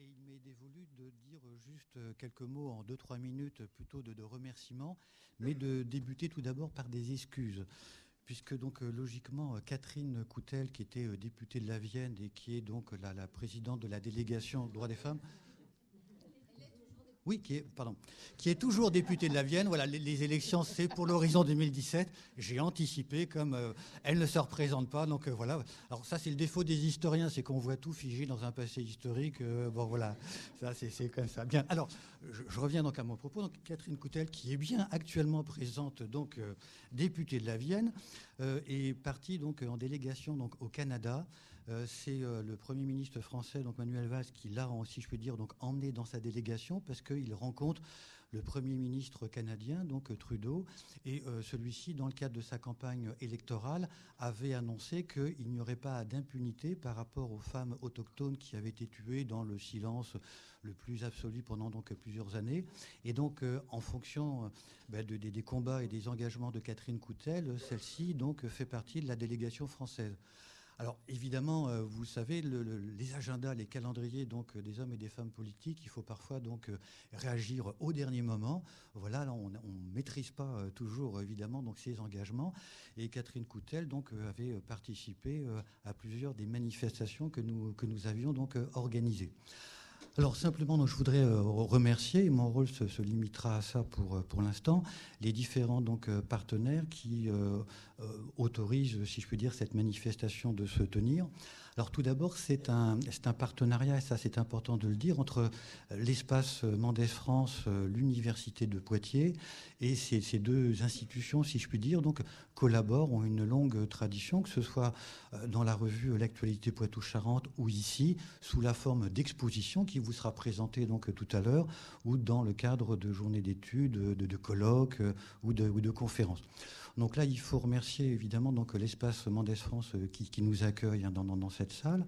Et il m'est dévolu de dire juste quelques mots en 2-3 minutes plutôt de, remerciements, mais de débuter tout d'abord par des excuses. Puisque donc logiquement Catherine Coutel, qui était députée de la Vienne et qui est donc la, la présidente de la délégation droits des femmes, oui, qui est, pardon, qui est toujours député de la Vienne. Voilà, les, élections, c'est pour l'horizon 2017. J'ai anticipé, comme euh, elle ne se représente pas. Donc euh, voilà. Alors ça, c'est le défaut des historiens, c'est qu'on voit tout figé dans un passé historique. Euh, bon voilà, ça c'est comme ça. Bien. Alors, je, reviens donc à mon propos. Donc Catherine Coutel, qui est bien actuellement présente, donc députée de la Vienne, est partie donc en délégation donc au Canada. Euh, c'est euh, le Premier ministre français, donc Manuel Valls, qui l'a, si je puis dire, donc emmené dans sa délégation parce qu'il rencontre le Premier ministre canadien, donc Trudeau, et euh, celui-ci, dans le cadre de sa campagne électorale, avait annoncé qu'il n'y aurait pas d'impunité par rapport aux femmes autochtones qui avaient été tuées dans le silence le plus absolu pendant donc plusieurs années. Et donc, en fonction ben, des combats et des engagements de Catherine Coutel, celle-ci donc fait partie de la délégation française. Alors évidemment, euh, vous savez, les agendas, les calendriers donc euh, des hommes et des femmes politiques, il faut parfois donc euh, réagir au dernier moment. Voilà, on ne maîtrise pas toujours évidemment ces engagements. Et Catherine Coutel donc avait participé à plusieurs des manifestations que nous que nous avions donc organisées. Alors simplement, je voudrais euh, remercier, mon rôle se, limitera à ça pour, euh, l'instant, les différents euh, partenaires qui autorisent, si je puis dire, cette manifestation de se tenir. Alors tout d'abord, c'est un, partenariat, et ça c'est important de le dire, entre l'espace Mendès France, l'Université de Poitiers, et ces, deux institutions, si je puis dire, donc collaborent, ont une longue tradition, que ce soit dans la revue L'actualité Poitou-Charentes ou ici, sous la forme d'expositions qui vous sera présentée donc tout à l'heure, ou dans le cadre de journées d'études, de, colloques ou de conférences. Donc là, il faut remercier évidemment donc l'espace Mendès France euh, qui, nous accueille hein, dans, cette salle,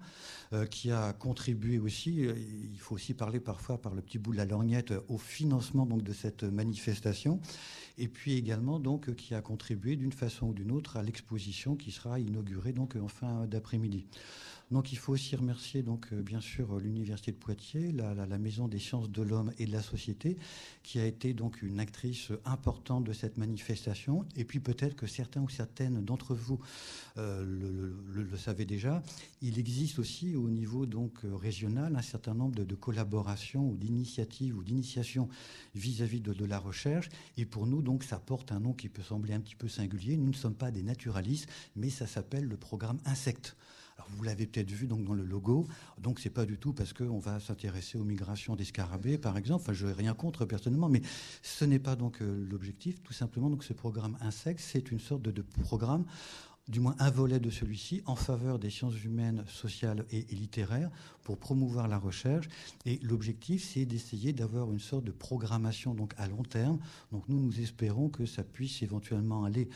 euh, qui a contribué aussi. Euh, il faut aussi parler parfois par le petit bout de la lorgnette au financement donc de cette manifestation, et puis également donc qui a contribué d'une façon ou d'une autre à l'exposition qui sera inaugurée donc en fin d'après-midi. Donc il faut aussi remercier donc euh, bien sûr l'université de Poitiers, la, maison des sciences de l'homme et de la société, qui a été donc une actrice importante de cette manifestation. Et puis peut-être que certains ou certaines d'entre vous euh, le, le, déjà, il existe aussi au niveau donc régional un certain nombre de, collaborations ou d'initiatives ou d'initiations vis-à-vis de, de la recherche. Et pour nous donc ça porte un nom qui peut sembler un petit peu singulier. Nous ne sommes pas des naturalistes, mais ça s'appelle le programme Insectes. Vous l'avez peut-être vu donc dans le logo. Donc c'est pas du tout parce qu'on va s'intéresser aux migrations des scarabées, par exemple. Enfin, je n'ai rien contre personnellement, mais ce n'est pas donc euh, l'objectif. Tout simplement, donc ce programme Insectes, c'est une sorte de programme du moins un volet de celui-ci, en faveur des sciences humaines, sociales et, littéraires, pour promouvoir la recherche. Et l'objectif, c'est d'essayer d'avoir une sorte de programmation donc à long terme. Donc nous, nous espérons que ça puisse éventuellement aller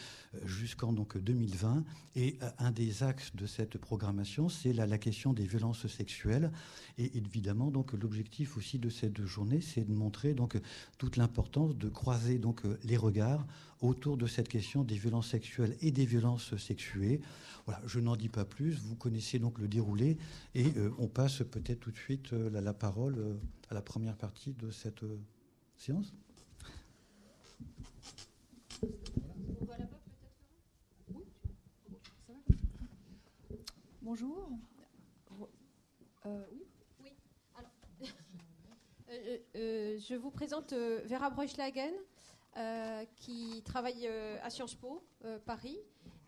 jusqu'en donc 2020. Et un des axes de cette programmation, c'est la, la, question des violences sexuelles. Et évidemment, donc l'objectif aussi de cette journée, c'est de montrer donc toute l'importance de croiser donc les regards autour de cette question des violences sexuelles et des violences sexuées. Voilà, je n'en dis pas plus. Vous connaissez donc le déroulé et euh, on passe peut-être tout de suite euh, la, la, parole euh, à la première partie de cette euh, séance. Bonjour. Euh, oui. oui. Alors, euh, je vous présente Vera Breuchlagen, qui travaille à Sciences Po Paris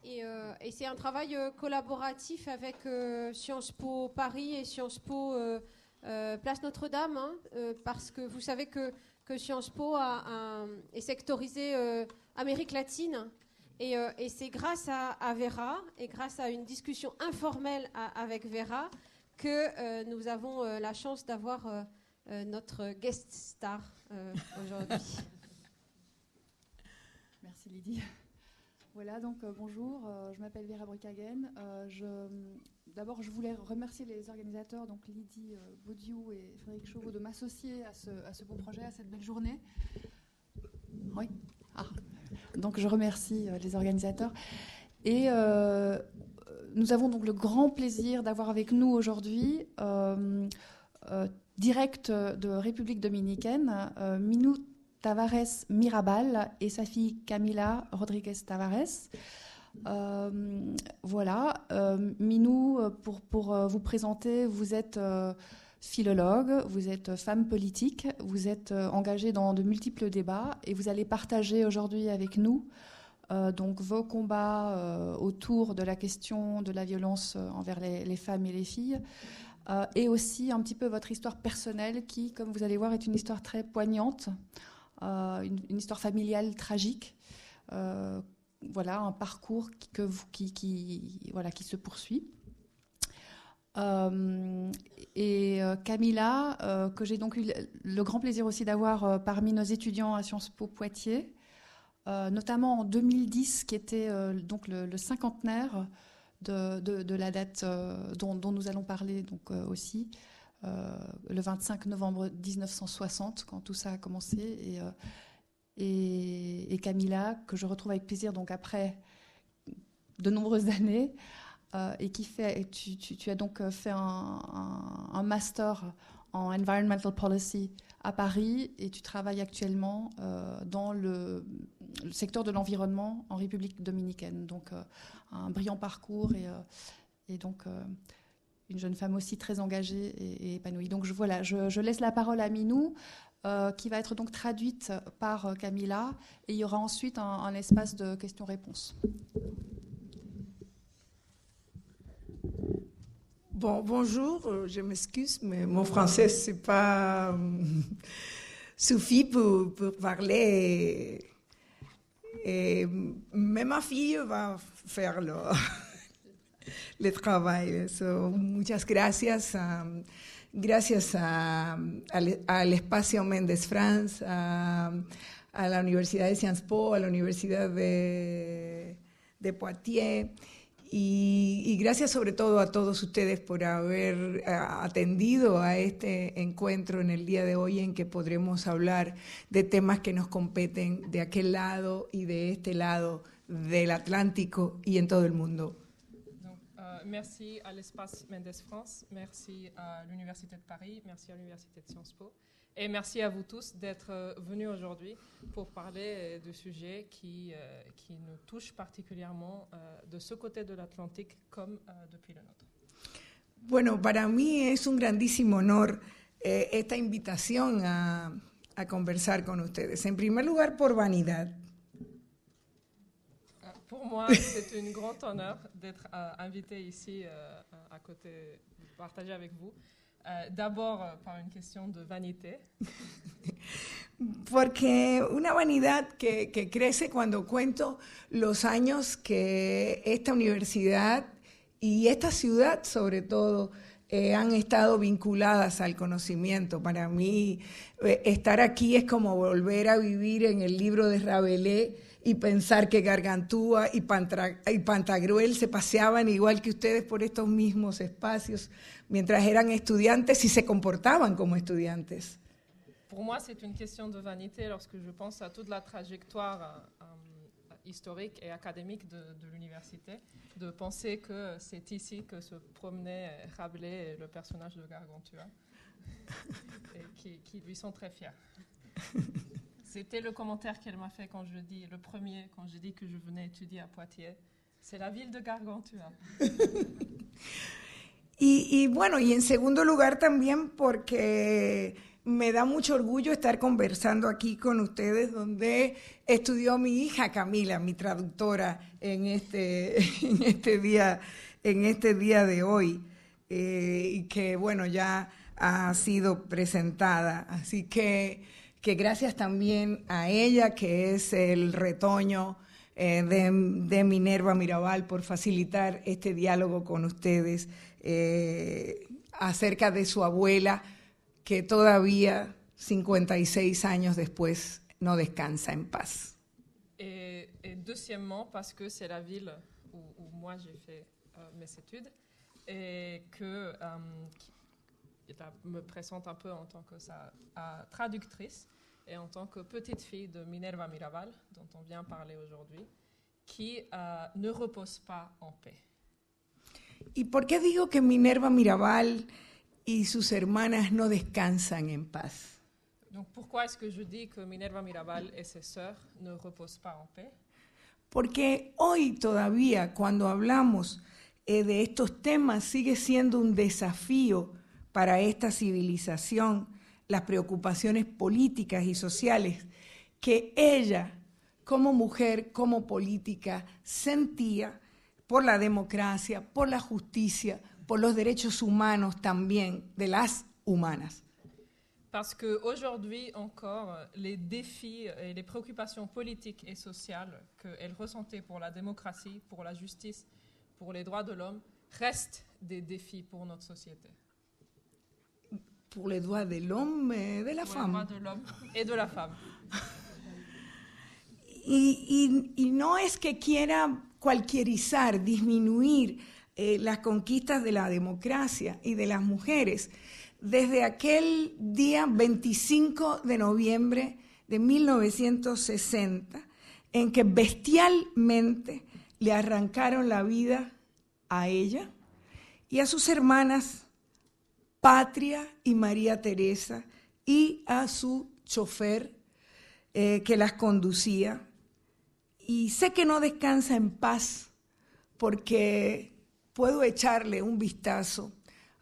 et, euh, c'est un travail euh, collaboratif avec euh, Sciences Po Paris et Sciences Po euh, euh, Place Notre-Dame, hein, euh, parce que vous savez que, que Sciences Po a un, est sectorisé Amérique latine. Et, c'est grâce à, Vera et grâce à une discussion informelle avec Vera que nous avons la chance d'avoir notre guest star aujourd'hui. Lydie. Voilà, donc euh, bonjour, euh, je m'appelle Vera Bruckhagen. Euh, D'abord, je voulais remercier les organisateurs, donc Lydie euh, Baudiou et Frédéric Chauveau, de m'associer à ce, beau projet, à cette belle journée. Oui. Ah. Donc, je remercie les organisateurs. Et nous avons donc le grand plaisir d'avoir avec nous aujourd'hui direct de République dominicaine, Minou Tavares Mirabal et sa fille Camila Rodriguez Tavares. voilà, Minou, pour, pour vous présenter, vous êtes philologue, vous êtes femme politique, vous êtes engagée dans de multiples débats et vous allez partager aujourd'hui avec nous euh, donc vos combats euh, autour de la question de la violence euh, envers les, femmes et les filles, et aussi un petit peu votre histoire personnelle qui, comme vous allez voir, est une histoire très poignante, une, histoire familiale tragique. voilà, un parcours qui, que voilà, qui se poursuit. et Camilla, que j'ai donc eu le grand plaisir aussi d'avoir parmi nos étudiants à Sciences Po Poitiers, euh, notamment en 2010, qui était euh, donc le, cinquantenaire de, la date euh, dont, nous allons parler donc aussi, le 25 novembre 1960, quand tout ça a commencé, et, et, Camilla, que je retrouve avec plaisir donc après de nombreuses années, et qui fait, tu, as donc fait un, master en environmental policy à Paris et tu travailles actuellement euh, dans le, secteur de l'environnement en République dominicaine. Donc euh, un brillant parcours et, euh, et donc une jeune femme aussi très engagée et, épanouie. Donc je, voilà, je, laisse la parole à Minou. qui va être donc traduite par Camilla, et il y aura ensuite un espace de questions-réponses. Bon, bonjour, euh, je m'excuse, mais mon français, c'est pas euh, suffit pour, pour, parler. Et, mais ma fille va faire le, le travail. So, muchas gracias. Um, gracias a, al, espacio Méndez France, a, la Universidad de Sciences Po, a la Universidad de, de Poitiers. Y, gracias sobre todo a todos ustedes por haber atendido a este encuentro en el día de hoy en que podremos hablar de temas que nos competen de aquel lado y de este lado del Atlántico y en todo el mundo. Euh, merci à l'Espace Mendes France, merci à l'Université de Paris, merci à l'Université de Sciences Po. Et merci à vous tous d'être euh, venus aujourd'hui pour parler euh, de sujets qui, qui nous touchent particulièrement de ce côté de l'Atlantique comme depuis le nôtre. Bueno, para mí es un grandísimo honor eh, esta invitación a, a conversar con ustedes. En primer lugar, por vanidad. Pour moi, c'est un grand honneur d'être invité ici à côté, partager avec vous. Euh, d'abord euh, par une question de vanité. Porque una vanidad que, que, crece cuando cuento los años que esta universidad y esta ciudad sobre todo eh, han estado vinculadas al conocimiento. Para mí eh, estar aquí es como volver a vivir en el libro de Rabelais y pensar que Gargantúa y, y Pantagruel se paseaban igual que ustedes por estos mismos espacios mientras eran estudiantes y se comportaban como estudiantes. Pour moi, c'est une question de vanité lorsque je pense à toute la trajectoire euh, historique et académique de, de l'université, de penser que c'est ici que se promenait Rabelais le personnage de Gargantua, et qui, qui lui sont très fiers. C'était le commentaire qu'elle m'a fait quand je dis, le premier, quand j'ai dit que je venais étudier à Poitiers. C'est la ville de Gargantua. y, bueno, y en segundo lugar también porque me da mucho orgullo estar conversando aquí con ustedes, donde estudió mi hija Camila, mi traductora, en este, en este, día, en este día de hoy, eh, y que bueno, ya ha sido presentada. Así que que gracias también a ella, que es el retoño eh, de, Minerva Mirabal, por facilitar este diálogo con ustedes eh, acerca de su abuela, que todavía, 56 años después, no descansa en paz. La que euh, me présente un peu en tant que sa traductrice et en tant que petite fille de Minerva Mirabal, dont on vient parler aujourd'hui, qui euh, ne repose pas en paix. ¿Y por qué digo que Minerva Mirabal y sus hermanas no descansan en paz? Donc pourquoi est-ce que je dis que Minerva Mirabal et ses sœurs ne reposent pas en paix? Porque hoy todavía cuando hablamos eh, de estos temas sigue siendo un desafío para esta civilización las preocupaciones políticas y sociales que ella como mujer, como política, sentía por la democracia, por la justicia, por los derechos humanos también, de las humanas. Parce qu'aujourd'hui encore, les défis et les préoccupations politiques et sociales qu'elle ressentait pour la démocratie, pour la justice, pour les droits de l'homme, restent des défis pour notre société. Pour les droits de l'homme et de la Pour les femme. droits de l'homme et de la femme. Y, y- y no es que quiera cualquierizar, disminuir eh, las conquistas de la democracia y de las mujeres. Desde aquel día 25 de noviembre de 1960, en que bestialmente le arrancaron la vida a ella y a sus hermanas Patria y María Teresa y a su chofer eh, que las conducía. Y sé que no descansa en paz porque puedo echarle un vistazo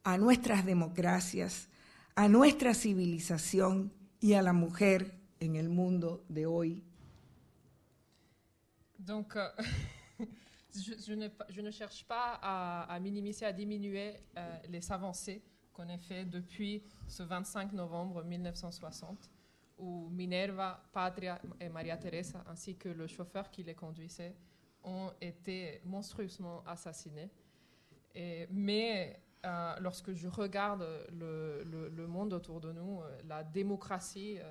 a nuestras democracias, a nuestra civilización y a la mujer en el mundo de hoy. Donc, euh, je, ne, cherche pas à, à minimiser, à diminuer euh, les avancées qu'on a fait depuis ce 25 novembre 1960, où Minerva, Patria et Maria Teresa, ainsi que le chauffeur qui les conduisait, ont été monstrueusement assassinés. Mais euh, lorsque je regarde le, monde autour de nous, euh, la démocratie euh,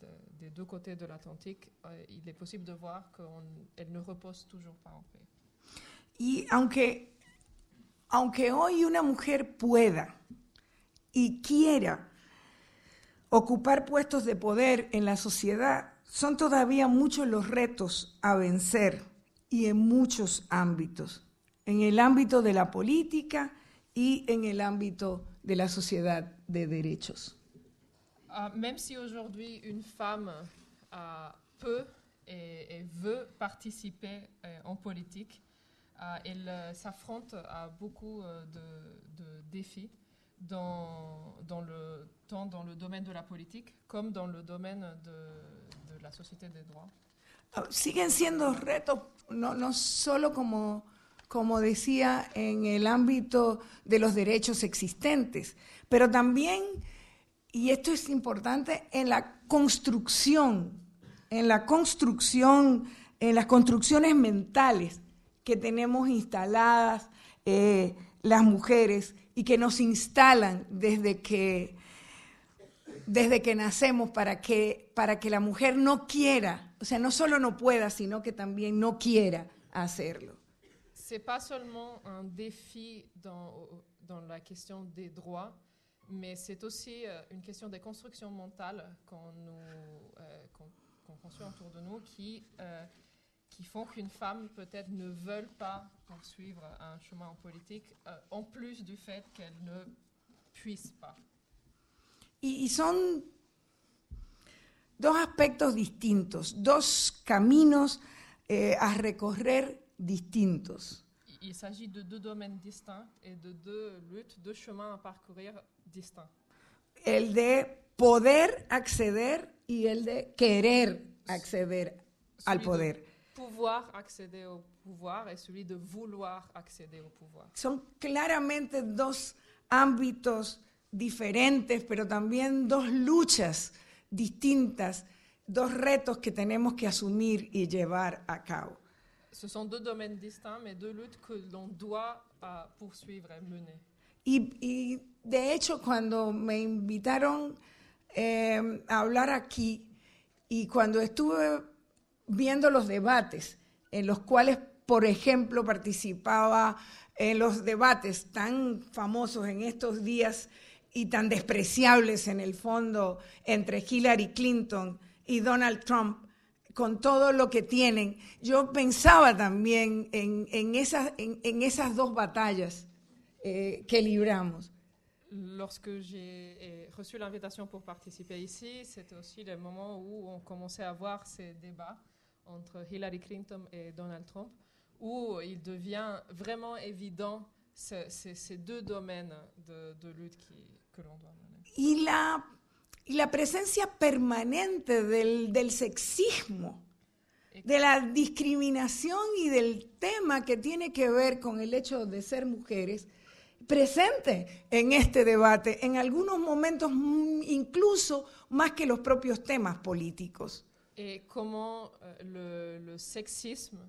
de- des deux côtés de l'Atlantique, il est possible de voir qu'elle ne repose toujours pas en paix. Y aunque, aunque hoy una mujer pueda y quiera ocupar puestos de poder en la sociedad, son todavía muchos los retos a vencer y en muchos ámbitos, en el ámbito de la política y en el ámbito de la sociedad de derechos. Euh, même si aujourd'hui une femme euh, peut et, et veut participer euh, en politique, euh, elle euh, s'affronte à beaucoup euh, de, de défis, dans, dans le, tant dans le domaine de la politique comme dans le domaine de, de la société des droits. Ah, siguen siendo retos, no, no solo como, como decía, en el ámbito de los derechos existentes, pero también, y esto es importante, en la construcción, en la construcción, en las construcciones mentales que tenemos instaladas eh, las mujeres y que nos instalan desde que desde que nacemos para que, para que la mujer no quiera, o sea, no solo no pueda, sino que también no quiera hacerlo. C'est pas seulement un défi dans, dans la question des droits, mais c'est aussi euh, une question des constructions mentales qu'on nous, euh, qu'on- qu'on construit autour de nous qui, euh, qui font qu'une femme peut-être ne veut pas poursuivre un chemin en politique, euh, en plus du fait qu'elle ne puisse pas. Y, y son dos aspectos distintos, dos caminos eh, a recorrer distintos. Il- s'agit de deux domaines distincts et de deux luttes, deux chemins à parcourir distincts. El de poder acceder y el de querer acceder al poder. Pouvoir accéder au pouvoir et celui de vouloir accéder au pouvoir. Son claramente dos ámbitos diferentes, pero también dos luchas distintas, dos retos que tenemos que asumir y llevar a cabo. Ce sont deux domaines distincts, mais deux luttes que l'on doit euh, poursuivre et mener. Y, y, de hecho, cuando me invitaron eh, a hablar aquí y cuando estuve viendo los debates en los cuales, por ejemplo, participaba en los debates tan famosos en estos días y tan despreciables en el fondo entre Hillary Clinton y Donald Trump, con todo lo que tienen, yo pensaba también en, en esas, en, en esas dos batallas eh, que libramos. lorsque j'ai eh, reçu l'invitation pour participer ici, c'était aussi le moment où on commençait à voir ces débats entre Hillary Clinton et Donald Trump, où il devient vraiment évident ce- ces ces deux domaines de, de lutte qui- que l'on doit mener. y la, y la presencia permanente del, del sexismo, de la discriminación y del tema que tiene que ver con el hecho de ser mujeres, presente en este debate, en algunos momentos mm, incluso más que los propios temas políticos. Et comment euh, le, le sexisme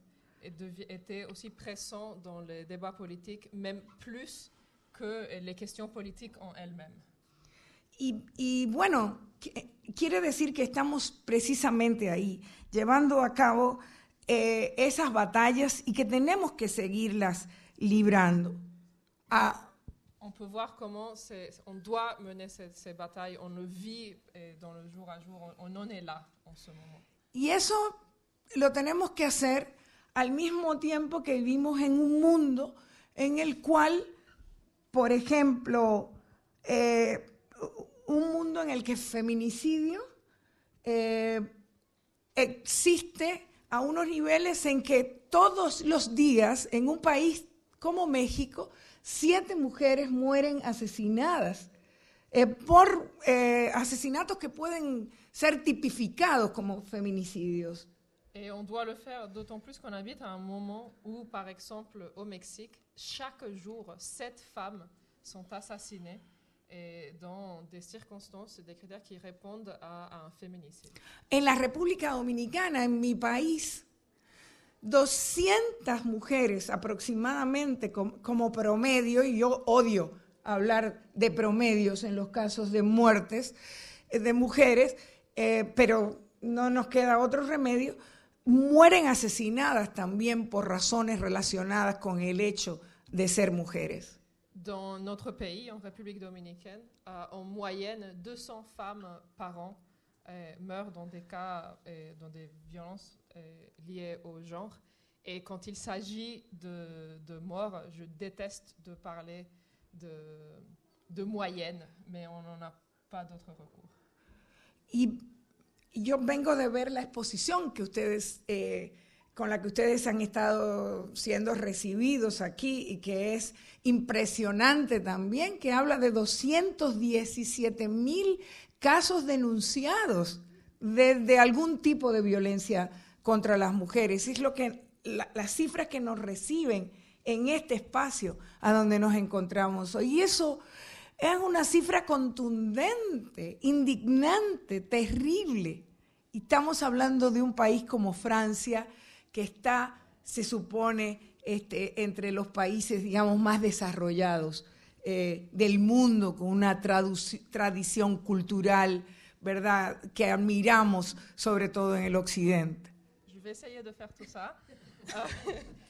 était aussi présent dans les débats politiques, même plus que les questions politiques en elles-mêmes. Y, y bueno, qui- quiere decir que estamos precisamente ahí, llevando a cabo eh, esas batallas y que tenemos que seguirlas librando. Ah, On peut voir comment on doit mener ces, ces batailles, on le vit eh, dans le jour à jour, on, on en est là en ce moment. y eso lo tenemos que hacer al mismo tiempo que vivimos en un mundo en el cual, por ejemplo, eh, un mundo en el que el feminicidio eh, existe a unos niveles en que todos los días en un país como México, siete mujeres mueren asesinadas eh, por eh, asesinatos que pueden ser tipificados como feminicidios. Et on doit le faire d'autant plus qu'on habite à un moment où, par exemple, au Mexique, chaque jour, sept femmes sont assassinées et dans des circonstances, des critères qui répondent à, à un féminicide. En la República Dominicana, en mi país, 200 mujeres aproximadamente com- como promedio, y yo odio hablar de promedios en los casos de muertes eh, de mujeres, eh, pero no nos queda otro remedio, mueren asesinadas también por razones relacionadas con el hecho de ser mujeres. Dans notre pays, en République dominicaine, euh, en moyenne, 200 femmes par an euh, meurent dans des cas, euh, dans des violences liées au genre. Et quand il s'agit de, de morts, je déteste de parler de, de moyenne, mais on n'en a pas d'autre recours. Y yo vengo de ver la exposición que ustedes, eh, con la que ustedes han estado siendo recibidos aquí y que es impresionante también, que habla de 217 mil casos denunciados de, de algún tipo de violencia contra las mujeres. Es lo que la- las cifras que nos reciben en este espacio a donde nos encontramos hoy. Y eso es una cifra contundente, indignante, terrible. Y estamos hablando de un país como Francia, que está, se supone, este, entre los países, digamos, más desarrollados eh, del mundo, con una tradición cultural, ¿verdad?, que admiramos, sobre todo en el Occidente. Je vais essayer de faire tout ça.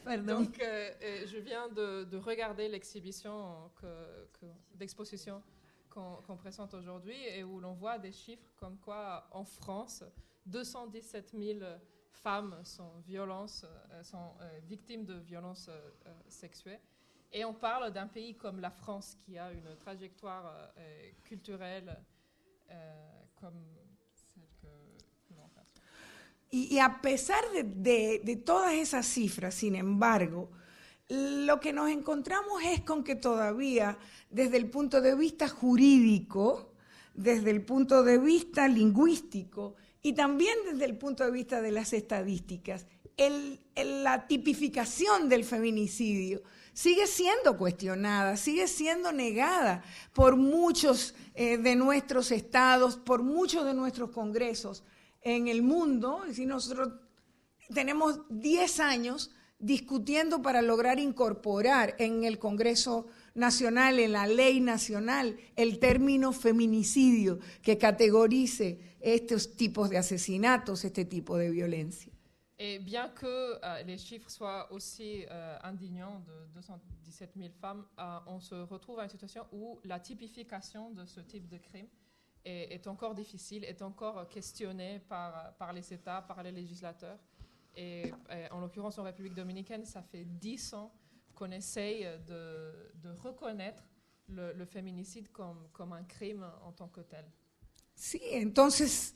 Euh. Donc, euh, euh, je viens de, de regarder l'exhibition que- que- d'exposition qu'on présente aujourd'hui et où l'on voit des chiffres comme quoi en France, 217 000 femmes sont, violences, sont victimes de violences sexuelles. Et on parle d'un pays comme la France qui a une trajectoire culturelle comme Y, a pesar de, todas esas cifras, sin embargo, lo que nos encontramos es con que todavía, desde el punto de vista jurídico, desde el punto de vista lingüístico y también desde el punto de vista de las estadísticas, la tipificación del feminicidio sigue siendo cuestionada, sigue siendo negada por muchos eh, de nuestros estados, por muchos de nuestros congresos en el mundo. Decir, nosotros tenemos 10 años discutiendo para lograr incorporar en el Congreso Nacional, en la ley nacional, el término feminicidio que categorice estos tipos de asesinatos, este tipo de violencia. Et bien que euh, les chiffres soient aussi euh, indignants de 217 000 femmes, euh, on se retrouve à une situation où la typification de ce type de crime est, encore difficile, est encore questionnée par, par les États, par les législateurs. Et euh, en l'occurrence en République dominicaine, ça fait 10 ans qu'on essaye de, de reconnaître le, le féminicide comme, comme un crime en tant que tel. Sí, entonces,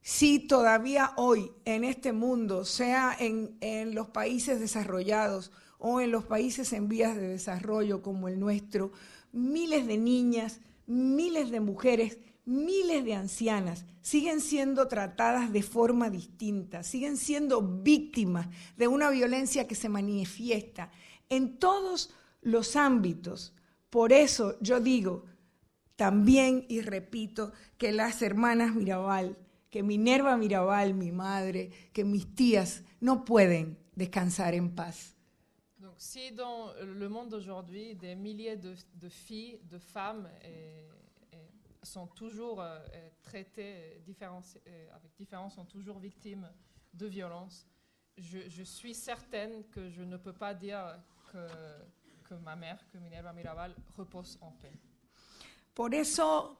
si todavía hoy en este mundo, sea en, en los países desarrollados o en los países en vías de desarrollo como el nuestro, miles de niñas, miles de mujeres, miles de ancianas siguen siendo tratadas de forma distinta, siguen siendo víctimas de una violencia que se manifiesta en todos los ámbitos. Por eso yo digo también y repito que las hermanas Mirabal, que Minerva Mirabal, mi madre, que mis tías no pueden descansar en paz. Donc, si dans le monde d'aujourd'hui, des milliers de, de filles, de femmes sont toujours euh, euh, traitées différenci- euh, avec différence, sont toujours victimes de violences, je, suis certaine que je ne peux pas dire que, que ma mère, que Minerva Mirabal, repose en paix. Por eso,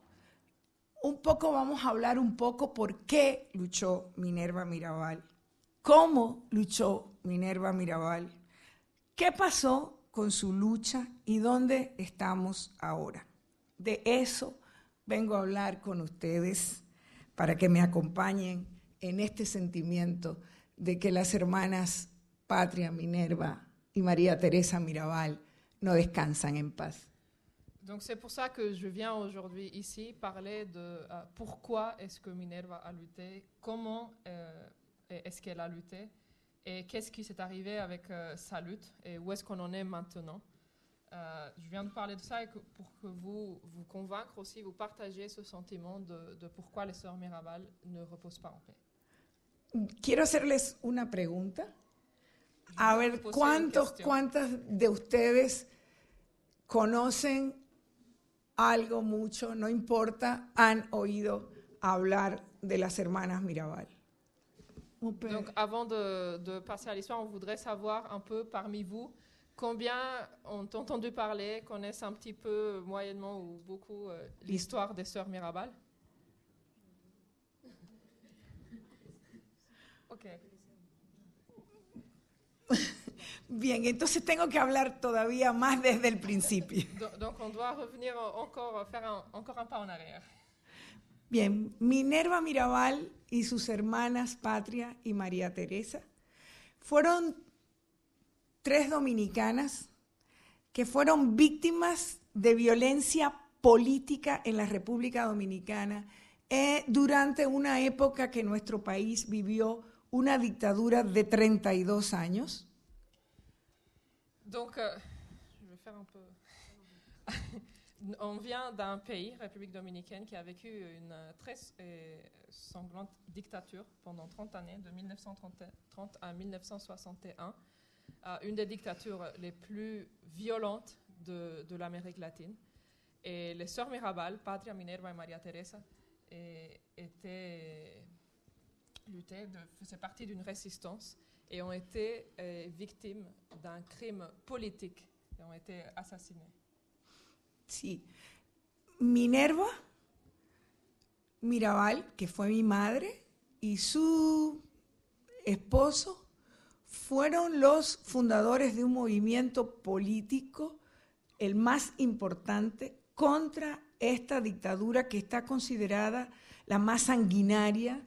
un poco vamos a hablar un poco por qué luchó Minerva Mirabal, cómo luchó Minerva Mirabal, qué pasó con su lucha y dónde estamos ahora? De eso vengo a hablar con ustedes para que me acompañen en este sentimiento de que las hermanas Patria Minerva y María Teresa Mirabal no descansan en paz. Donc c'est pour ça que je viens aujourd'hui ici parler de euh, pourquoi est-ce que Minerva a lutté, comment euh, est-ce qu'elle a lutté et qu'est-ce qui s'est arrivé avec euh, sa lutte et où est-ce qu'on en est maintenant. Euh, je viens de parler de ça et que- pour que vous vous convaincre aussi, vous partagez ce sentiment de, de pourquoi les sœurs Mirabal ne reposent pas en paix. Quiero hacerles una pregunta. A ver, ¿cuántos, cuántas de ustedes conocen algo mucho, no importa, han oído hablar de las hermanas Mirabal? Donc, avant de, de passer à l'histoire, on voudrait savoir un peu parmi vous combien ont entendu parler, connaissent un petit peu, moyennement ou beaucoup, euh, l'histoire des sœurs Mirabal. Ok. Bien, entonces tengo que hablar todavía más desde el principio. Do- Donc, on doit revenir encore, faire un, encore un pas en arrière. Bien, Minerva Mirabal y sus hermanas Patria y María Teresa fueron tres dominicanas que fueron víctimas de violencia política en la República Dominicana eh, durante una época que nuestro país vivió una dictadura de 32 años. Donc, euh, je vais faire un peu. On vient d'un pays, République dominicaine, qui a vécu une très euh, sanglante dictature pendant 30 années, de 1930 30 à 1961. Une des dictatures les plus violentes de, l'Amérique latine. Et les sœurs Mirabal, Patria Minerva et Maria Teresa, étaient luttaient, faisaient partie d'une résistance et ont été euh, victimes d'un crime politique et ont été assassinés. Sí. Minerva Mirabal, que fue mi madre, y su esposo fueron los fundadores de un movimiento político, el más importante, contra esta dictadura que está considerada la más sanguinaria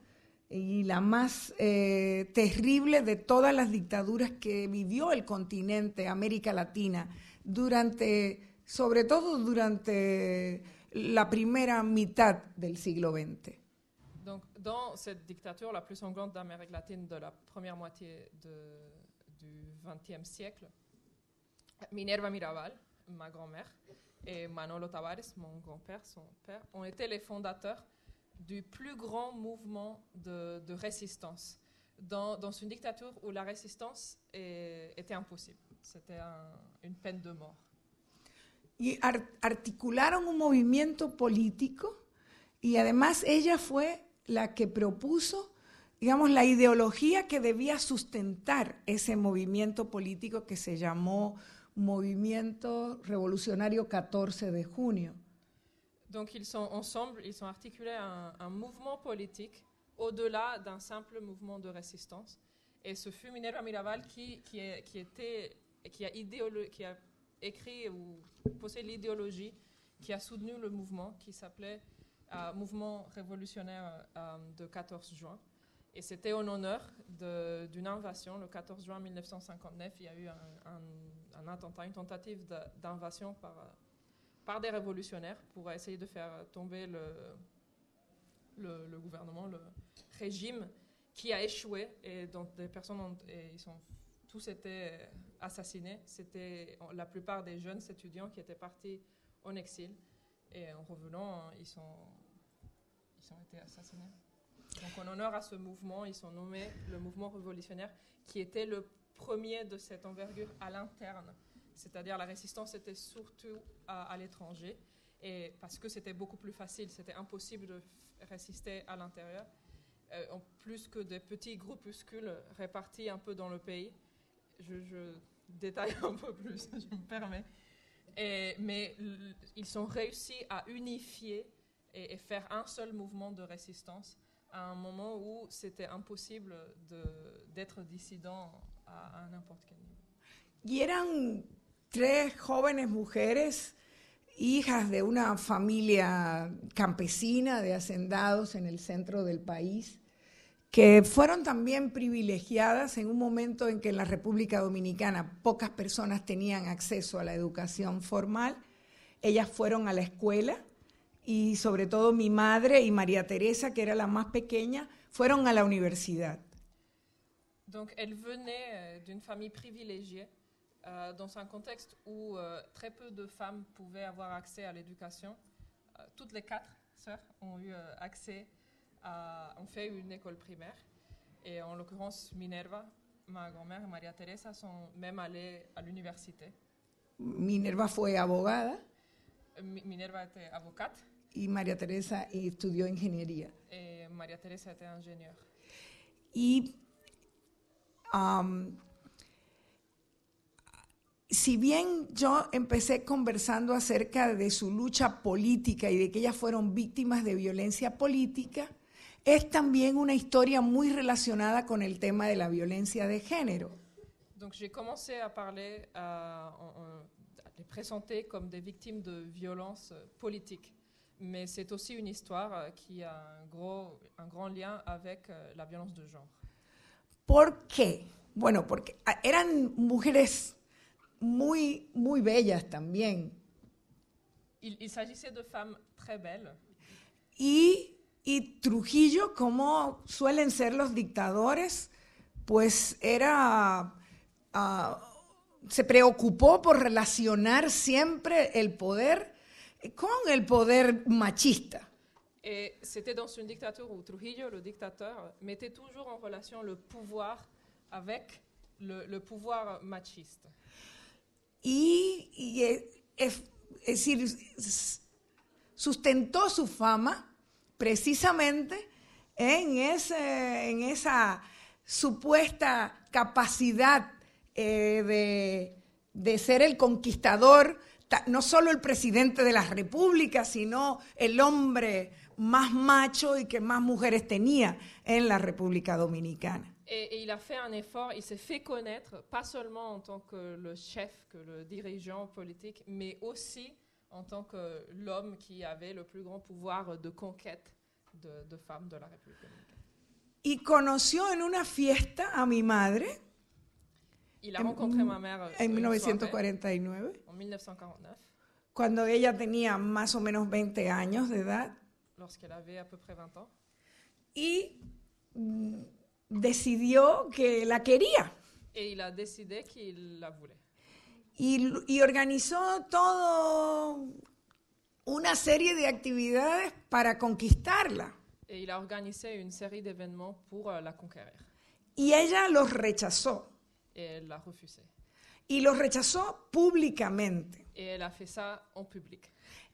y la más eh, terrible de todas las dictaduras que vivió el continente, América Latina, durante, sobre todo durante la primera mitad del siglo XX. Donc, dans cette dictature la plus sanglante d'Amérique latine de la première moitié du XXe siècle, Minerva Mirabal, ma grand-mère, et Manolo Tavares, mon grand-père, son père, ont été les fondateurs du plus grand mouvement de, résistance dans, une dictature où la résistance était impossible. C'était un- une peine de mort. y ar- articularon un movimiento político y además ella fue la que propuso, digamos, la ideología que debía sustentar ese movimiento político que se llamó Movimiento Revolucionario 14 de Junio. Donc ils sont ensemble, ils ont articulé un, un mouvement politique au-delà d'un simple mouvement de résistance. Et ce fut Minerva Mirabal qui, qui, est- qui était, qui a, qui a écrit ou posé l'idéologie qui a soutenu le mouvement qui s'appelait Mouvement révolutionnaire euh, de 14 juin. Et c'était en honneur d'une invasion. Le 14 juin 1959, il y a eu un, attentat, une tentative d'invasion par, par des révolutionnaires pour essayer de faire tomber le, le, gouvernement, le régime qui a échoué et dont des personnes ont, ils sont tous été assassinés. C'était la plupart des jeunes étudiants qui étaient partis en exil et en revenant, ils sont, ils ont été assassinés. Donc en honneur à ce mouvement, ils sont nommés le mouvement révolutionnaire qui était le premier de cette envergure à l'interne. C'est-à-dire la résistance était surtout à, l'étranger et parce que c'était beaucoup plus facile, c'était impossible de résister à l'intérieur. Euh, en plus que des petits groupuscules répartis un peu dans le pays. Je, détaille un peu plus, je me permets. Et, mais ils ont réussi à unifier et, faire un seul mouvement de résistance à un moment où c'était imposible d'être dissident à, à n'importe quel niveau. Y eran tres jóvenes mujeres, hijas de una familia campesina de hacendados en el centro del país, que fueron también privilegiadas en un momento en que en la República Dominicana pocas personas tenían acceso a la educación formal. Ellas fueron a la escuela y sobre todo mi madre y María Teresa, que era la más pequeña, fueron a la universidad. Donc elle venait euh, d'une famille privilégiée euh, dans un contexte où euh, très peu de femmes pouvaient avoir accès à l'éducation. Euh, toutes les quatre sœurs ont eu euh, accès à, ont fait une école primaire. Et en l'occurrence, Minerva, ma grand-mère et María Teresa sont même allées à l'université. Minerva fue abogada. Minerva était avocate. y María Teresa estudió ingeniería. María Teresa era ingeniero. Y um, si bien yo empecé conversando acerca de su lucha política y de que ellas fueron víctimas de violencia política, es también una historia muy relacionada con el tema de la violencia de género. Donc j'ai commencé à parler, à, à les présenter comme des victimes de violences politiques mais c'est aussi une histoire euh, qui a un, gros, un grand lien avec euh, la violence de genre. ¿Por qué? Bueno, porque ah, eran mujeres muy, muy bellas también. Il, il s'agissait de femmes très belles. Y, y Trujillo, como suelen ser los dictadores, pues era... Uh, se preocupó por relacionar siempre el poder con el poder machista. Et c'était dans une dictature où Trujillo, le dictateur, mettait toujours en relation le pouvoir avec le, le pouvoir machiste. Y, y es, es, decir, sustentó su fama precisamente en, ese, en esa supuesta capacidad eh, de, de ser el conquistador no solo el presidente de la República, sino el hombre más macho y que más mujeres tenía en la República Dominicana. Et, et, il a fait un effort, il s'est fait connaître, pas seulement en tant que le chef, que le dirigeant politique, mais aussi en tant que l'homme qui avait le plus grand pouvoir de conquête de, de femmes de la République dominicaine. Y conoció en una fiesta a mi madre, Il a rencontré ma mère en 1949. En 1949. Cuando ella tenía más o menos 20 años de edad. Lorsqu'elle avait à peu près 20 ans. Y mm, decidió que la quería. Et il a décidé qu'il la voulait. Y, y organizó todo una serie de actividades para conquistarla. Et il a organisé une série d'événements pour euh, la conquérir. Y ella los rechazó. Et elle l'a refusé. Y lo rechazó públicamente. Et elle a fait ça en public.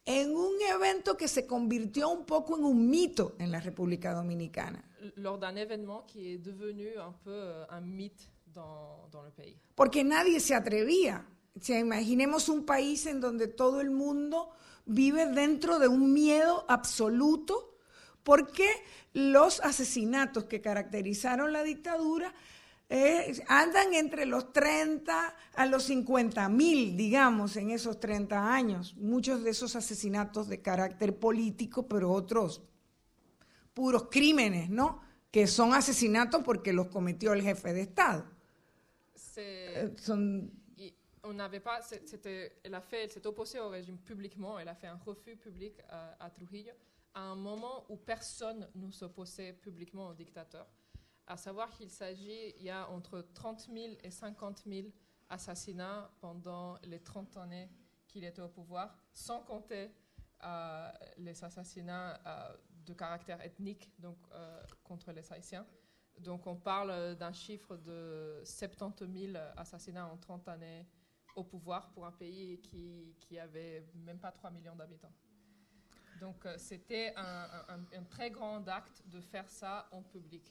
En un evento que se convirtió un poco en un mito en la República Dominicana. Lors d'un événement qui est devenu un peu euh, un mythe dans, dans le pays. Porque nadie se atrevía. Sea, imaginemos un país en donde todo el mundo vive dentro de un miedo absoluto porque los asesinatos que caracterizaron la dictadura eh, andan entre los 30 a los 50 mil, digamos, en esos 30 años. Muchos de esos asesinatos de carácter político, pero otros puros crímenes, ¿no? Que son asesinatos porque los cometió el jefe de Estado. Eh, Son on n'avait pas, c'était, elle a fait, elle s'est opposée au régime publiquement, elle a fait un refus public à, à Trujillo à un moment où personne ne s'opposait publiquement au dictateur. À savoir qu'il s'agit, il y a entre 30 000 et 50 000 assassinats pendant les 30 années qu'il était au pouvoir, sans compter euh, les assassinats euh, de caractère ethnique donc, euh, contre les Haïtiens. Donc on parle d'un chiffre de 70 000 assassinats en 30 années au pouvoir pour un pays qui, qui avait même pas 3 millions d'habitants. Donc euh, c'était un, un- un- très grand acte de faire ça en public.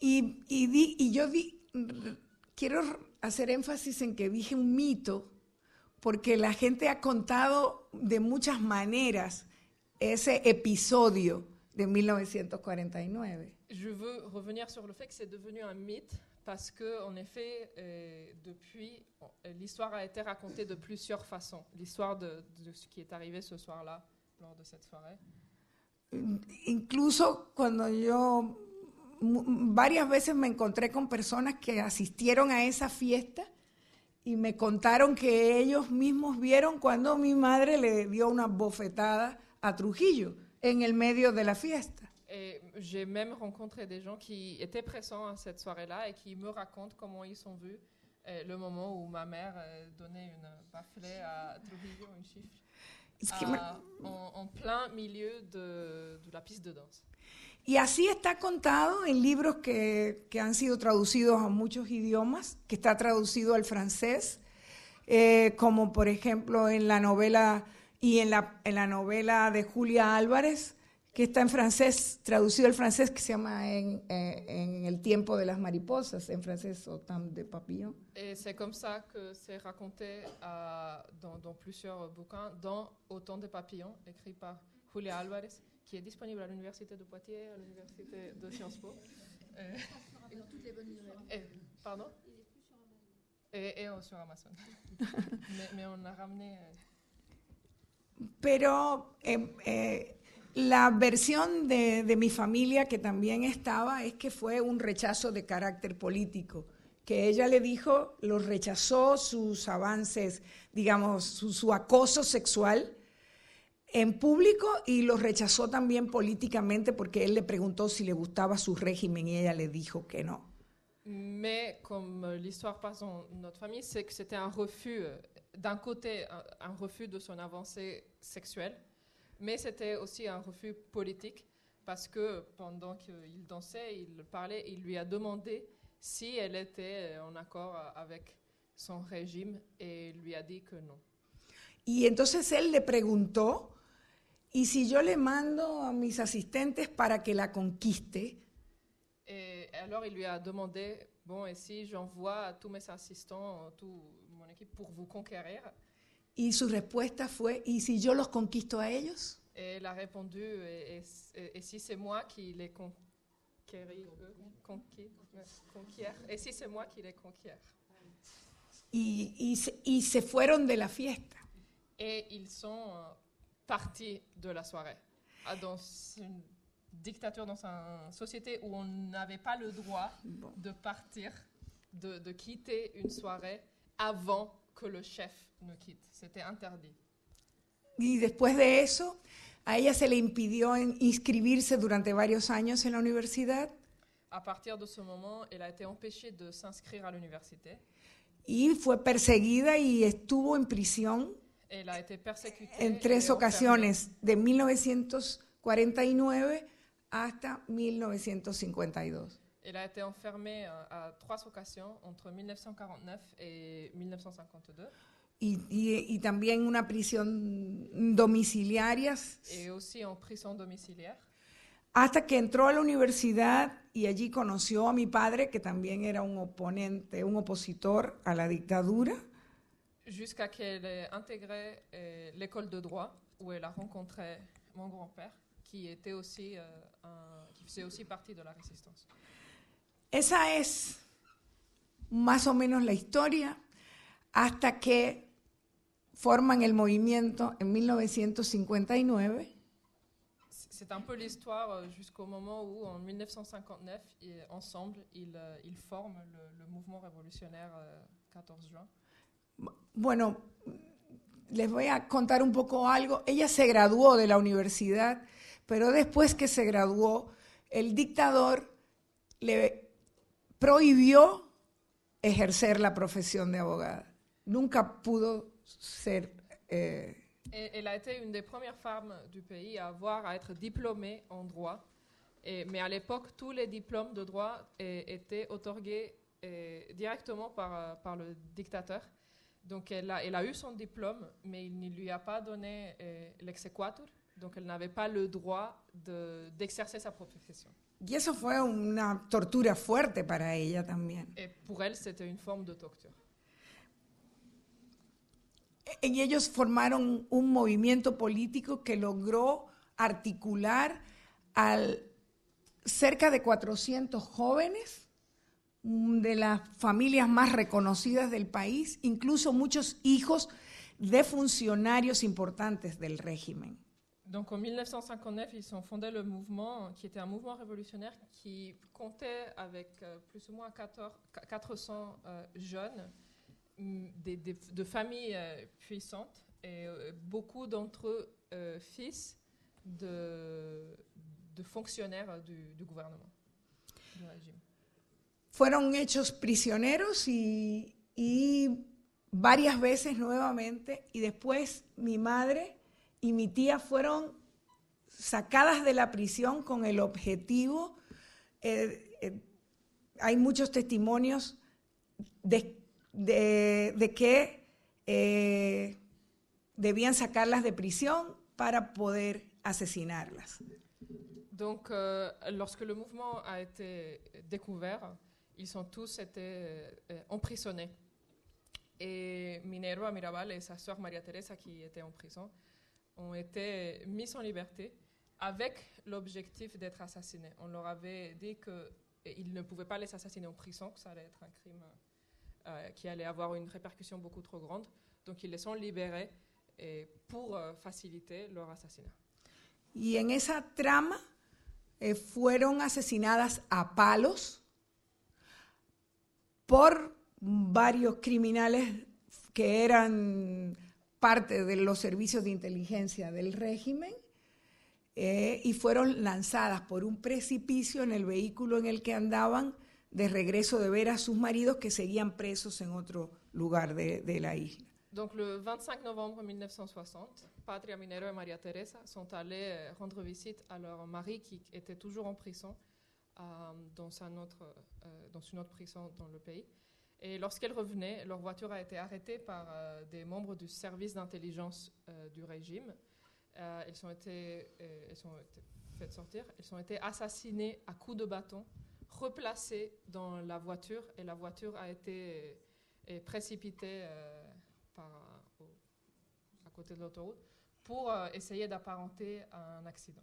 Y, y di- y yo di- quiero hacer énfasis en que dije un mito, porque la gente ha contado de muchas maneras ese episodio de 1949. Je veux revenir sur le fait que c'est devenu un mythe parce que, en effet, euh, depuis, l'histoire a été racontée de plusieurs façons. L'histoire de, de ce qui est arrivé ce soir-là, lors de cette soirée. Incluso cuando yo varias veces me encontré con personas que asistieron a esa fiesta y me contaron que ellos mismos vieron cuando mi madre le dio una bofetada a Trujillo en el medio de la fiesta. Et j'ai même rencontré des gens qui étaient présents à cette soirée-là et qui me racontent comment ils ont vu euh, le moment où ma mère euh, donnait une baffelée à Trujillo, une chiffre, à- en, en plein milieu de, de la piste de danse. Y así está contado en libros que, que han sido traducidos a muchos idiomas, que está traducido al francés, eh, como por ejemplo en la novela y en la, en la novela de Julia Álvarez, que está en francés, traducido al francés, que se llama En, eh, en el tiempo de las mariposas, en francés, Autant de papillon. Et c'est comme ça que c'est raconté euh, dans, dans plusieurs bouquins, dans Autant de papillons, écrit par Julia Alvarez, qui est disponible à l'Université de Poitiers, à l'Université de Sciences Po. Euh, et- pardon et, et, sur Amazon. mais, mais on a ramené. euh, Pero eh, eh, la versión de, mi familia que también estaba es que fue un rechazo de carácter político, que ella le dijo, lo rechazó sus avances, digamos, su, su acoso sexual en público y lo rechazó también políticamente porque él le preguntó si le gustaba su régimen y ella le dijo que no. Mais comme euh, l'histoire passe dans notre famille, c'est que c'était un refus, euh, d'un côté, un, un refus de son avancée sexuelle, mais c'était aussi un refus politique, parce que pendant qu'il dansait, il parlait, il lui a demandé si elle était en accord avec son régime, et il lui a dit que non. Y entonces él le preguntó, ¿y si yo le mando a mis asistentes para que la conquiste? Et alors il lui a demandé, bon, et si j'envoie tous mes assistants, toute mon équipe pour vous conquérir? Y su respuesta fue, ¿y si yo los conquisto a ellos? Et elle a répondu, et, et- et si c'est moi qui les ouais, conquiert, et si c'est moi qui les conquiert. Y, y se, y se fueron de la fiesta. Et ils sont euh, partis de la soirée. Ah, Dans une dictature, dans une société où on n'avait pas le droit Bon. de partir, de, de quitter une soirée avant que le chef ne quitte. C'était interdit. Y después de eso, a ella se le impidió inscribirse durante varios años en la universidad À partir de ce moment, elle a été empêchée de s'inscrire à l'université. y fue perseguida y estuvo en prisión Elle a été en tres enfermée. ocasiones, de 1949 hasta 1952. Elle a été enfermée euh, à trois occasions entre 1949 et 1952 Y, y- y también una prisión domiciliaria aussi en prison domiciliaire hasta que entró a la universidad y allí conoció a mi padre, que también era un oponente, un opositor a la dictadura. jusqu'à qu'elle ait intégré euh, l'école de droit où elle a rencontré mon grand-père qui était aussi euh, un- qui faisait aussi partie de la résistance. Esa es más o menos la historia hasta que forman el movimiento en 1959. C'est un peu l'histoire euh, jusqu'au moment où, en 1959, ils- ensemble, ils, euh, ils forment le, le mouvement révolutionnaire euh, 14 juin. Bueno, les voy a contar un poco algo. Ella se graduó de la universidad, pero después que se graduó, el dictador le prohibió ejercer la profesión de abogada. Nunca pudo ser... eh, elle a été une des premières femmes du pays à avoir à être diplômée en droit. Mais à l'époque, tous les diplômes de droit eh, étaient otorgués eh, directement par, euh, par le dictateur. Donc elle a, eu son diplôme, mais il ne lui a pas donné l'exequatur. Donc elle n'avait pas le droit de- d'exercer sa profession. Y eso fue una tortura fuerte para ella también. Et pour elle, c'était une forme de torture. Y ellos formaron un movimiento político que logró articular al cerca de 400 jóvenes mm, de las familias más reconocidas del país, incluso muchos hijos de funcionarios importantes del régimen. Donc en 1959, ils ont fondé le mouvement, qui était un mouvement révolutionnaire qui comptait avec euh, plus ou moins 14 400 euh, jeunes mm, de familles euh, puissantes et beaucoup d'entre eux fils de, fonctionnaires du, gouvernement, du régime. Fueron hechos prisioneros y varias veces nuevamente, y después mi madre y mi tía fueron sacadas de la prisión con el objetivo, eh, eh, hay muchos testimonios de, de- de que eh, debían sacarlas de prisión para poder asesinarlas. Donc, euh, lorsque le mouvement a été découvert, ils ont tous été euh, emprisonnés. Et Minerva Mirabal et sa sœur Maria Teresa, qui étaient en prison, ont été mis en liberté avec l'objectif d'être assassinés. On leur avait dit qu'ils ne pouvaient pas les assassiner en prison, que ça allait être un crime euh, qui allait avoir une répercussion beaucoup trop grande. Donc, ils les ont libérés pour euh, faciliter leur assassinat. Y en esa trama eh, fueron asesinadas a palos por varios criminales que eran parte de los servicios de inteligencia del régimen eh, y fueron lanzadas por un precipicio en el vehículo en el que andaban de regreso de ver a sus maridos que seguían presos en otro lugar de, de la isla. Donc le 25 novembre 1960, Patria Minero et Maria Teresa sont allés euh, rendre visite à leur mari qui était toujours en prison euh, dans, un autre, euh, dans une autre prison dans le pays. Et lorsqu'elles revenaient, leur voiture a été arrêtée par euh, des membres du service d'intelligence euh, du régime. Euh, elles, ont été, faites sortir. Elles ont été assassinées à coups de bâton, replacées dans la voiture et la voiture a été précipitée à côté de l'autoroute pour essayer d'apparenter un accident.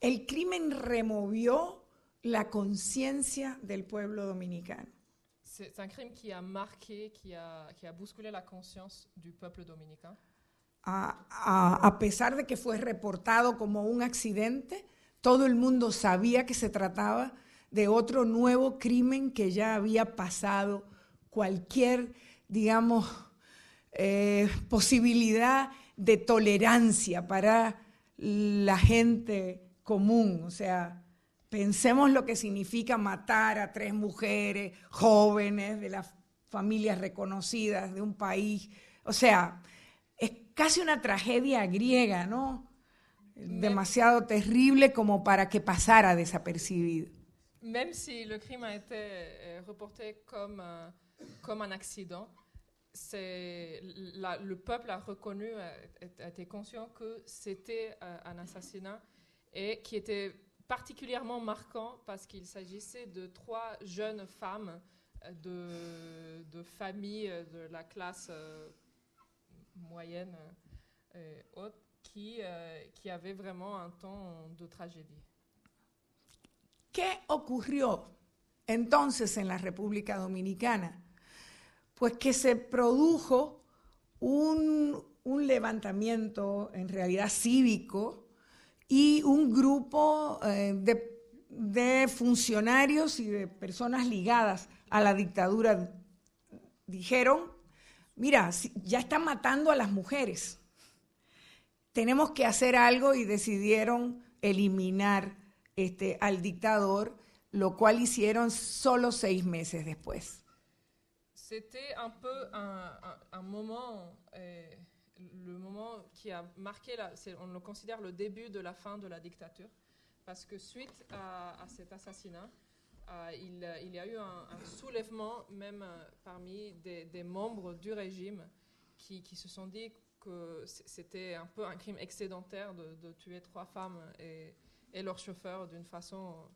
El crimen removió la conciencia del pueblo dominicano. C'est un crime qui a marqué, qui a, qui a bousculé la conscience du peuple dominicain. A, a- a pesar de que fue reportado como un accidente, todo el mundo sabía que se trataba de otro nuevo crimen que ya había pasado cualquier, digamos, eh, posibilidad de tolerancia para la gente común. O sea, pensemos lo que significa matar a tres mujeres jóvenes de las familias reconocidas de un país. O sea, es casi una tragedia griega, ¿no? Demasiado terrible como para que pasara desapercibido. Même si le crime a été euh, reporté comme, euh, comme un accident, la- le peuple a reconnu, a, a été conscient que c'était euh, un assassinat et qui était particulièrement marquant parce qu'il s'agissait de trois jeunes femmes euh, de, de familles euh, de la classe euh, moyenne haute qui, qui avaient vraiment un temps de tragédie. ¿Qué ocurrió entonces en la República Dominicana? Pues que se produjo un, un levantamiento en realidad cívico y un grupo eh, de, funcionarios y de personas ligadas a la dictadura dijeron, mira, ya están matando a las mujeres, tenemos que hacer algo y decidieron eliminar este, al dictador, lo cual hicieron solo seis meses después. C'était un un, un- un moment, euh, le moment qui a marqué, on le considère le début de la fin de la dictature, parce que suite à, cet assassinat, euh, il, y a eu un, soulèvement même euh, parmi des, membres du régime qui, se sont dit que c'était un peu un crime excédentaire de, tuer trois femmes et, et leur chauffeur d'une façon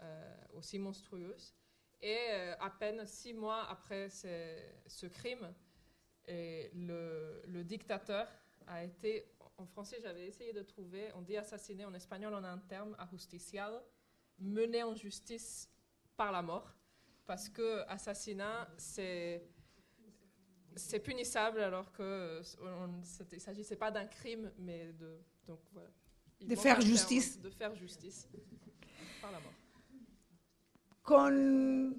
euh, aussi monstrueuse. Et à peine six mois après ce crime, et le, le dictateur a été, en français j'avais essayé de trouver, on dit assassiné, en espagnol on a un terme, ajusticiado, mené en justice par la mort, parce que assassinat c'est c'est punissable alors que on- il ne s'agissait pas d'un crime, mais de donc voilà. Il De faire terme, justice. de faire justice par la mort. Con,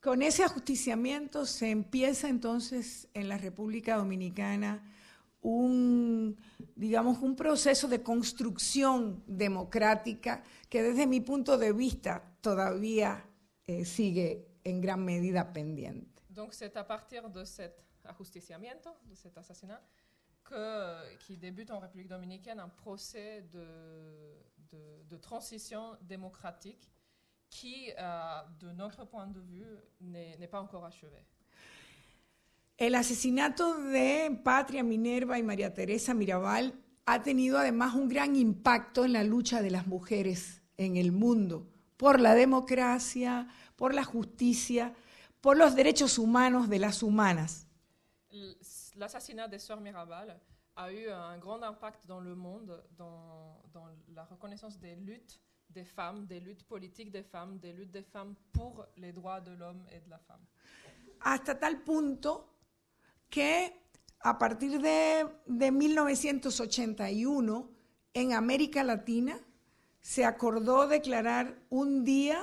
con ese ajusticiamiento se empieza entonces en la República Dominicana un, digamos, un proceso de construcción democrática que desde mi punto de vista todavía eh, sigue en gran medida pendiente. Donc c'est à partir de cet ajusticiamiento, de cet assassinat, que, qui débute en République dominicaine un procès de, de- de transition démocratique qui, euh, de notre point de vue, n'est pas encore. El asesinato de Patria Minerva y María Teresa Mirabal ha tenido además un gran impacto en la lucha de las mujeres en el mundo por la democracia, por la justicia, por los derechos humanos de las humanas. L'assassinat des sœurs Mirabal a eu un grand impact dans le monde, dans, dans la reconnaissance des luttes des femmes, des luttes politiques des femmes, des luttes des femmes pour les droits de l'homme et de la femme. Hasta tal punto que a partir de, de 1981 en América Latina se acordó declarar un día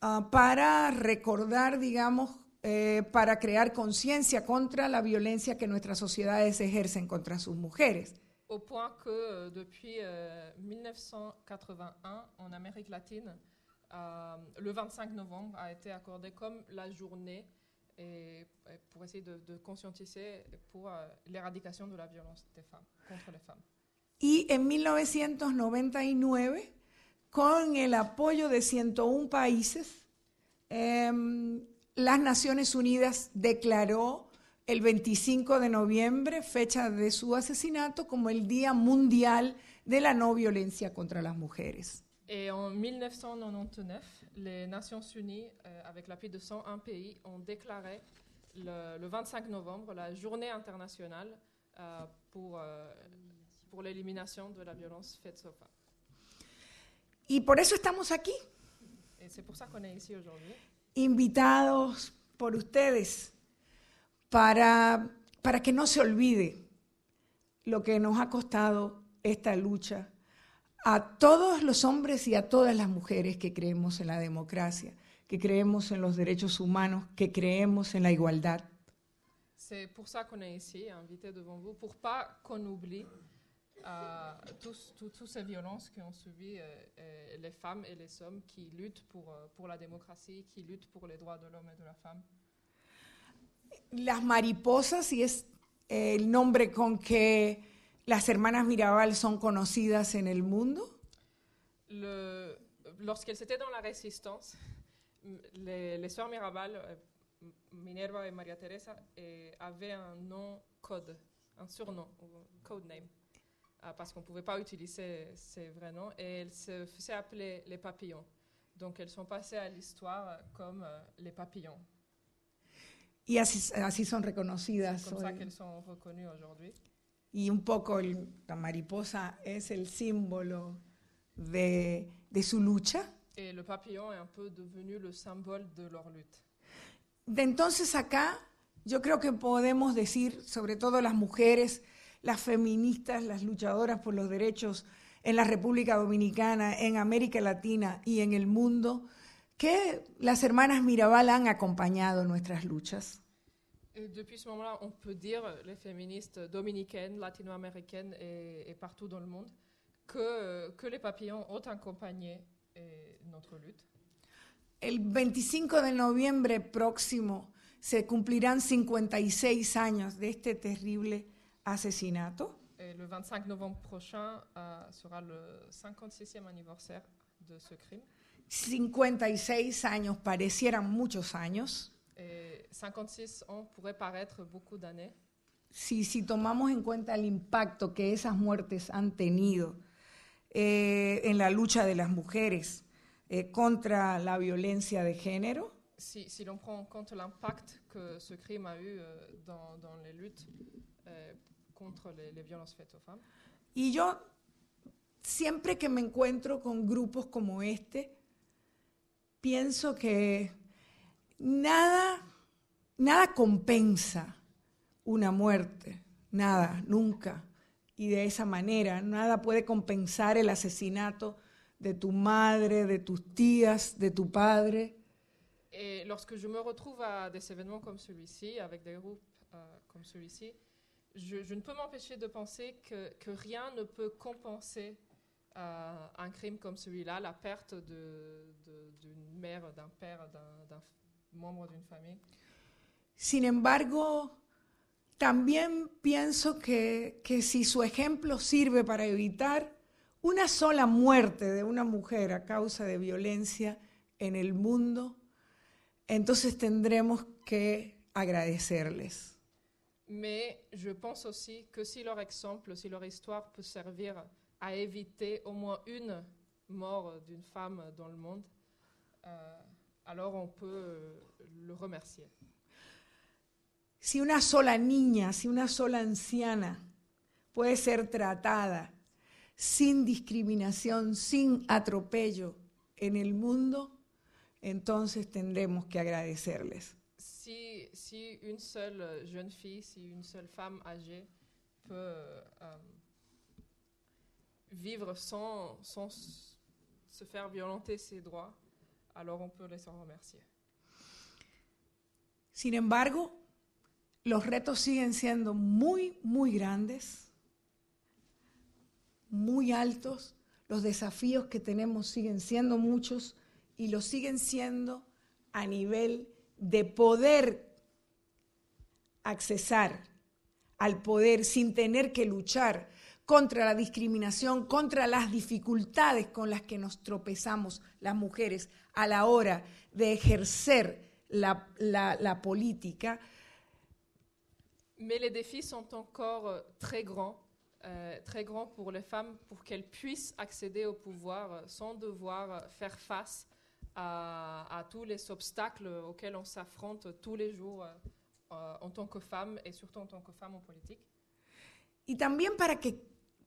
ah, para recordar, digamos, eh, para crear conciencia contra la violencia que nuestras sociedades ejercen contra sus mujeres. Au point que euh, depuis euh, 1981, en Amérique latine, euh, le 25 novembre a été accordé comme la journée et, et pour essayer de, conscientiser pour euh, l'éradication de la violence des femmes, contre les femmes. Y en 1999, con el apoyo de 101 países, em, las Naciones Unidas el 25 de noviembre, fecha de su asesinato, como el Día Mundial de la No Violencia contra las Mujeres. Et en 1999, les Nations Unies, euh, avec l'appui de 101 pays, ont déclaré le, le 25 novembre la journée internationale euh, pour, euh, pour l'élimination de la violence faite aux femmes. Y por eso estamos aquí, Et c'est pour ça qu'on est ici aujourd'hui. invitados por ustedes, para, para que no se olvide lo que nos ha costado esta lucha a todos los hombres y a todas las mujeres que creemos en la democracia, que creemos en los derechos humanos, que creemos en la igualdad. C'est pour ça qu'on est ici, invité devant vous, pour pas qu'on oublie euh, tous, tous- toutes ces violences qu'ont subi euh, euh, les femmes et les hommes qui luttent pour, euh, pour la démocratie, qui luttent pour les droits de l'homme et de la femme. Las mariposas, y es eh, el nombre con que las hermanas Mirabal son conocidas en el mundo, Le- Lorsqu'elles étaient dans la résistance, les, les sœurs Mirabal, euh, Minerva et Maria Teresa, eh, avaient un nom code, un surnom, ou code name, ah, parce qu'on ne pouvait pas utiliser ces vrais noms, et elles se faisaient appeler les papillons. Donc elles sont passées à l'histoire comme euh, les papillons. Y así, así son reconocidas. C'est comme ça hoy. qu'elles sont reconnues aujourd'hui. Y un poco el- la mariposa es el símbolo de, de su lucha. Et le papillon est un peu devenu le symbole de leur lutte. De entonces acá, yo creo que podemos decir, sobre todo las mujeres, las feministas, las luchadoras por los derechos en la República Dominicana, en América Latina y en el mundo, que las hermanas Mirabal han acompañado nuestras luchas. Depuis ce moment-là, on peut dire, les féministes dominicaines, latino-américaines et, et partout dans le monde, que, que les papillons ont accompagné eh, notre lutte. El 25 de noviembre próximo se cumplirán 56 años de este terrible asesinato. Et le 25 novembre prochain euh, sera le 56e anniversaire de ce crime. 56 años parecieran muchos años. Et 56 ans pourrait paraître beaucoup d'années. Si, si tomamos en cuenta el impacto que esas muertes han tenido eh, en la lucha de las mujeres eh, contra la violencia de género, Si, si l'on prend en compte l'impact que ce crime a eu dans, dans les luttes contre les, les violences faites aux femmes, Y yo, siempre que me encuentro con grupos como este, pienso que nada, nada compensa una muerte, nada, nunca. Y de esa manera, nada puede compensar el asesinato de tu madre, de tus tías, de tu padre. Et lorsque je me retrouve à des événements comme celui-ci, avec des groupes euh, comme celui-ci, je, je ne peux m'empêcher de penser que, que rien ne peut compenser un crime comme celui-là, la perte de- de- d'une mère, d'un père, d'un membre d'une famille. Sin embargo, también pienso que, que si su ejemplo sirve para evitar una sola muerte de una mujer a causa de violencia en el mundo, entonces tendremos que agradecerles. Mais je pense aussi que si leur exemple, si leur histoire peut servir à éviter au moins une mort d'une femme dans le monde, euh, alors on peut euh, le remercier. Si una sola niña, si una sola anciana puede ser tratada sin discriminación, sin atropello en el mundo, entonces tendremos que agradecerles. Si, si une seule jeune fille, si une seule femme âgée peut euh, vivre sans, sans se faire violenter ses droits, alors on les en. Sin embargo, los retos siguen siendo muy, muy grandes, muy altos, los desafíos que tenemos siguen siendo muchos y lo siguen siendo a nivel de poder accesar al poder sin tener que luchar contra la discriminación, contra las dificultades con las que nos tropezamos las mujeres a la hora de ejercer la, la- la política, Mais les défis sont encore euh, très grands, euh, très grands pour les femmes, pour qu'elles puissent accéder au pouvoir euh, sans devoir euh, faire face à, à tous les obstacles auxquels on s'affronte tous les jours euh, euh, en tant que femme et surtout en tant que femme en politique. y también para, que,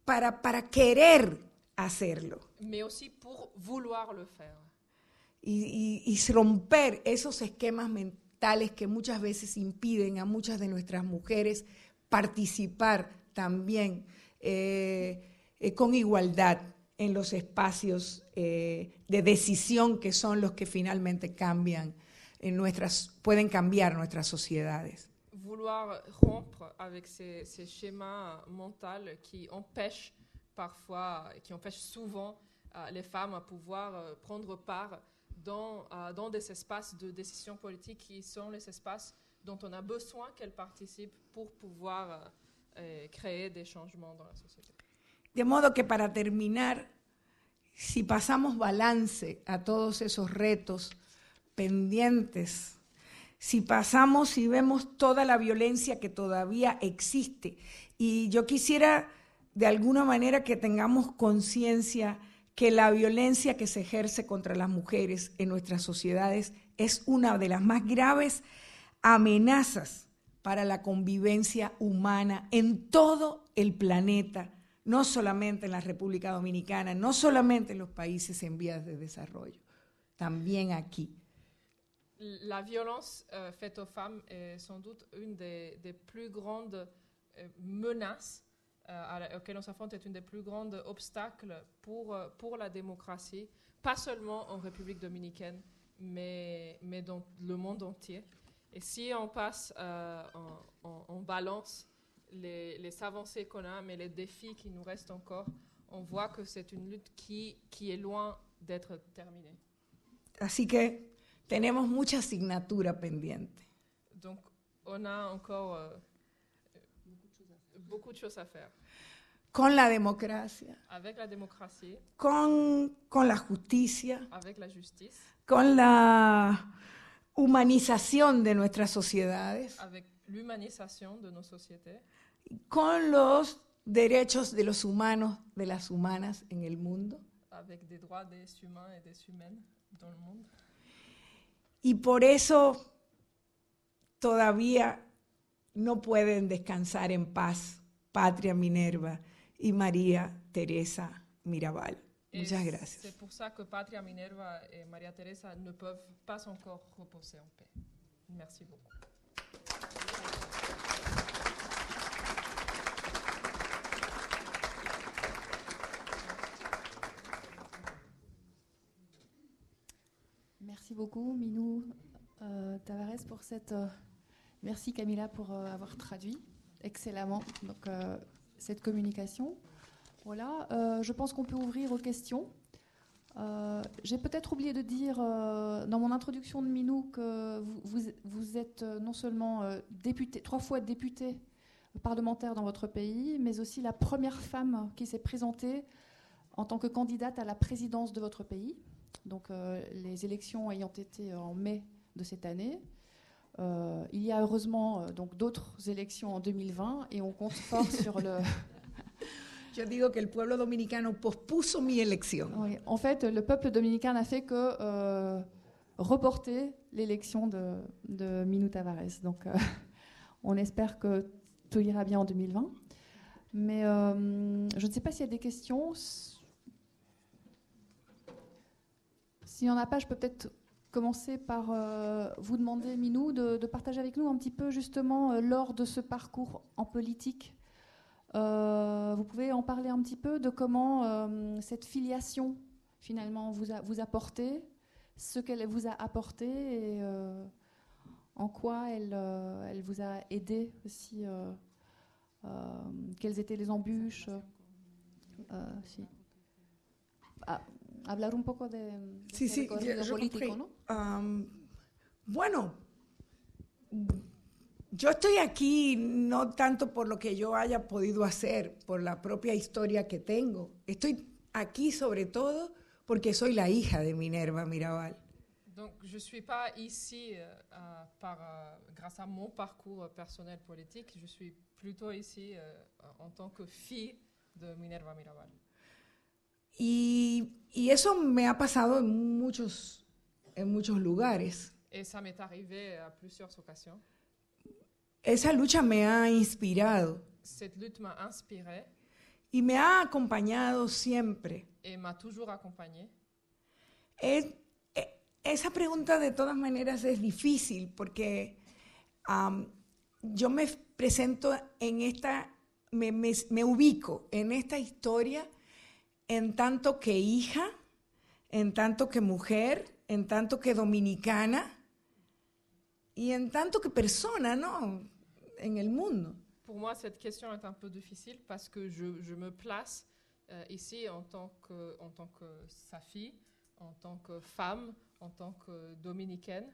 para, para querer hacerlo mais aussi pour vouloir le faire. y, y- y romper esos esquemas mentales que muchas veces impiden a muchas de nuestras mujeres participar también eh, eh, con igualdad en los espacios eh, de decisión que son los que finalmente cambian en nuestras, pueden cambiar nuestras sociedades. Vouloir rompre avec ces, schémas mentaux qui empêchent parfois, qui empêchent souvent euh, les femmes à pouvoir euh, prendre part dans, euh, dans des espaces de décision politique qui sont les espaces dont on a besoin qu'elles participent pour pouvoir créer des changements dans la société. De modo que para terminar, si pasamos balance a todos esos retos pendientes, si pasamos y vemos toda la violencia que todavía existe, y yo quisiera de alguna manera que tengamos conciencia que la violencia que se ejerce contra las mujeres en nuestras sociedades es una de las más graves amenazas para la convivencia humana en todo el planeta, no solamente en la República Dominicana, no solamente en los países en vías de desarrollo. también aquí. La violence euh, faite aux femmes est sans doute une des, plus grandes euh, menaces euh, auxquelles on s'affronte, est une des plus grandes obstacles pour, pour la démocratie, pas seulement en République dominicaine, mais, mais dans le monde entier. Et si on passe en balance les, les avancées qu'on a, mais les défis qui nous restent encore, on voit que c'est une lutte qui, qui est loin d'être terminée. Así que tenemos mucha asignatura pendiente. Donc, on a encore euh, beaucoup de choses à faire. Con la democracia, Avec la démocratie, con, con la justicia, avec la justice, con la humanización de nuestras sociedades, avec l'humanisation de nos sociétés, con los derechos de los humanos, de las humanas en el mundo. avec des droits des humains et des humaines dans le monde. Y por eso todavía no pueden descansar en paz Patria Minerva y María Teresa Mirabal. Muchas gracias. C'est pour ça que Patria Minerva et Maria Teresa ne peuvent pas encore reposer en paix. Merci beaucoup. Merci beaucoup, Minou euh, Tavares, pour cette. euh, merci, Camilla, pour euh, avoir traduit excellemment donc, cette communication. Voilà, je pense qu'on peut ouvrir aux questions. J'ai peut-être oublié de dire dans mon introduction de Minou que vous, vous- êtes non seulement trois fois député parlementaire dans votre pays, mais aussi la première femme qui s'est présentée en tant que candidate à la présidence de votre pays. Donc, euh, les élections ayant été en mai de cette année, euh, il y a heureusement euh, donc d'autres élections en 2020 et on compte fort sur le. Yo digo que el pueblo dominicano pospuso mi elección. Oui, en fait, le peuple dominicain n'a fait que euh, reporter l'élection de, de Minou Tavares. Donc, euh, on espère que tout ira bien en 2020. Mais euh, je ne sais pas s'il y a des questions. S'il n'y en a pas, je peux peut-être commencer par euh, vous demander, Minou, de, partager avec nous un petit peu justement euh, lors de ce parcours en politique. Euh, vous pouvez en parler un petit peu de comment cette filiation finalement vous a, vous a porté, ce qu'elle vous a apporté et en quoi elle, elle vous a aidé aussi, quelles étaient les embûches. Ah, hablar un poco de, de Sí, sí, recorrido yo- yo político. ¿no? Am, bueno, yo estoy aquí no tanto por lo que yo haya podido hacer, por la propia historia que tengo. Estoy aquí sobre todo porque soy la hija de Minerva Mirabal. Donc, je ne suis pas ici euh, à- par, euh, grâce à mon parcours personnel politique, je suis plutôt ici euh, en tant que fille de Minerva Mirabal. Y, y eso me ha pasado en muchos, en muchos lugares. Et ça m'est arrivé à plusieurs occasions. Esa lucha me ha inspirado Cette lutte m'a inspirée y me ha acompañado siempre. et m'a toujours accompagnée. Es- e- esa pregunta de todas maneras es difícil porque am, yo me presento en esta, me, me- me ubico en esta historia en tanto que hija, en tanto que mujer, en tanto que dominicana y en tanto que persona, ¿no? En el mundo. Pour moi, cette question est un peu difficile parce que je, je me place euh, ici en tant, que, en tant que sa fille, en tant que femme, en tant que dominicaine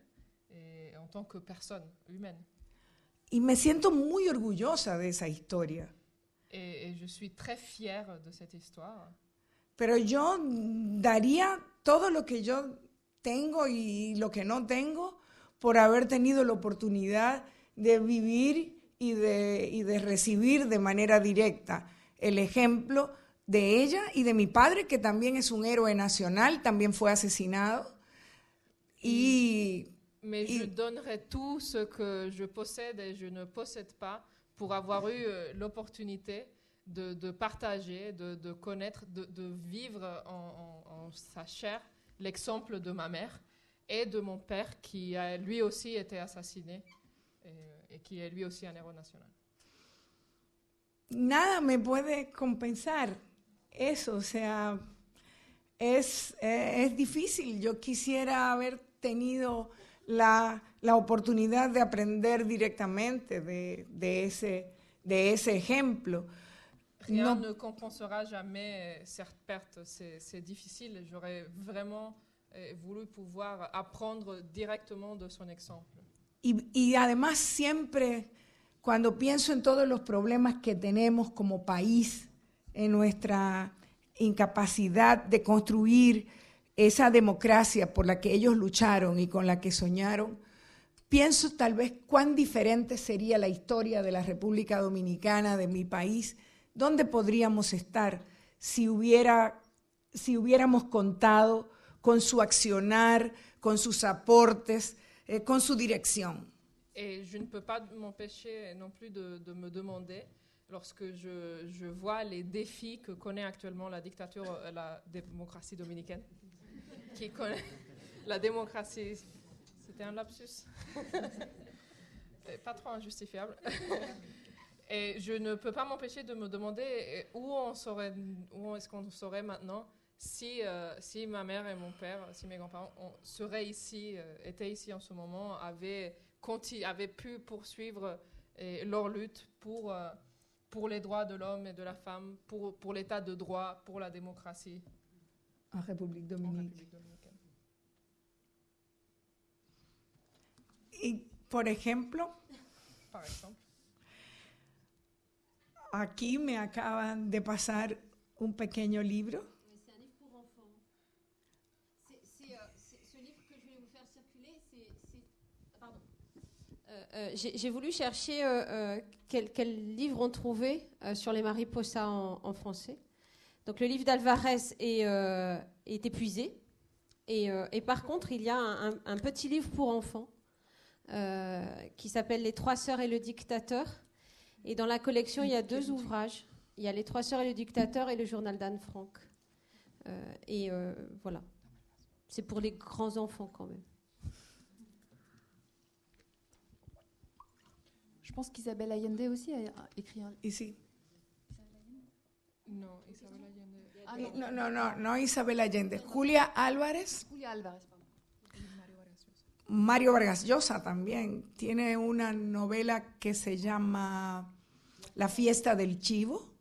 et en tant que personne humaine. Y me siento muy orgullosa de esa historia. Et, et je suis très fière de cette histoire. Pero yo daría todo lo que yo tengo y lo que no tengo por haber tenido la oportunidad de vivir y de, y de recibir de manera directa el ejemplo de ella y de mi padre, que también es un héroe nacional, también fue asesinado. Y Mais Et- je donnerais tout ce que je possède et je ne possède pas pour avoir eu euh, l'opportunité de, partager, de, connaître, de, vivre en, sa chair l'exemple de ma mère et de mon père qui a lui aussi été assassiné et, et qui est lui aussi un héros national. Nada me puede compensar eso, o sea, es, eh, es difícil. Yo quisiera haber tenido la, la oportunidad de aprender directamente de, de ese, de ese ejemplo. No- ne compensera jamais euh, cette perte, c'est difficile. J'aurais vraiment euh, voulu pouvoir apprendre directement de son exemple. Y, y además siempre, cuando pienso en todos los problemas que tenemos como país, en nuestra incapacidad de construir esa democracia por la que ellos lucharon y con la que soñaron, pienso tal vez cuán diferente sería la historia de la República Dominicana, de mi país, dónde podríamos estar si, hubiera, si hubiéramos contado con su accionar, con sus aportes, eh, con su dirección? Et je ne peux pas m'empêcher non plus de, de me demander, lorsque je, je vois les défis que connaît actuellement la dictature, euh, la démocratie dominicaine, qui connaît la démocratie. C'était un lapsus. Pas trop injustifiable. Et je ne peux pas m'empêcher de me demander euh, où, on serait, où est-ce qu'on serait maintenant si, euh, si ma mère et mon père, si mes grands-parents seraient ici, euh, étaient ici en ce moment, avaient, avaient pu poursuivre euh, leur lutte pour, pour les droits de l'homme et de la femme, pour, pour l'état de droit, pour la démocratie. En République en dominicaine. Y, por ejemplo, Par exemple, aquí me acaban de pasar un pequeño libro C'est un livre pour enfants. Euh, ce livre que je vais vous faire circuler, c'est. Pardon. Euh, euh, J'ai voulu chercher euh, euh, quel, quel livre on trouvait euh, sur les mariposas en, en français. Donc le livre d'Alvarez est, est épuisé. Et, et par contre, il y a un, un- un petit livre pour enfants qui s'appelle Les Trois Sœurs et le Dictateur. Et dans la collection, il y a deux ouvrages. Il y a Les Trois Sœurs et le Dictateur et le journal d'Anne Frank. Euh, et euh, voilà. C'est pour les grands enfants quand même. Je pense qu'Isabelle Allende aussi a a écrit un. sí. non, Isabelle Allende. Ah, non. No, no, no, no Isabel Allende, Julia Álvarez, Julia Alvarez, pardon. Mario Vargas Llosa también tiene una novela que se llama La fiesta del chivo,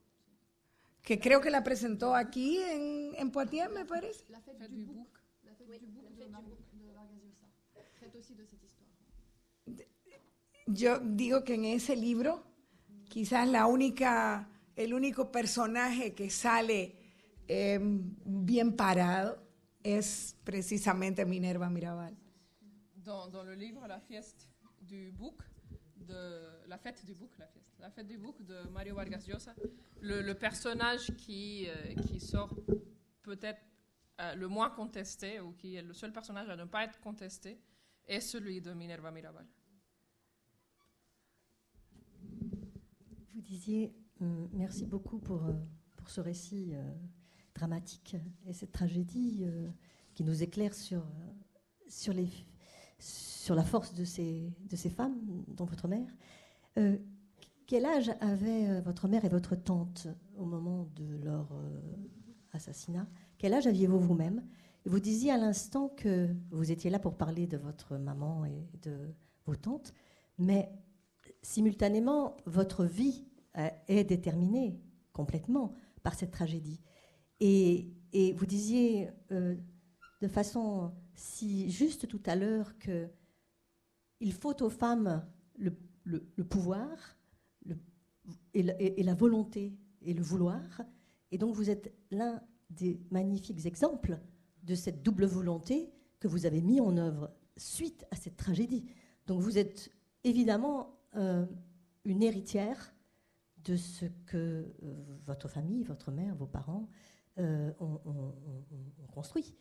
que creo que la presentó aquí en, en Poitiers, me parece. La fête, du, bouc. bouc. La fête du bouc de, Vargas Llosa. Traite aussi de cette histoire. Yo digo que en ese libro, quizás la única, el único personaje que sale eh, bien parado es precisamente Minerva Mirabal. Dans, le livre La du bouc, de, la fête du bouc, la, fête du bouc de Mario Vargas Llosa, le, personnage qui, euh, qui sort peut-être euh, le moins contesté, ou qui est le seul personnage à ne pas être contesté, est celui de Minerva Mirabal. Vous disiez euh, merci beaucoup pour, pour ce récit dramatique et cette tragédie qui nous éclaire sur, sur, les, sur la force de ces, de ces femmes, dont votre mère. Euh, quel âge avaient euh, votre mère et votre tante au moment de leur euh, assassinat? Quel âge aviez-vous vous-même? Vous disiez à l'instant que vous étiez là pour parler de votre maman et de vos tantes, mais simultanément, votre vie est déterminée complètement par cette tragédie. Et, et vous disiez de façon si juste tout à l'heure que il faut aux femmes le, pouvoir et, la- volonté et le vouloir. Et donc vous êtes l'un des magnifiques exemples de cette double volonté que vous avez mis en œuvre suite à cette tragédie. Donc vous êtes évidemment euh, une héritière de ce que euh, votre famille, votre mère, vos parents euh, ont construit.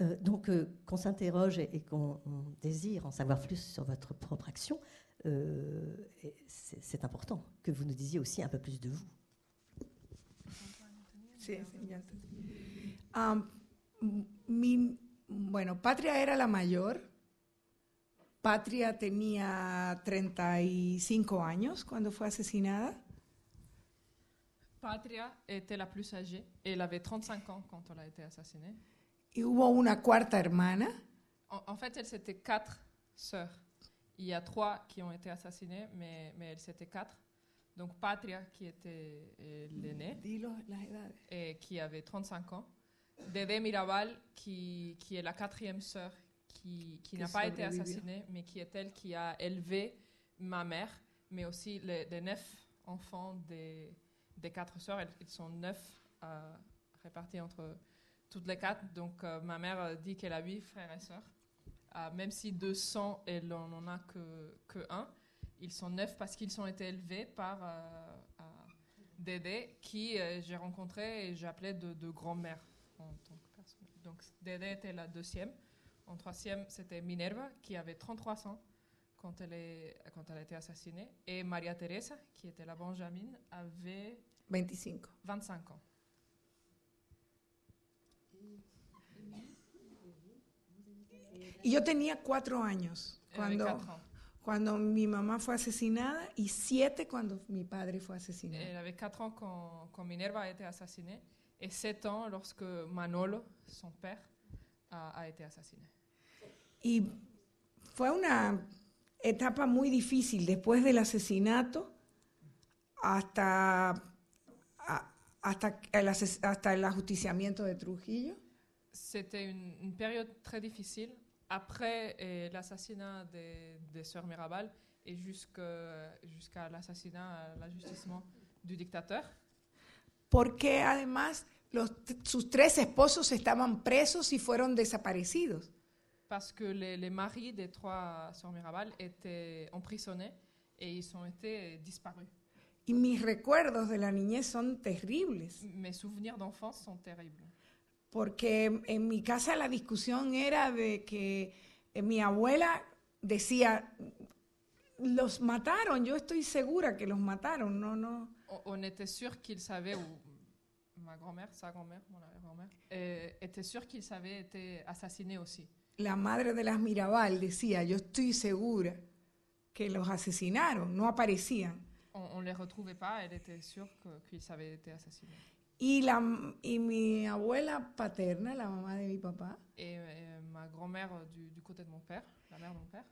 Euh, donc euh, qu'on s'interroge et, et qu'on on désire en savoir plus sur votre propre action, euh, et c'est important que vous nous disiez aussi un peu plus de vous. Sí, mi bueno, Patria era la mayor. Patria tenía 35 años cuando fue asesinada. Patria était la plus âgée et elle avait 35 ans quand elle a été assassinée. Y hubo una cuarta hermana. En, en fait, elles étaient quatre sœurs. Il y a trois qui ont été assassinées, mais, mais elles étaient quatre. Donc Patria, qui était euh, l'aînée et qui avait 35 ans. Dédé Mirabal, qui, qui est la quatrième sœur, qui, n'a pas été assassinée, mais qui est elle qui a élevé ma mère, mais aussi les, les neuf enfants des, des quatre sœurs. Ils sont neuf euh, répartis entre toutes les quatre. Donc euh, ma mère euh, dit qu'elle a huit frères et sœurs. Euh, même si 200, elle n'en en a que, que un. Ils sont neuf parce qu'ils ont été élevés par Dédé, qui j'ai rencontré et j'appelais de, de grand-mère en tant que personne. Donc Dédé était la deuxième. En troisième, c'était Minerva, qui avait 33 ans quand elle, est, quand elle a été assassinée. Et Maria Teresa, qui était la Benjamine, avait 25. 25 ans. Y yo tenía cuatro años Elle cuando, 4 ans. cuando mi mamá fue asesinada y siete cuando mi padre fue Elle asesinado. avait 4 ans quand, quand Minerva a été assassinée et 7 ans lorsque Manolo, son père, a, a été assassiné. Y fue una etapa muy difícil después del asesinato hasta, hasta, el, hasta el ajusticiamiento de Trujillo. C'était une, une période très difficile après euh, l'assassinat des, des sœurs Mirabal et jusqu'à l'assassinat, euh, l'ajustissement du dictateur. porque además los, sus tres esposos estaban presos y fueron desaparecidos. Parce que les, les maris des trois sœurs Mirabal étaient emprisonnés et ils ont été disparus. Y mis recuerdos de la niñez son terribles, Mes souvenirs d'enfance sont terribles. porque en mi casa la discusión era de que eh, mi abuela decía, los mataron, yo estoy segura que los mataron, no, no. On, était sûr qu'ils savaient, ou ma grand-mère, sa grand-mère, mon arrière-grand-mère, euh, était sûr qu'ils avaient été assassinés aussi. La madre de las Mirabal decía, yo estoy segura que los asesinaron, no aparecían. On ne les retrouvait pas, elle était sûre qu'ils avaient été assassinés. Y, la, y mi abuela paterna, la mamá de mi papá, Et euh, ma grand-mère euh, du, du côté de mon père, la mère de mon père,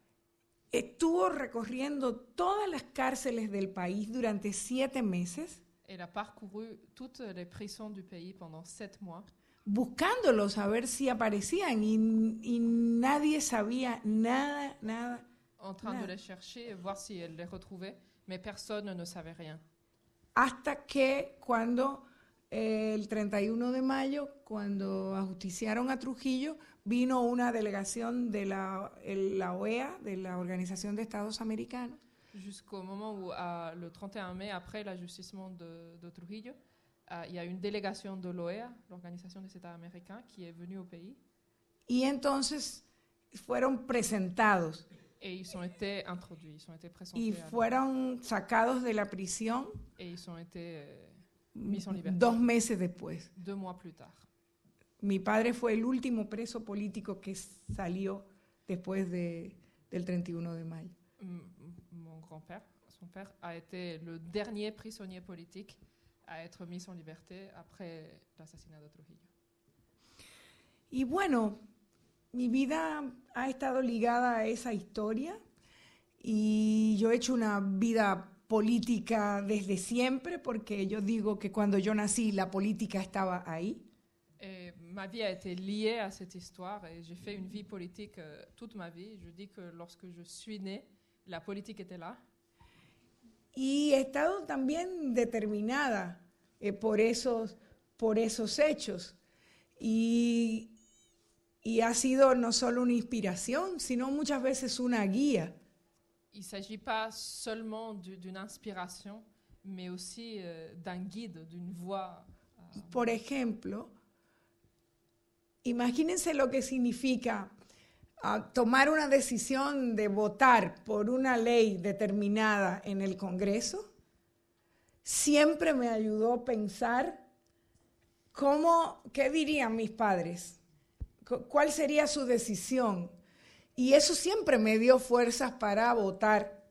estuvo recorriendo todas las cárceles del país durante siete meses, elle a parcouru toutes les prisons du pays pendant sept mois buscándolos a ver si aparecían y, y nadie sabía nada, nada. en train Nada. de les chercher et voir si elle les retrouvait, mais personne ne savait rien. Hasta que cuando eh, el 31 de mayo, cuando ajusticiaron a Trujillo, vino una delegación de la, el- la OEA, de la Organización de Estados Americanos, Jusqu'au moment où, à- le 31 mai, après l'ajustissement de, de Trujillo, euh, il y a une délégation de l'OEA, l'Organisation des États américains, qui est venue au pays. Y entonces fueron presentados et ils ont été introduits, ils ont été présentés y à- fueron sacados de la prisión et ils ont été euh, mis en dos meses después. deux mois plus tard. Mi padre fue el último preso político que salió después de, del 31 de mayo. Mon grand-père, son père, a été le dernier prisonnier politique à être mis en liberté après l'assassinat de Trujillo. Y bueno, mi vida ha estado ligada a esa historia y yo he hecho una vida política desde siempre porque yo digo que cuando yo nací la política estaba ahí. Et ma vie a été liée à cette histoire et j'ai fait une vie politique euh, toute ma vie. Je dis que lorsque je suis née, la politique était là. Y he estado también determinada eh, por, esos, por esos hechos. Y, y ha sido no solo una inspiración, sino muchas veces una guía. Il ne s'agit pas seulement du- d'une inspiration, mais aussi euh, d'un guide, d'une voix. euh, Por ejemplo, imagínense lo que significa ah, tomar una decisión de votar por una ley determinada en el Congreso. Siempre me ayudó a pensar cómo, qué dirían mis padres, cuál sería su decisión. Y eso siempre me dio fuerzas para votar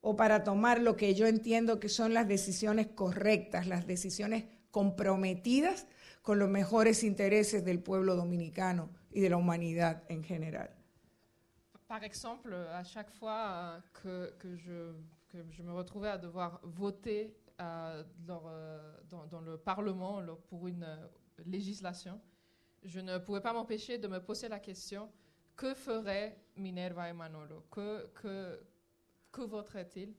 o para tomar lo que yo entiendo que son las decisiones correctas, las decisiones comprometidas con los mejores intereses del pueblo dominicano y de la humanidad en general. Par exemple, à chaque fois que, que, je, que je, me retrouvais à devoir voter euh, dans, dans, dans, le Parlement pour une législation, je ne pouvais pas m'empêcher de me poser la question que ferait Minerva et Manolo? Que, que, que voterait-il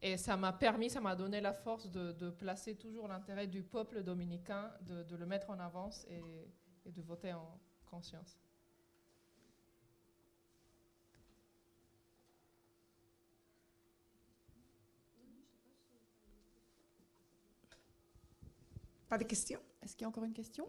Et ça m'a permis, ça m'a donné la force de, de placer toujours l'intérêt du peuple dominicain, de, de, le mettre en avance et, et de voter en conscience. Pas de questions? Est-ce qu'il y a encore une question?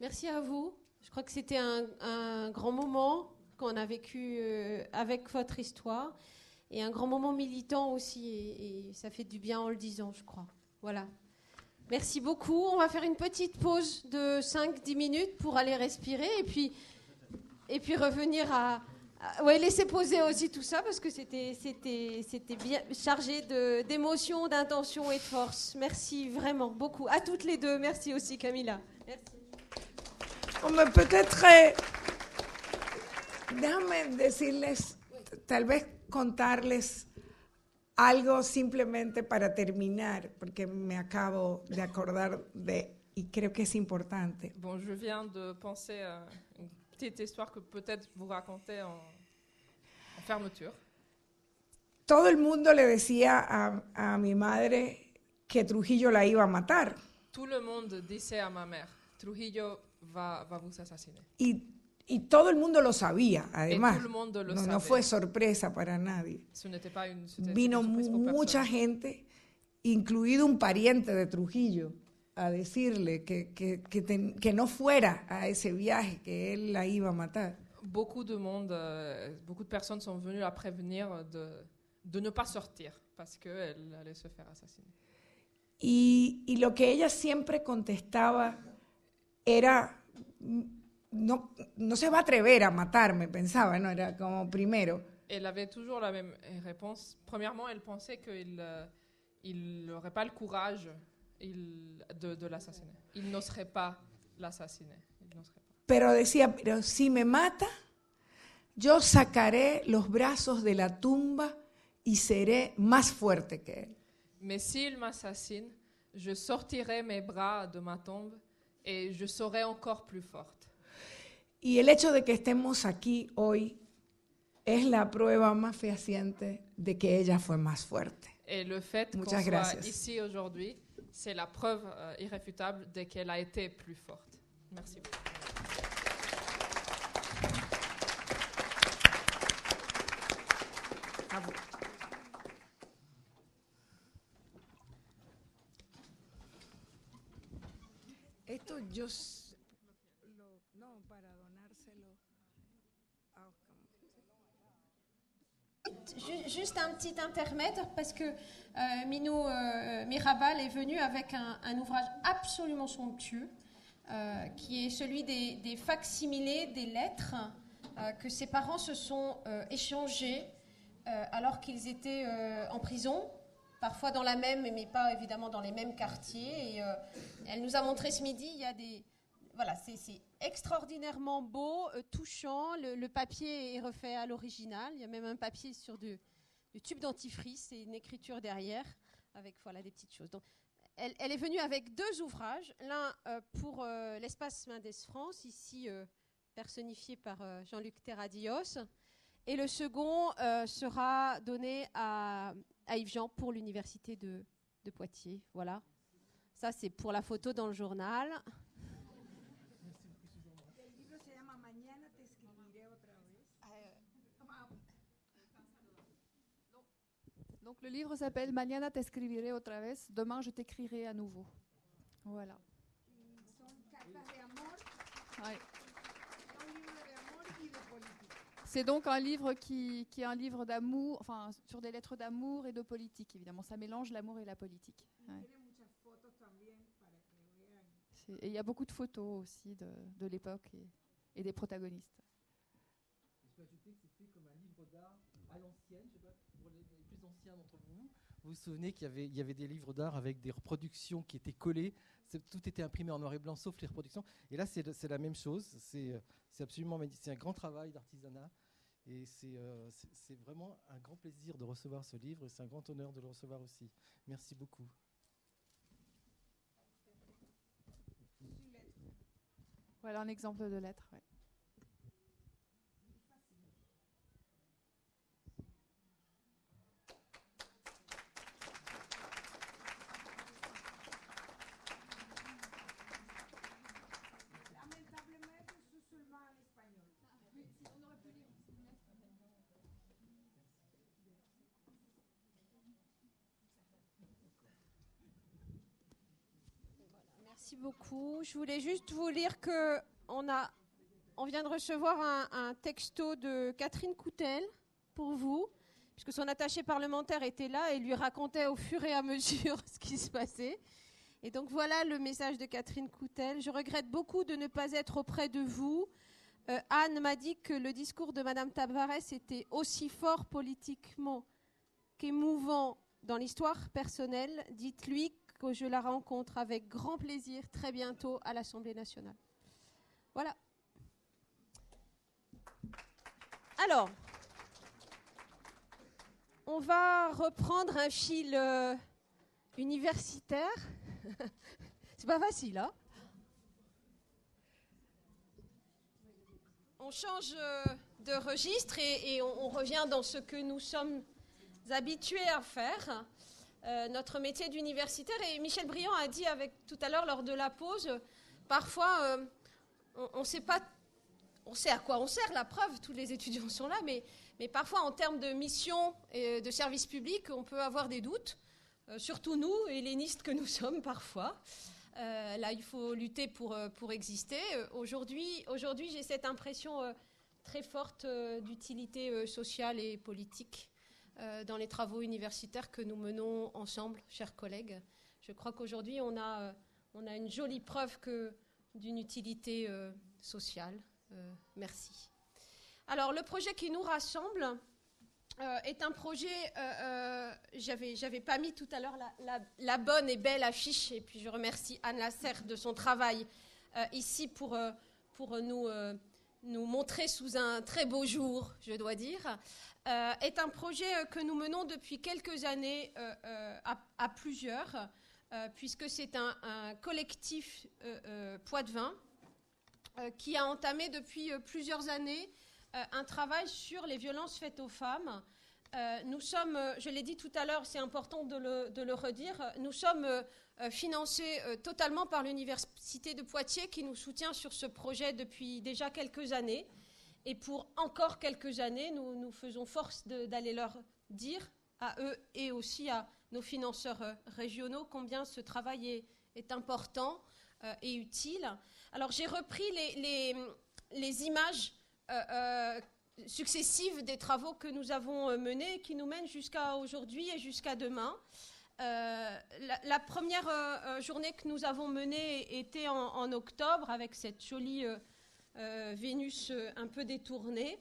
Merci. À vous. Je crois que c'était un, grand moment qu'on a vécu euh, avec votre histoire et un grand moment militant aussi. Et, ça fait du bien en le disant, je crois. Voilà. Merci beaucoup. On va faire une petite pause de 5-10 minutes pour aller respirer et puis, et puis revenir à, à. ouais, laisser poser aussi tout ça parce que c'était bien chargé d'émotions, d'intentions et de force. Merci vraiment beaucoup. À toutes les deux. Merci aussi, Camilla. Merci. Peut-être, eh, déjame decirles, tal vez contarles algo simplemente para terminar, porque me acabo de acordar de, y creo que es importante. Bon, je viens de penser à une petite histoire que peut-être vous racontez en, en, fermeture. Todo el mundo le decía a, a mi madre que Trujillo la iba a matar. Tout le monde disait à ma mère, Trujillo va, va vous assassiner. Y, y, todo el mundo lo sabía, además. Le no, savait. no fue sorpresa para nadie. Vino mucha gente, incluido un pariente de Trujillo, a decirle que, que, que, ten- que no fuera a ese viaje, que él la iba a matar. Beaucoup de monde, euh, beaucoup de personnes sont venues la prévenir de, de ne pas sortir parce qu'elle allait se faire assassiner. Y, y lo que ella siempre contestaba era, no, no se va a atrever a matarme, pensaba, ¿no? Era como primero. Elle avait toujours la même réponse. Premièrement, elle pensait qu'il euh, il n'aurait pas le courage il- de, de l'assassiner. Il n'oserait pas l'assassiner. Pero decía, pero si me mata, yo sacaré los brazos de la tumba y seré más fuerte que él. Mais s'il m'assassine, je sortirai mes bras de ma tombe et je serai encore plus forte. Y el hecho de que estemos aquí hoy es la prueba más fehaciente de que ella fue más fuerte. Et le fait qu'on soit ici aujourd'hui, c'est la preuve euh, irréfutable de qu'elle a été plus forte. Merci. beaucoup. Yo... s- lo- no, para donárselo. a- Ju- Juste un petit intermède parce que euh, Minou euh, Mirabal est venu avec un, un ouvrage absolument somptueux euh, qui est celui des, des facsimilés des lettres euh, que ses parents se sont euh, échangés euh, alors qu'ils étaient euh, en prison, parfois dans la même, mais pas évidemment dans les mêmes quartiers. Euh, elle nous a montré ce midi, il y a des, voilà, c'est extraordinairement beau, euh, touchant. Le, papier est refait à l'original. Il y a même un papier sur du, tube dentifrice et une écriture derrière avec voilà des petites choses. Donc, elle, est venue avec deux ouvrages, l'un euh, pour l'espace Mendes France, ici personnifié par Jean-Luc Terradios, et le second sera donné à, à Yves Jean pour l'université de, de Poitiers. Voilà. Ça, c'est pour la photo dans le journal. Donc le livre s'appelle Mañana te escribiré otra vez. Demain je t'écrirai à nouveau. Voilà. C'est donc un livre qui, est un livre d'amour, enfin sur des lettres d'amour et de politique, évidemment. Ça mélange l'amour et la politique. Et il y a beaucoup de photos aussi de, l'époque et, des protagonistes. Je peux ajouter que c'est fait comme un livre d'art à l'ancienne, je sais pas, pour plus anciens d'entre vous. Vous vous souvenez qu'il y avait, des livres d'art avec des reproductions qui étaient collées. Tout était imprimé en noir et blanc, sauf les reproductions. Et là, c'est la même chose. C'est absolument C'est un grand travail d'artisanat. Et euh, c'est vraiment un grand plaisir de recevoir ce livre. C'est un grand honneur de le recevoir aussi. Merci beaucoup. Voilà un exemple de lettre. Merci beaucoup. Je voulais juste vous lire que on a, on vient de recevoir un, texto de Catherine Coutel pour vous, puisque son attaché parlementaire était là et lui racontait au fur et à mesure ce qui se passait. Et donc voilà le message de Catherine Coutel. Je regrette beaucoup de ne pas être auprès de vous. Euh, Anne m'a dit que le discours de Madame Tavares était aussi fort politiquement qu'émouvant dans l'histoire personnelle. Dites-lui que je la rencontre avec grand plaisir très bientôt à l'Assemblée nationale. Voilà. Alors, on va reprendre un fil euh, universitaire. C'est pas facile, hein? On change euh, de registre et, on, revient dans ce que nous sommes habitués à faire. Euh, notre métier d'universitaire. Et Michel Briand a dit avec, tout à l'heure lors de la pause, parfois euh, on, on, sait pas, on sait à quoi on sert, la preuve, tous les étudiants sont là, mais, parfois en termes de mission et de service public, on peut avoir des doutes, euh, surtout nous, hellénistes que nous sommes parfois. Là, il faut lutter pour, exister. Aujourd'hui, j'ai cette impression très forte d'utilité sociale et politique dans les travaux universitaires que nous menons ensemble, chers collègues. Je crois qu'aujourd'hui, on a, euh, on a une jolie preuve d'une utilité euh, sociale. Euh, merci. Alors, le projet qui nous rassemble euh, est un projet. Euh, J'avais pas mis tout à l'heure la, bonne et belle affiche, et puis je remercie Anne Lasserre de son travail ici pour, pour nous nous montrer sous un très beau jour, je dois dire, euh, est un projet euh, que nous menons depuis quelques années euh, à, plusieurs, puisque c'est un, collectif euh, Poids-de-Vin qui a entamé depuis plusieurs années un travail sur les violences faites aux femmes. nous sommes, je l'ai dit tout à l'heure, c'est important de de le, redire, nous sommes financés totalement par l'Université de Poitiers qui nous soutient sur ce projet depuis déjà quelques années. Et pour encore quelques années, nous, nous faisons force d'aller leur dire à eux et aussi à nos financeurs euh, régionaux combien ce travail est, important euh, et utile. Alors j'ai repris les, images euh, euh successives des travaux que nous avons euh, menés et qui nous mènent jusqu'à aujourd'hui et jusqu'à demain. Euh, la, première euh, journée que nous avons menée était en, octobre avec cette jolie euh, euh, Vénus euh, un peu détournée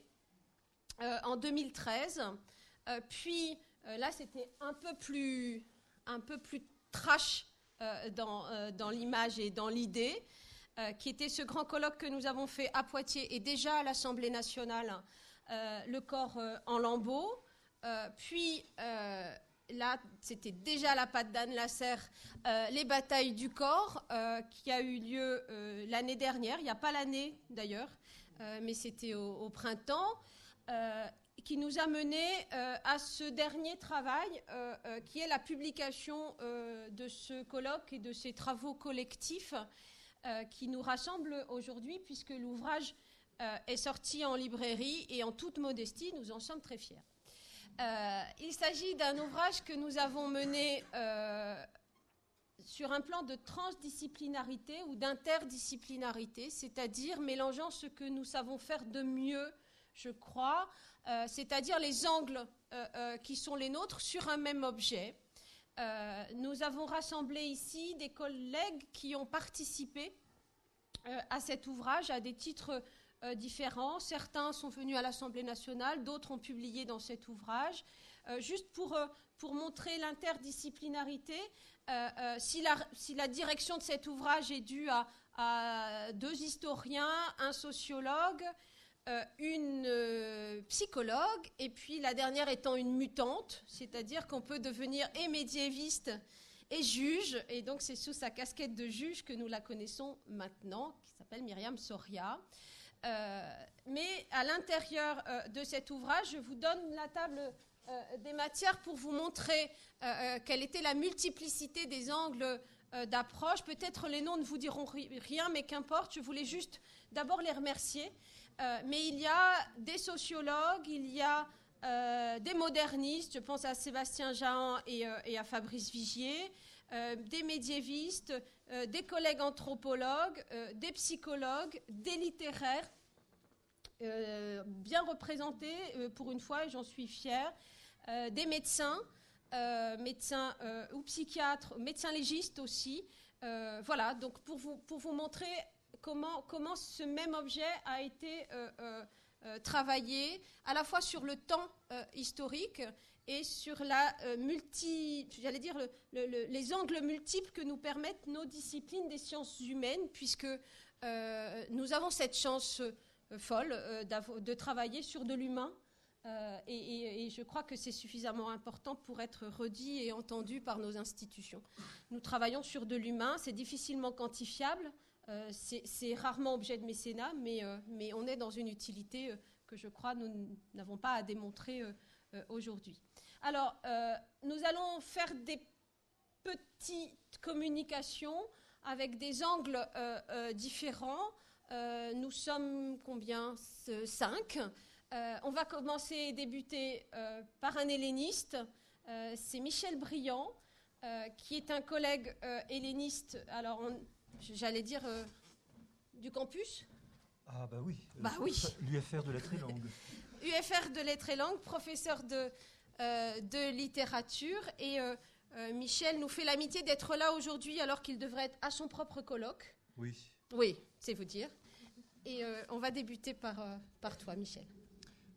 euh, en 2013. puis là, c'était un peu plus, un peu plus trash dans, dans l'image et dans l'idée. Euh, qui était ce grand colloque que nous avons fait à Poitiers et déjà à l'Assemblée nationale, euh, le corps euh, en lambeaux. puis là, c'était déjà la patte d'Anne Lasserre, les batailles du corps, qui a eu lieu l'année dernière, il n'y a pas l'année d'ailleurs, mais c'était au, printemps qui nous a mené euh, à ce dernier travail, euh, euh, qui est la publication de ce colloque et de ces travaux collectifs qui nous rassemblent aujourd'hui, puisque l'ouvrage est sorti en librairie et en toute modestie, nous en sommes très fiers. Il s'agit d'un ouvrage que nous avons mené sur un plan de transdisciplinarité ou d'interdisciplinarité, c'est-à-dire mélangeant ce que nous savons faire de mieux je crois, c'est-à-dire les angles qui sont les nôtres sur un même objet. nous avons rassemblé ici des collègues qui ont participé à cet ouvrage à des titres différents. Certains sont venus à l'Assemblée nationale, d'autres ont publié dans cet ouvrage. juste pour, pour montrer l'interdisciplinarité, si la, si, la, direction de cet ouvrage est due à, à deux historiens, un sociologue, euh, une euh, psychologue, et puis la dernière étant une mutante, c'est-à-dire qu'on peut devenir et médiéviste et juge, et donc c'est sous sa casquette de juge que nous la connaissons maintenant, qui s'appelle Myriam Soria. Euh, mais à l'intérieur de cet ouvrage, je vous donne la table des matières pour vous montrer quelle était la multiplicité des angles euh, d'approche. Peut-être les noms ne vous diront rien, mais qu'importe, je voulais juste d'abord les remercier. Euh, mais il y a des sociologues, il y a euh, des modernistes, je pense à Sébastien Jahan et, à Fabrice Vigier, des médiévistes, des collègues anthropologues, des psychologues, des littéraires, bien représentés pour une fois, et j'en suis fière, des médecins. Euh, médecin euh, ou psychiatre, médecin légiste aussi. Euh, voilà, donc pour vous, pour vous montrer comment, comment ce même objet a été travaillé à la fois sur le temps historique et sur la multi, j'allais dire les angles multiples que nous permettent nos disciplines des sciences humaines, puisque nous avons cette chance folle de travailler sur de l'humain euh, et, je crois que c'est suffisamment important pour être redit et entendu par nos institutions. Nous travaillons sur de l'humain, c'est difficilement quantifiable, euh, c'est rarement objet de mécénat, euh, mais, on est dans une utilité que je crois nous n'avons pas à démontrer aujourd'hui. Alors, nous allons faire des petites communications avec des angles différents. nous sommes combien? Cinq. Euh, on va commencer et débuter euh, par un helléniste. Euh, c'est Michel Briand, qui est un collègue helléniste, alors j'allais dire du campus? Ah bah oui. Bah oui. L'UFR de lettres et langues. UFR de lettres et langues, professeur de, de littérature. Et Michel nous fait l'amitié d'être là aujourd'hui alors qu'il devrait être à son propre colloque. Oui. Oui, c'est vous dire. Et on va débuter par, par toi, Michel.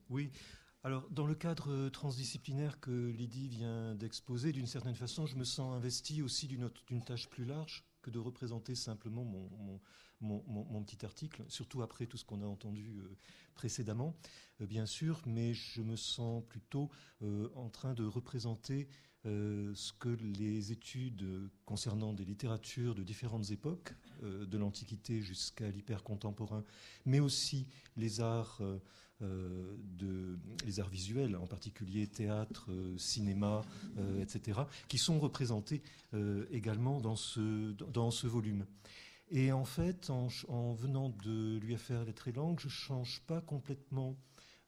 Oui. Alors, dans le cadre euh, transdisciplinaire que Lydie vient d'exposer, d'une certaine façon, je me sens investi aussi d'une tâche plus large que de représenter simplement mon, petit article, surtout après tout ce qu'on a entendu euh, précédemment, euh, bien sûr, mais je me sens plutôt en train de représenter ce que les études concernant des littératures de différentes époques, de l'Antiquité jusqu'à l'hypercontemporain, mais aussi les arts euh, les arts visuels, en particulier théâtre, euh, cinéma, euh, etc., qui sont représentés également dans ce, dans ce volume. Et en fait, en, venant de l'UFR Lettres et Langues, je ne change pas complètement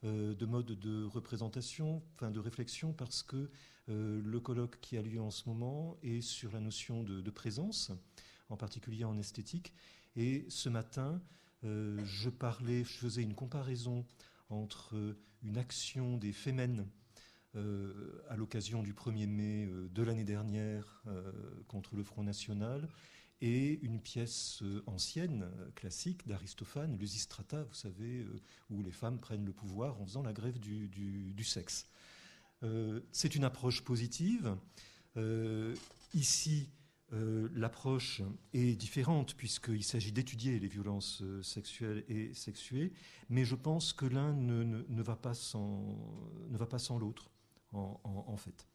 de mode de représentation, enfin de réflexion, parce que le colloque qui a lieu en ce moment est sur la notion de, présence, en particulier en esthétique. Et ce matin, je parlais, je faisais une comparaison entre une action des Femen euh, à l'occasion du 1er mai euh, de l'année dernière euh, contre le Front National et une pièce ancienne, classique d'Aristophane, Lysistrata, vous savez, où les femmes prennent le pouvoir en faisant la grève du, sexe. C'est une approche positive. ici, euh, l'approche est différente puisqu'il s'agit d'étudier les violences euh, sexuelles et sexuées, mais je pense que l'un ne, va pas sans, l'autre, en, fait.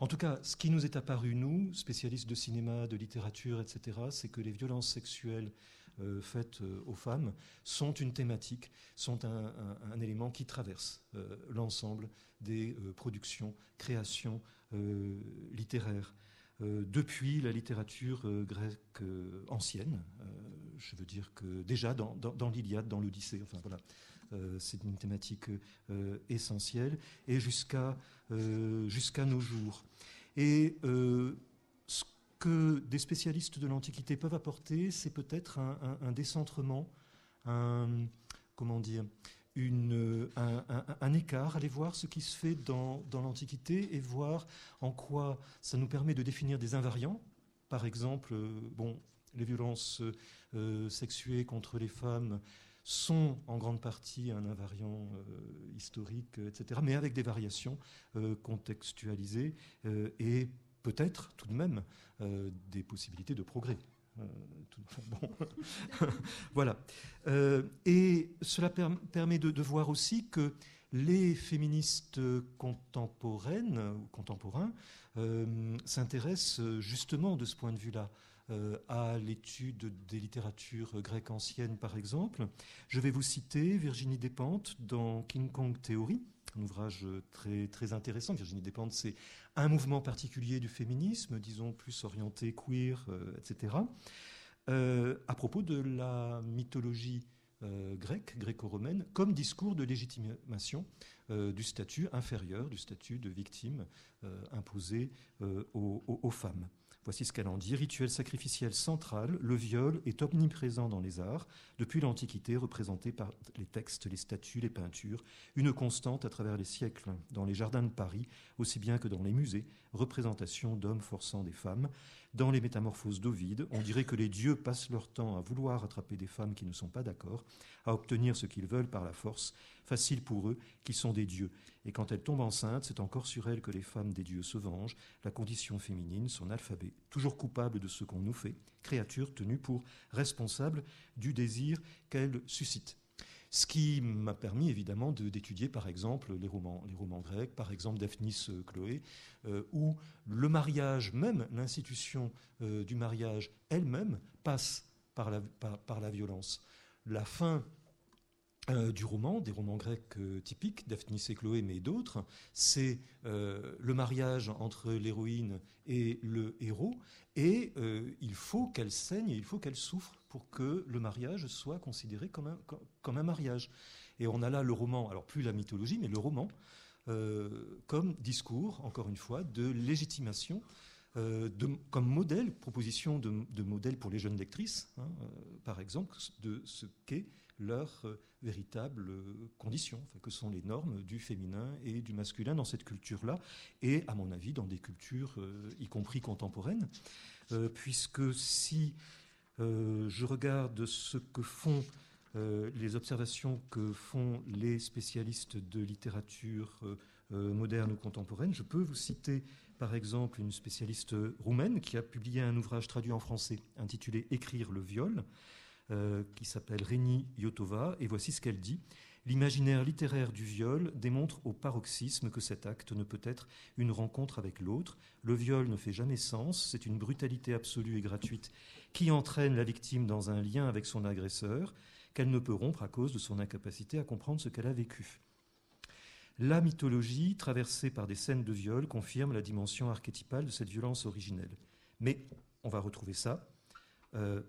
En tout cas, ce qui nous est apparu, nous, spécialistes de cinéma, de littérature, etc., c'est que les violences sexuelles euh, faites aux femmes sont une thématique, sont un, élément qui traverse l'ensemble des productions, créations littéraires. Euh, depuis la littérature euh, grecque euh, ancienne. je veux dire que déjà dans, l'Iliade, dans l'Odyssée, enfin voilà, c'est une thématique essentielle, et jusqu'à jusqu'à nos jours. Et ce que des spécialistes de l'Antiquité peuvent apporter, c'est peut-être un, décentrement, un, comment dire, une, un, écart, aller voir ce qui se fait dans, dans l'Antiquité et voir en quoi ça nous permet de définir des invariants. Par exemple, bon, les violences sexuées contre les femmes sont en grande partie un invariant historique, etc., mais avec des variations contextualisées et peut-être tout de même des possibilités de progrès. Euh, voilà. Euh, et cela permet de, voir aussi que les féministes contemporaines ou contemporains euh, s'intéressent justement de ce point de vue-là à l'étude des littératures grecques anciennes, par exemple. Je vais vous citer Virginie Despentes dans King Kong Theory, un ouvrage très, très intéressant. Virginie Despentes, c'est un mouvement particulier du féminisme, disons plus orienté queer, euh, etc. Euh, à propos de la mythologie euh, grecque, gréco-romaine, comme discours de légitimation du statut inférieur, du statut de victime imposé aux femmes. Voici ce qu'elle en dit. Rituel sacrificiel central, le viol est omniprésent dans les arts, depuis l'Antiquité, représenté par les textes, les statues, les peintures, une constante à travers les siècles, dans les jardins de Paris, aussi bien que dans les musées, représentation d'hommes forçant des femmes. Dans les métamorphoses d'Ovide, on dirait que les dieux passent leur temps à vouloir attraper des femmes qui ne sont pas d'accord, à obtenir ce qu'ils veulent par la force, facile pour eux, qui sont des dieux. Et quand elles tombent enceintes, c'est encore sur elles que les femmes des dieux se vengent, la condition féminine, son alphabet, toujours coupable de ce qu'on nous fait, créature tenue pour responsable du désir qu'elle suscite. Ce qui m'a permis évidemment d'étudier par exemple les romans, grecs, par exemple Daphnis euh, Chloé, euh, où le mariage, même l'institution euh, du mariage elle-même, passe par la, violence. La fin du roman, des romans grecs typiques, Daphnis et Chloé, mais d'autres, c'est le mariage entre l'héroïne et le héros, et il faut qu'elle saigne, il faut qu'elle souffre pour que le mariage soit considéré comme un, comme un mariage. Et on a là le roman, alors plus la mythologie, mais le roman, comme discours, encore une fois, de légitimation de, comme modèle, proposition de, modèle pour les jeunes lectrices, hein, par exemple, de ce qu'est leurs euh, véritables euh, conditions, que sont les normes du féminin et du masculin dans cette culture-là, et à mon avis dans des cultures, euh, y compris contemporaines, puisque si je regarde ce que font les observations que font les spécialistes de littérature moderne ou contemporaine, je peux vous citer par exemple une spécialiste roumaine qui a publié un ouvrage traduit en français intitulé Écrire le viol, euh, qui s'appelle Réni Yotova, et voici ce qu'elle dit. L'imaginaire littéraire du viol démontre au paroxysme que cet acte ne peut être une rencontre avec l'autre. Le viol ne fait jamais sens, c'est une brutalité absolue et gratuite qui entraîne la victime dans un lien avec son agresseur, qu'elle ne peut rompre à cause de son incapacité à comprendre ce qu'elle a vécu. La mythologie, traversée par des scènes de viol, confirme la dimension archétypale de cette violence originelle. Mais on va retrouver ça euh,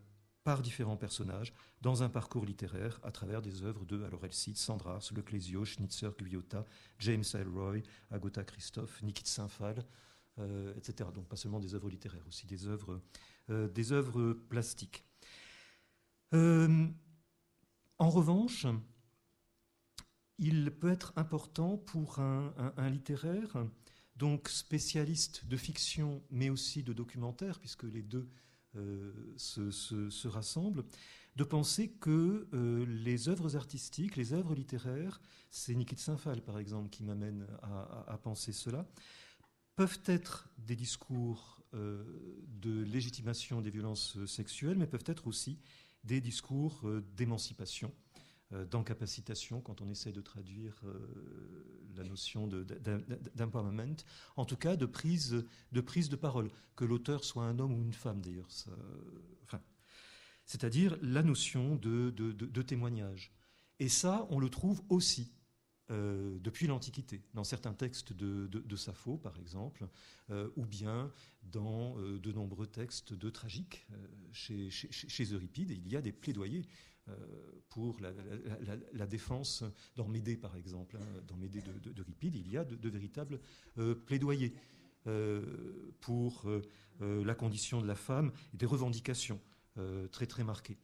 par différents personnages dans un parcours littéraire à travers des œuvres de, alors elle cite Sandras, Leclésio, Schnitzer, Guyotta, James Elroy, Agota Christophe, Nikit Saint-Phal, euh, etc. Donc pas seulement des œuvres littéraires, aussi des œuvres, euh, plastiques. Euh, en revanche, il peut être important pour un littéraire, donc spécialiste de fiction, mais aussi de documentaire, puisque les deux euh, se, rassemblent, de penser que euh, les œuvres artistiques, les œuvres littéraires, c'est Nikit Saint-Phal par exemple qui m'amène à, penser cela, peuvent être des discours euh, de légitimation des violences sexuelles, mais peuvent être aussi des discours d'émancipation d'encapacitation quand on essaie de traduire euh, la notion d'empowerment, en tout cas de prise, de prise de parole, que l'auteur soit un homme ou une femme d'ailleurs. Enfin, C'est-à-dire la notion de, de, témoignage. Et ça, on le trouve aussi euh, depuis l'Antiquité, dans certains textes de, de, Sappho, par exemple, ou bien dans de nombreux textes de tragique. chez, chez, Euripide, il y a des plaidoyers euh, pour la, défense, dans Médée par exemple, hein, dans Médée de, de, il y a de, véritables euh, plaidoyers euh, pour la condition de la femme et des revendications très très marquées.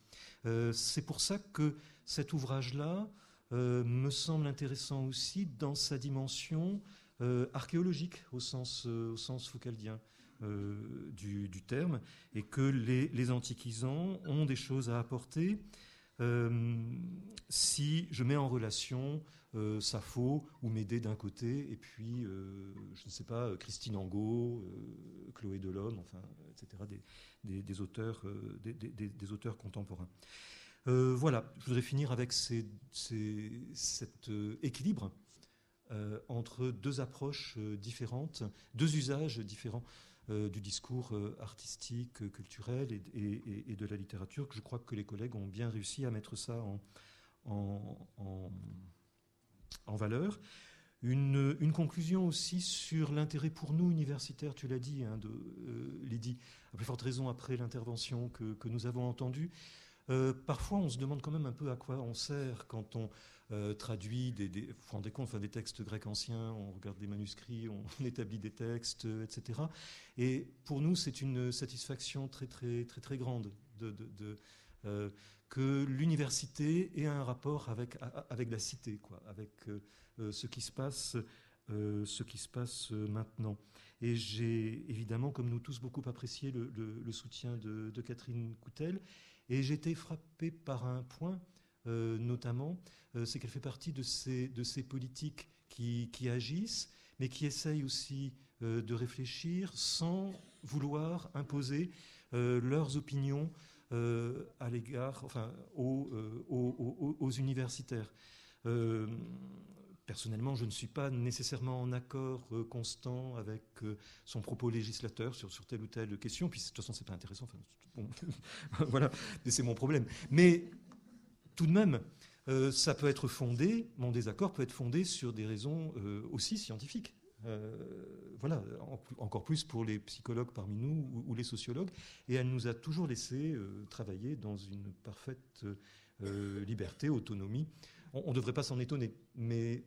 C'est pour ça que cet ouvrage-là me semble intéressant aussi dans sa dimension archéologique au sens, au sens foucaldien. du, terme, et que les, antiquisants ont des choses à apporter si je mets en relation euh, Sappho ou Médée d'un côté, et puis, euh, je ne sais pas, Christine Angot, euh, Chloé Delhomme, enfin, etc., des, auteurs, des, auteurs contemporains. voilà, je voudrais finir avec cet équilibre entre deux approches différentes, deux usages différents du discours artistique, culturel et, de la littérature, que je crois que les collègues ont bien réussi à mettre ça en valeur. Une, conclusion aussi sur l'intérêt pour nous, universitaires, tu l'as dit, hein, euh, Lydie, à plus forte raison après l'intervention que, nous avons entendue. Euh, parfois, on se demande quand même un peu à quoi on sert quand on euh, traduit des, vous des comptes, enfin, des textes grecs anciens, on regarde des manuscrits, on, établit des textes, etc. Et pour nous, c'est une satisfaction très, très, très, très grande de, de que l'université ait un rapport avec, avec la cité, quoi, avec euh, euh, ce qui se passe, euh, ce qui se passe maintenant. Et j'ai évidemment, comme nous tous, beaucoup apprécié le, soutien de, Catherine Coutel. Et j'ai été frappé par un point, notamment, c'est qu'elle fait partie de ces, politiques qui, agissent, mais qui essayent aussi de réfléchir sans vouloir imposer leurs opinions euh, à l'égard, enfin, aux, euh, universitaires. Euh, personnellement, je ne suis pas nécessairement en accord constant avec son propos législateur sur, telle ou telle question, puis de toute façon, c'est pas intéressant. voilà, c'est mon problème. Mais tout de même, ça peut être fondé, mon désaccord peut être fondé sur des raisons aussi scientifiques. Euh, voilà, encore plus pour les psychologues parmi nous ou, les sociologues. Et elle nous a toujours laissé euh, travailler dans une parfaite euh, liberté, autonomie. On ne devrait pas s'en étonner, mais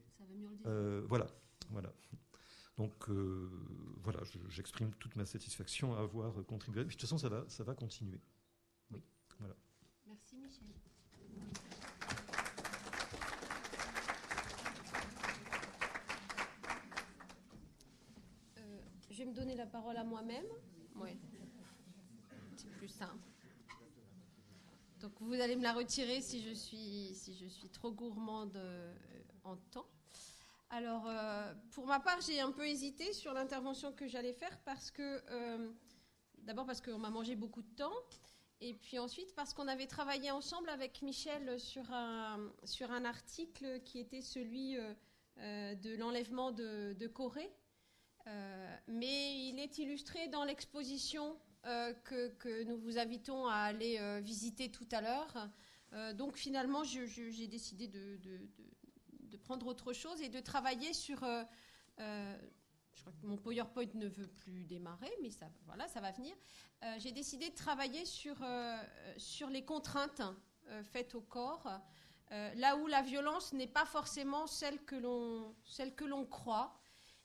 voilà, voilà. Donc voilà, j'exprime toute ma satisfaction à avoir contribué. de toute façon, ça va, ça va continuer. Oui, voilà. Merci Michel. je vais me donner la parole à moi-même. Oui. C'est plus simple. Donc vous allez me la retirer si je suis, si je suis trop gourmande euh, en temps. Alors, euh, pour ma part, j'ai un peu hésité sur l'intervention que j'allais faire parce que, euh, d'abord parce qu'on m'a mangé beaucoup de temps, et puis ensuite parce qu'on avait travaillé ensemble avec Michel sur un, sur un article qui était celui de l'enlèvement de, de Corée mais il est illustré dans l'exposition euh, que, nous vous invitons à aller euh, visiter tout à l'heure. donc finalement, j'ai décidé de, prendre autre chose et de travailler sur... je crois que mon PowerPoint ne veut plus démarrer, mais ça, voilà, ça va venir. j'ai décidé de travailler sur, sur les contraintes faites au corps, là où la violence n'est pas forcément celle que l'on croit.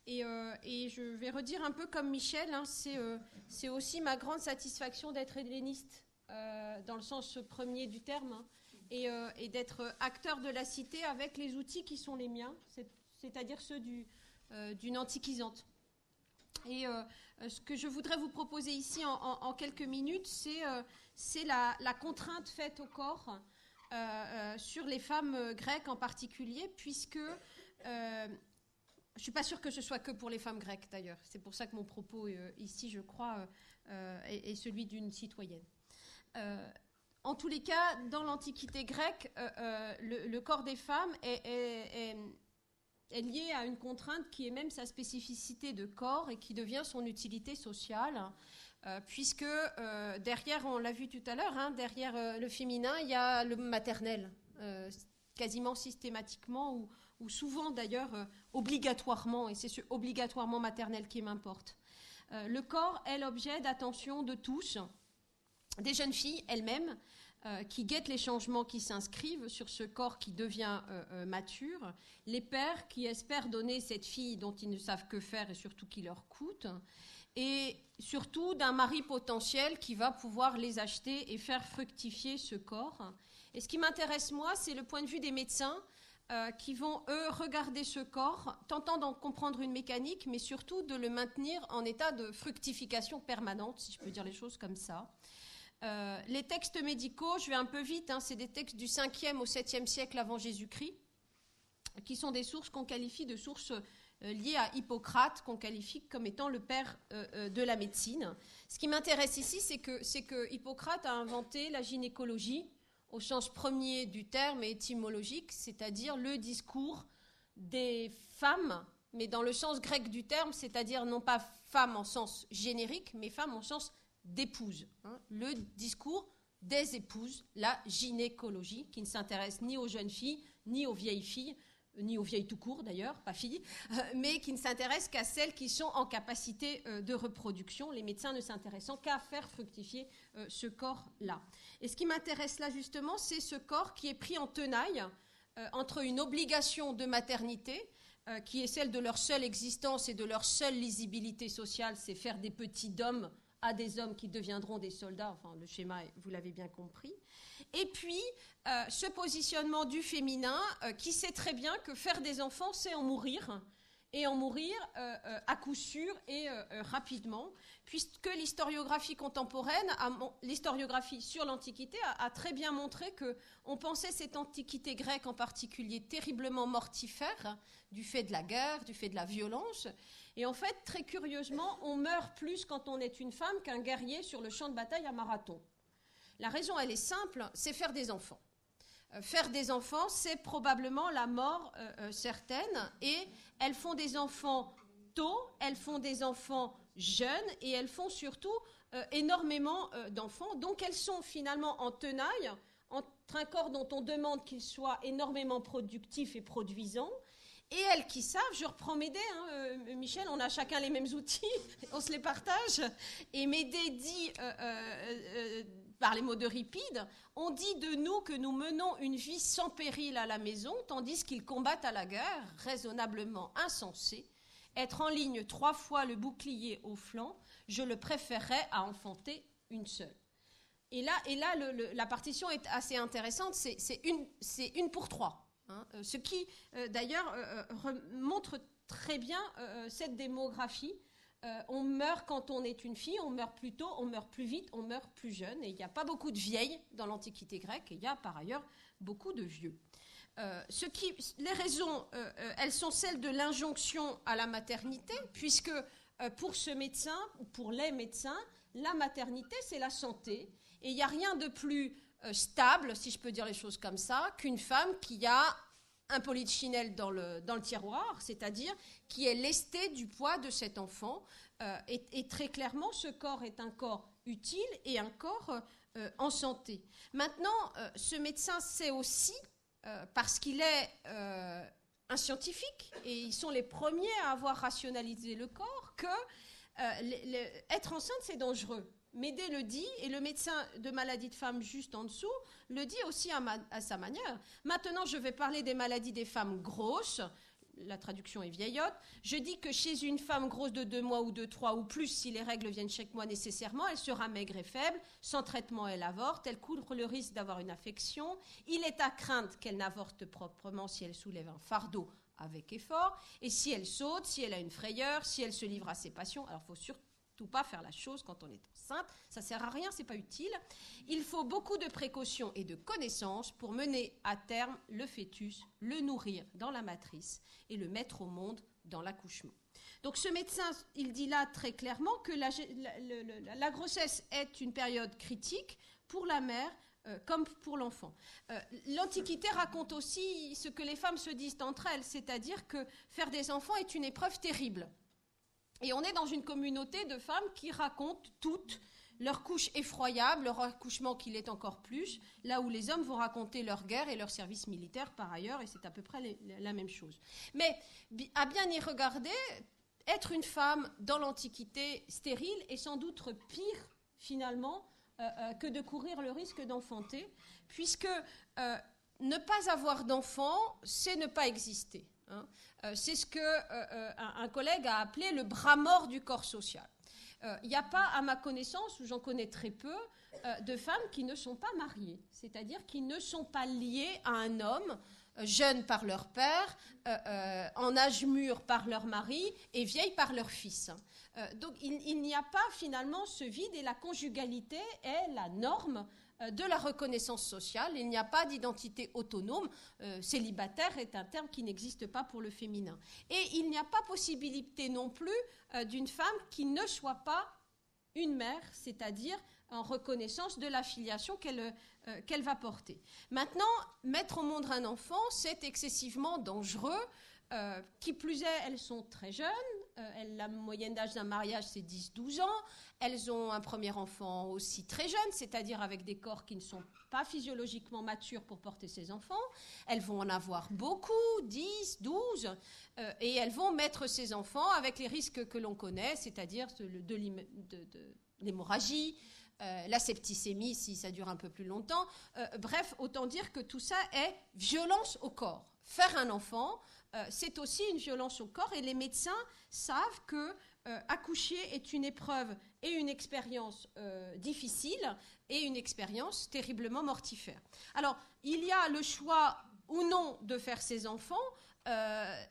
Euh, et, je vais redire un peu comme Michel, hein, euh, c'est aussi ma grande satisfaction d'être helléniste, euh, dans le sens premier du terme, hein, et, d'être acteur de la cité avec les outils qui sont les miens, c'est-à-dire ceux d'une antiquisante. Et ce que je voudrais vous proposer ici en, quelques minutes, c'est la, la, contrainte faite au corps sur les femmes grecques en particulier, puisque je ne suis pas sûre que ce soit que pour les femmes grecques, d'ailleurs. C'est pour ça que mon propos euh, ici, je crois, euh, est, celui d'une citoyenne. Euh, en tous les cas, dans l'Antiquité grecque, le, corps des femmes est, lié à une contrainte qui est même sa spécificité de corps et qui devient son utilité sociale, puisque derrière, on l'a vu tout à l'heure, hein, derrière le féminin, il y a le maternel, quasiment systématiquement, ou souvent d'ailleurs euh, obligatoirement, et c'est ce obligatoirement maternel qui m'importe. Euh, le corps est l'objet d'attention de tous, des jeunes filles elles-mêmes, euh, qui guettent les changements qui s'inscrivent sur ce corps qui devient mature, les pères qui espèrent donner cette fille dont ils ne savent que faire et surtout qui leur coûte, et surtout d'un mari potentiel qui va pouvoir les acheter et faire fructifier ce corps. Et ce qui m'intéresse moi, c'est le point de vue des médecins euh, qui vont, eux, regarder ce corps, tentant d'en comprendre une mécanique, mais surtout de le maintenir en état de fructification permanente, si je peux dire les choses comme ça. Euh, les textes médicaux, je vais un peu vite, hein, c'est des textes du 5e au 7e siècle avant Jésus-Christ, qui sont des sources qu'on qualifie de sources euh, liées à Hippocrate, qu'on qualifie comme étant le père de la médecine. Ce qui m'intéresse ici, c'est que, que Hippocrate a inventé la gynécologie, au sens premier du terme étymologique, c'est-à-dire le discours des femmes, mais dans le sens grec du terme, c'est-à-dire non pas femmes en sens générique, mais femmes en sens d'épouse. Hein. Le discours des épouses, la gynécologie, qui ne s'intéresse ni aux jeunes filles, ni aux vieilles filles, ni aux vieilles tout court d'ailleurs, pas filles, euh, mais qui ne s'intéressent qu'à celles qui sont en capacité euh, de reproduction, les médecins ne s'intéressant qu'à faire fructifier euh, ce corps-là. Et ce qui m'intéresse là justement, c'est ce corps qui est pris en tenaille entre une obligation de maternité, qui est celle de leur seule existence et de leur seule lisibilité sociale, c'est faire des petits d'hommes à des hommes qui deviendront des soldats, enfin le schéma, vous l'avez bien compris, et puis, euh, ce positionnement du féminin euh, qui sait très bien que faire des enfants, c'est en mourir, et en mourir euh, à coup sûr et rapidement, puisque l'historiographie contemporaine, l'historiographie sur l'Antiquité, a, très bien montré que on pensait cette Antiquité grecque en particulier terriblement mortifère, du fait de la guerre, du fait de la violence, et en fait, très curieusement, on meurt plus quand on est une femme qu'un guerrier sur le champ de bataille à marathon. La raison, elle est simple, c'est faire des enfants. Euh, faire des enfants, c'est probablement la mort euh, euh, certaine. Et elles font des enfants tôt, elles font des enfants jeunes et elles font surtout énormément d'enfants. Donc elles sont finalement en tenaille entre un corps dont on demande qu'il soit énormément productif et produisant et elles qui savent, je reprends Médée, hein, Michel, on a chacun les mêmes outils, on se les partage. Et Médée dit par les mots de Ripide, on dit de nous que nous menons une vie sans péril à la maison, tandis qu'ils combattent à la guerre, raisonnablement insensé. Être en ligne trois fois le bouclier au flanc, je le préférerais à enfanter une seule. Et là, et là la partition est assez intéressante, c'est une, une, pour trois. Hein. Euh, ce qui, euh, d'ailleurs, euh, montre très bien cette démographie euh, on meurt quand on est une fille, on meurt plus tôt, on meurt plus vite, on meurt plus jeune. Et il n'y a pas beaucoup de vieilles dans l'Antiquité grecque, et il y a par ailleurs beaucoup de vieux. Euh, les raisons, euh, elles sont celles de l'injonction à la maternité, puisque pour ce médecin, ou pour les médecins, la maternité, c'est la santé. Et il n'y a rien de plus stable, si je peux dire les choses comme ça, qu'une femme qui a un polichinelle dans le, dans le tiroir, c'est-à-dire qui est lesté du poids de cet enfant. Euh, et, très clairement, ce corps est un corps utile et un corps euh, en santé. Maintenant, euh, ce médecin sait aussi, parce qu'il est un scientifique, et ils sont les premiers à avoir rationalisé le corps, que être enceinte, c'est dangereux. Médée le dit, et le médecin de maladie de femmes juste en dessous le dit aussi à, sa manière. Maintenant, je vais parler des maladies des femmes grosses. La traduction est vieillotte. Je dis que chez une femme grosse de deux mois ou de trois ou plus, si les règles viennent chaque mois nécessairement, elle sera maigre et faible. Sans traitement, elle avorte. Elle couvre le risque d'avoir une affection. Il est à craindre qu'elle n'avorte proprement si elle soulève un fardeau avec effort. Et si elle saute, si elle a une frayeur, si elle se livre à ses passions, alors faut surtout tout pas faire la chose quand on est enceinte, ça sert à rien, c'est pas utile. Il faut beaucoup de précautions et de connaissances pour mener à terme le fœtus, le nourrir dans la matrice et le mettre au monde dans l'accouchement. Donc ce médecin, il dit là très clairement que la, grossesse est une période critique pour la mère euh, comme pour l'enfant. Euh, L'Antiquité raconte aussi ce que les femmes se disent entre elles, c'est-à-dire que faire des enfants est une épreuve terrible. Et on est dans une communauté de femmes qui racontent toutes leur couche effroyable, leur accouchement qui l'est encore plus, là où les hommes vont raconter leur guerre et leur service militaire par ailleurs, et c'est à peu près la même chose. Mais à bien y regarder, être une femme dans l'Antiquité stérile est sans doute pire finalement euh, euh, que de courir le risque d'enfanter, puisque euh, ne pas avoir d'enfant, c'est ne pas exister. Hein. Euh, c'est ce que euh, euh, un, collègue a appelé le bras mort du corps social. Il n'y a pas, à ma connaissance, ou j'en connais très peu, de femmes qui ne sont pas mariées, c'est-à-dire qui ne sont pas liées à un homme jeunes par leur père, en âge mûr par leur mari et vieilles par leur fils. donc il, n'y a pas finalement ce vide et la conjugalité est la norme de la reconnaissance sociale. Il n'y a pas d'identité autonome. Euh, célibataire est un terme qui n'existe pas pour le féminin. Et il n'y a pas possibilité non plus euh, d'une femme qui ne soit pas une mère, c'est-à-dire en reconnaissance de la filiation qu'elle va porter. Maintenant, mettre au monde un enfant, c'est excessivement dangereux. qui plus est, elles sont très jeunes. La moyenne d'âge d'un mariage, c'est 10-12 ans. Elles ont un premier enfant aussi très jeune, c'est-à-dire avec des corps qui ne sont pas physiologiquement matures pour porter ces enfants. Elles vont en avoir beaucoup, 10, 12, euh, et elles vont mettre ces enfants avec les risques que l'on connaît, c'est-à-dire de, l'hémorragie, euh, la septicémie si ça dure un peu plus longtemps. Euh, bref, autant dire que tout ça est violence au corps. Faire un enfant, c'est aussi une violence au corps et les médecins savent que accoucher est une épreuve et une expérience euh, difficile et une expérience terriblement mortifère. Alors, il y a le choix ou non de faire ses enfants. Euh,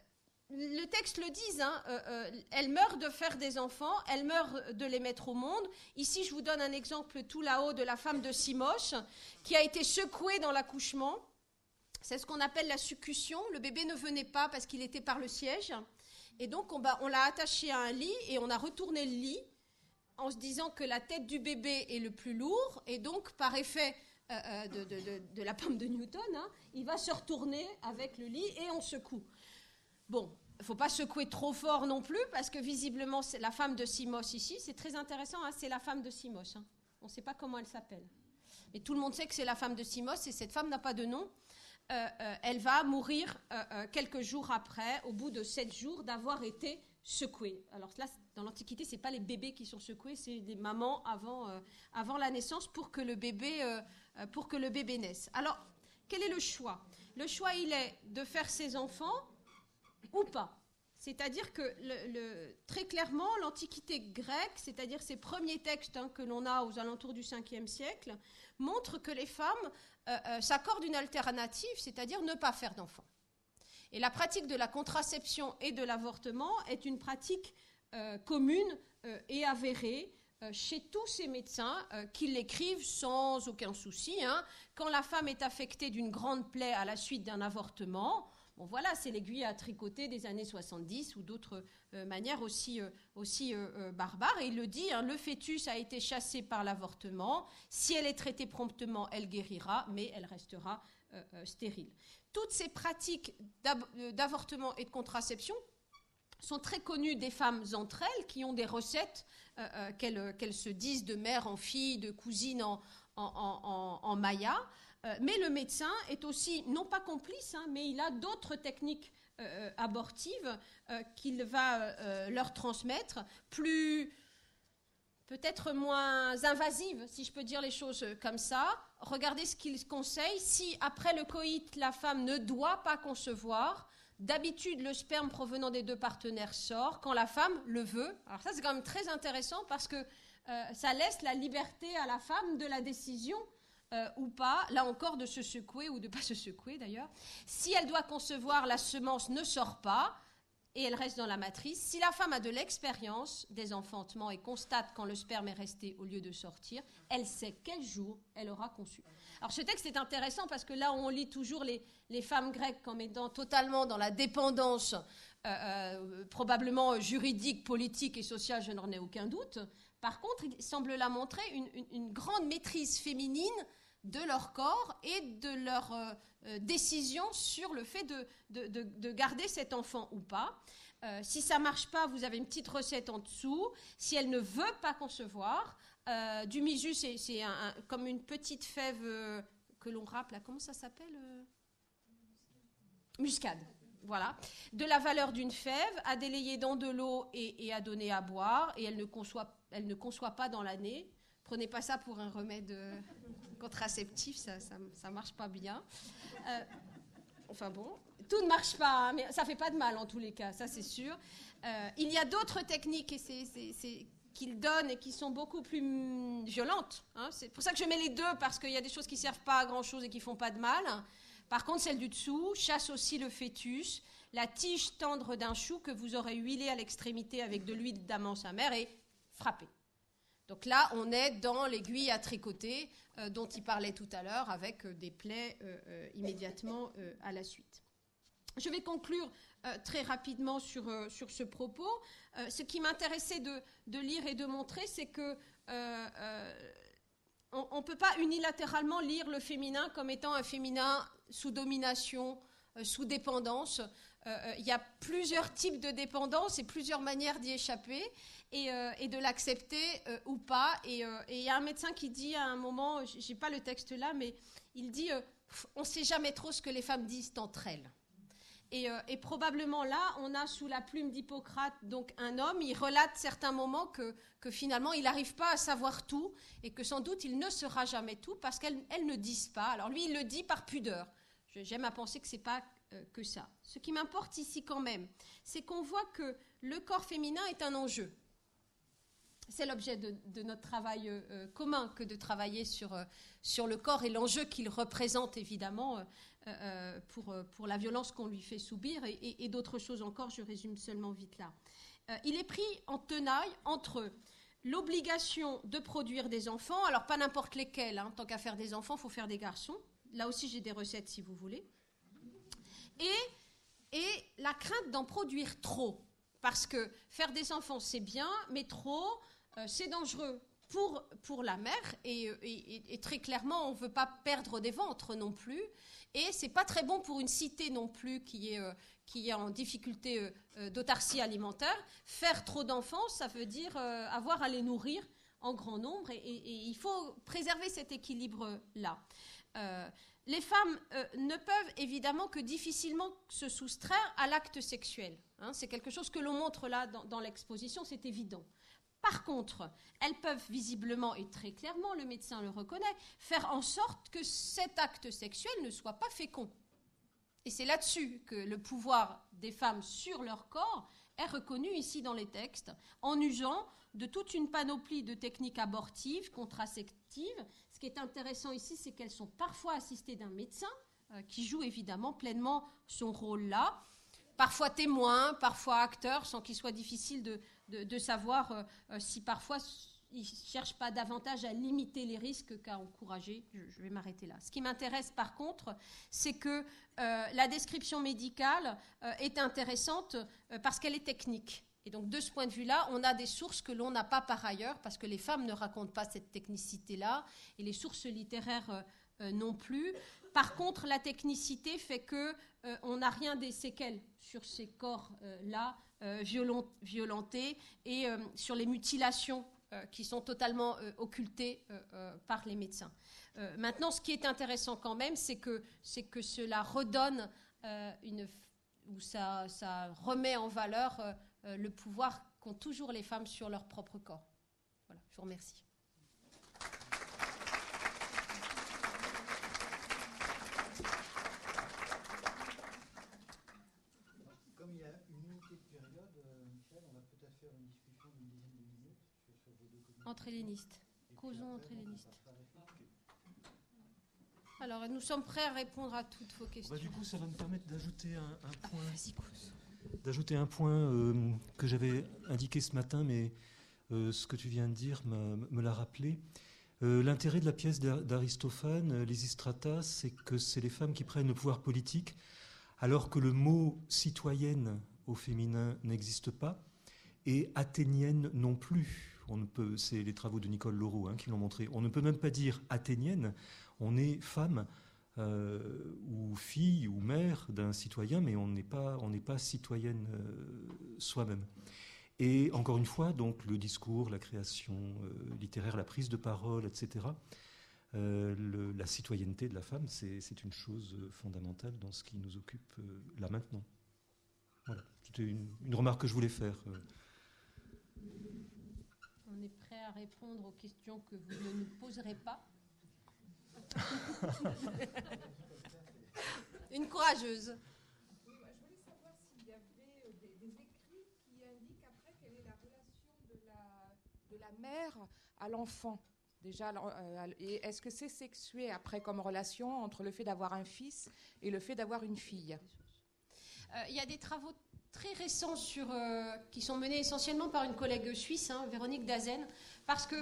le texte le dit, hein, euh, elle meurt de faire des enfants, elle meurt de les mettre au monde. Ici, je vous donne un exemple tout là-haut de la femme de Simoche qui a été secouée dans l'accouchement. C'est ce qu'on appelle la succussion. Le bébé ne venait pas parce qu'il était par le siège. Et donc, on, on l'a attaché à un lit et on a retourné le lit en se disant que la tête du bébé est le plus lourd, et donc par effet euh, euh, de, la pomme de Newton, hein, il va se retourner avec le lit et on secoue. Bon, il ne faut pas secouer trop fort non plus, parce que visiblement, c'est la femme de Simos ici, c'est très intéressant, hein, c'est la femme de Simos. Hein. On ne sait pas comment elle s'appelle. Mais tout le monde sait que c'est la femme de Simos, et cette femme n'a pas de nom. Euh, elle va mourir quelques jours après, au bout de sept jours d'avoir été secouée. Alors là, dans l'Antiquité, c'est pas les bébés qui sont secoués, c'est des mamans avant, euh, avant la naissance pour que le bébé euh, euh, pour que le bébé naisse. Alors, quel est le choix? Le choix, il est de faire ses enfants ou pas. C'est-à-dire que très clairement, l'Antiquité grecque, c'est-à-dire ces premiers textes hein, que l'on a aux alentours du 5e siècle, montrent que les femmes s'accordent une alternative, c'est-à-dire ne pas faire d'enfants. Et la pratique de la contraception et de l'avortement est une pratique euh, commune euh, et avérée euh, chez tous ces médecins qui l'écrivent sans aucun souci. Hein. Quand la femme est affectée d'une grande plaie à la suite d'un avortement, voilà, c'est l'aiguille à tricoter des années 70 ou d'autres manières aussi, aussi barbares. Et il le dit, hein, le fœtus a été chassé par l'avortement. Si elle est traitée promptement, elle guérira, mais elle restera stérile. Toutes ces pratiques d'avortement et de contraception sont très connues des femmes entre elles qui ont des recettes euh, euh, euh, qu'elles se disent de mère en fille, de cousine en, maya. Mais le médecin est aussi, non pas complice, hein, mais il a d'autres techniques abortives qu'il va leur transmettre, plus peut-être moins invasives, si je peux dire les choses comme ça. Regardez ce qu'il conseille. Si après le coït, la femme ne doit pas concevoir, D'habitude, le sperme provenant des deux partenaires sort quand la femme le veut. Alors ça, c'est quand même très intéressant parce que euh, ça laisse la liberté à la femme de la décision euh, ou pas, là encore, de se secouer ou de pas se secouer d'ailleurs. Si elle doit concevoir, la semence ne sort pas et elle reste dans la matrice. Si la femme a de l'expérience des enfantements et constate quand le sperme est resté au lieu de sortir, elle sait quel jour elle aura conçu. Alors ce texte est intéressant parce que là on lit toujours les, femmes grecques comme étant totalement dans la dépendance, euh, euh, probablement juridique, politique et sociale, je n'en ai aucun doute. Par contre, il semble là montrer une, grande maîtrise féminine de leur corps et de leur euh, décision sur le fait de, garder cet enfant ou pas. si ça marche pas, vous avez une petite recette en dessous. Si elle ne veut pas concevoir, euh, du misu, c'est comme une petite fève euh, que l'on rappelle. Comment ça s'appelle euh? Muscade. Voilà. De la valeur d'une fève à délayer dans de l'eau et, à donner à boire. Et elle ne conçoit, elle ne conçoit pas dans l'année. Prenez pas ça pour un remède contraceptif, ça, ça, marche pas bien. enfin bon, tout ne marche pas, hein, mais ça fait pas de mal en tous les cas, ça c'est sûr. il y a d'autres techniques et c'est qu'ils donnent et qui sont beaucoup plus violentes. Hein. C'est pour ça que je mets les deux, parce qu'il y a des choses qui servent pas à grand-chose et qui font pas de mal. Par contre, celle du dessous chasse aussi le fœtus, la tige tendre d'un chou que vous aurez huilé à l'extrémité avec de l'huile d'amande amère et frappé. Donc là, on est dans l'aiguille à tricoter euh, dont il parlait tout à l'heure, avec euh, des plaies euh, immédiatement à la suite. Je vais conclure très rapidement sur, sur ce propos. ce qui m'intéressait de, de, lire et de montrer, c'est que on ne peut pas unilatéralement lire le féminin comme étant un féminin sous domination, sous dépendance. Il y a plusieurs types de dépendance et plusieurs manières d'y échapper. Euh, et, de l'accepter euh, ou pas. Euh, et il y a un médecin qui dit à un moment, j'ai pas le texte là, mais il dit on ne sait jamais trop ce que les femmes disent entre elles. Et, probablement là, on a sous la plume d'Hippocrate donc un homme, il relate certains moments que, que finalement il n'arrive pas à savoir tout et que sans doute il ne sera jamais tout parce qu'elles ne disent pas. Alors lui, il le dit par pudeur. J'aime à penser que c'est pas que ça. Ce qui m'importe ici quand même, c'est qu'on voit que le corps féminin est un enjeu c'est l'objet de, notre travail euh, euh, commun que de travailler sur, euh, sur le corps et l'enjeu qu'il représente évidemment pour, pour la violence qu'on lui fait subir et, d'autres choses encore, je résume seulement vite là. il est pris en tenaille entre l'obligation de produire des enfants, alors pas n'importe lesquels, hein, tant qu'à faire des enfants, il faut faire des garçons. Là aussi j'ai des recettes si vous voulez. Et, et la crainte d'en produire trop. Parce que faire des enfants, c'est bien, mais trop, euh, c'est dangereux pour, pour la mère et, très clairement, on ne veut pas perdre des ventres non plus. Et c'est pas très bon pour une cité non plus qui est, euh, qui est en difficulté euh, d'autarcie alimentaire. Faire trop d'enfants, ça veut dire avoir à les nourrir en grand nombre et, il faut préserver cet équilibre-là. Les femmes ne peuvent évidemment que difficilement se soustraire à l'acte sexuel. Hein. c'est quelque chose que l'on montre là dans l'exposition, c'est évident. Par contre, elles peuvent visiblement et très clairement, le médecin le reconnaît, faire en sorte que cet acte sexuel ne soit pas fécond. Et c'est là-dessus que le pouvoir des femmes sur leur corps est reconnu ici dans les textes, en usant de toute une panoplie de techniques abortives, contraceptives. Ce qui est intéressant ici, c'est qu'elles sont parfois assistées d'un médecin, euh, qui joue évidemment pleinement son rôle là, parfois témoin, parfois acteur, sans qu'il soit difficile de, savoir euh, euh, si parfois ils ne cherchent pas davantage à limiter les risques qu'à encourager. Je, vais m'arrêter là. Ce qui m'intéresse par contre, c'est que la description médicale est intéressante parce qu'elle est technique. Et donc de ce point de vue-là, on a des sources que l'on n'a pas par ailleurs parce que les femmes ne racontent pas cette technicité-là et les sources littéraires non plus. Par contre, la technicité fait que on n'a rien des séquelles sur ces corps-là euh, violentés et euh, sur les mutilations euh, qui sont totalement occultées par les médecins. maintenant, ce qui est intéressant quand même, c'est que, que cela redonne une, ou ça, ça, remet en valeur le pouvoir qu'ont toujours les femmes sur leur propre corps. Voilà, je vous remercie. Entre hellénistes. Causons entre hellénistes. Alors, nous sommes prêts à répondre à toutes vos questions. Bah, du coup, ça va me permettre d'ajouter un, ah, point. D'ajouter un point euh, que j'avais indiqué ce matin, mais euh, ce que tu viens de dire me, l'a rappelé. Euh, l'intérêt de la pièce d'Aristophane, Les Istratas, c'est que c'est les femmes qui prennent le pouvoir politique, alors que le mot citoyenne au féminin n'existe pas, et athénienne non plus on ne peut, c'est les travaux de Nicole Leroux hein, qui l'ont montré. On ne peut même pas dire athénienne. On est femme euh, ou fille ou mère d'un citoyen, mais on n'est pas, on pas citoyenne euh, soi-même. Et encore une fois, donc le discours, la création euh, littéraire, la prise de parole, etc. la citoyenneté de la femme, c'est une chose fondamentale dans ce qui nous occupe là maintenant. Voilà, c'était une, une, remarque que je voulais faire on est prêt à répondre aux questions que vous ne nous poserez pas. Une courageuse. Oui, je voulais savoir s'il y avait euh, des, écrits qui indiquent après quelle est la relation de la, de la mère à l'enfant Déjà, euh, est-ce que c'est sexué après comme relation entre le fait d'avoir un fils et le fait d'avoir une fille? Euh, Il y a des travaux très récents sur, euh, qui sont menés essentiellement par une collègue suisse, hein, Véronique Dazen, parce que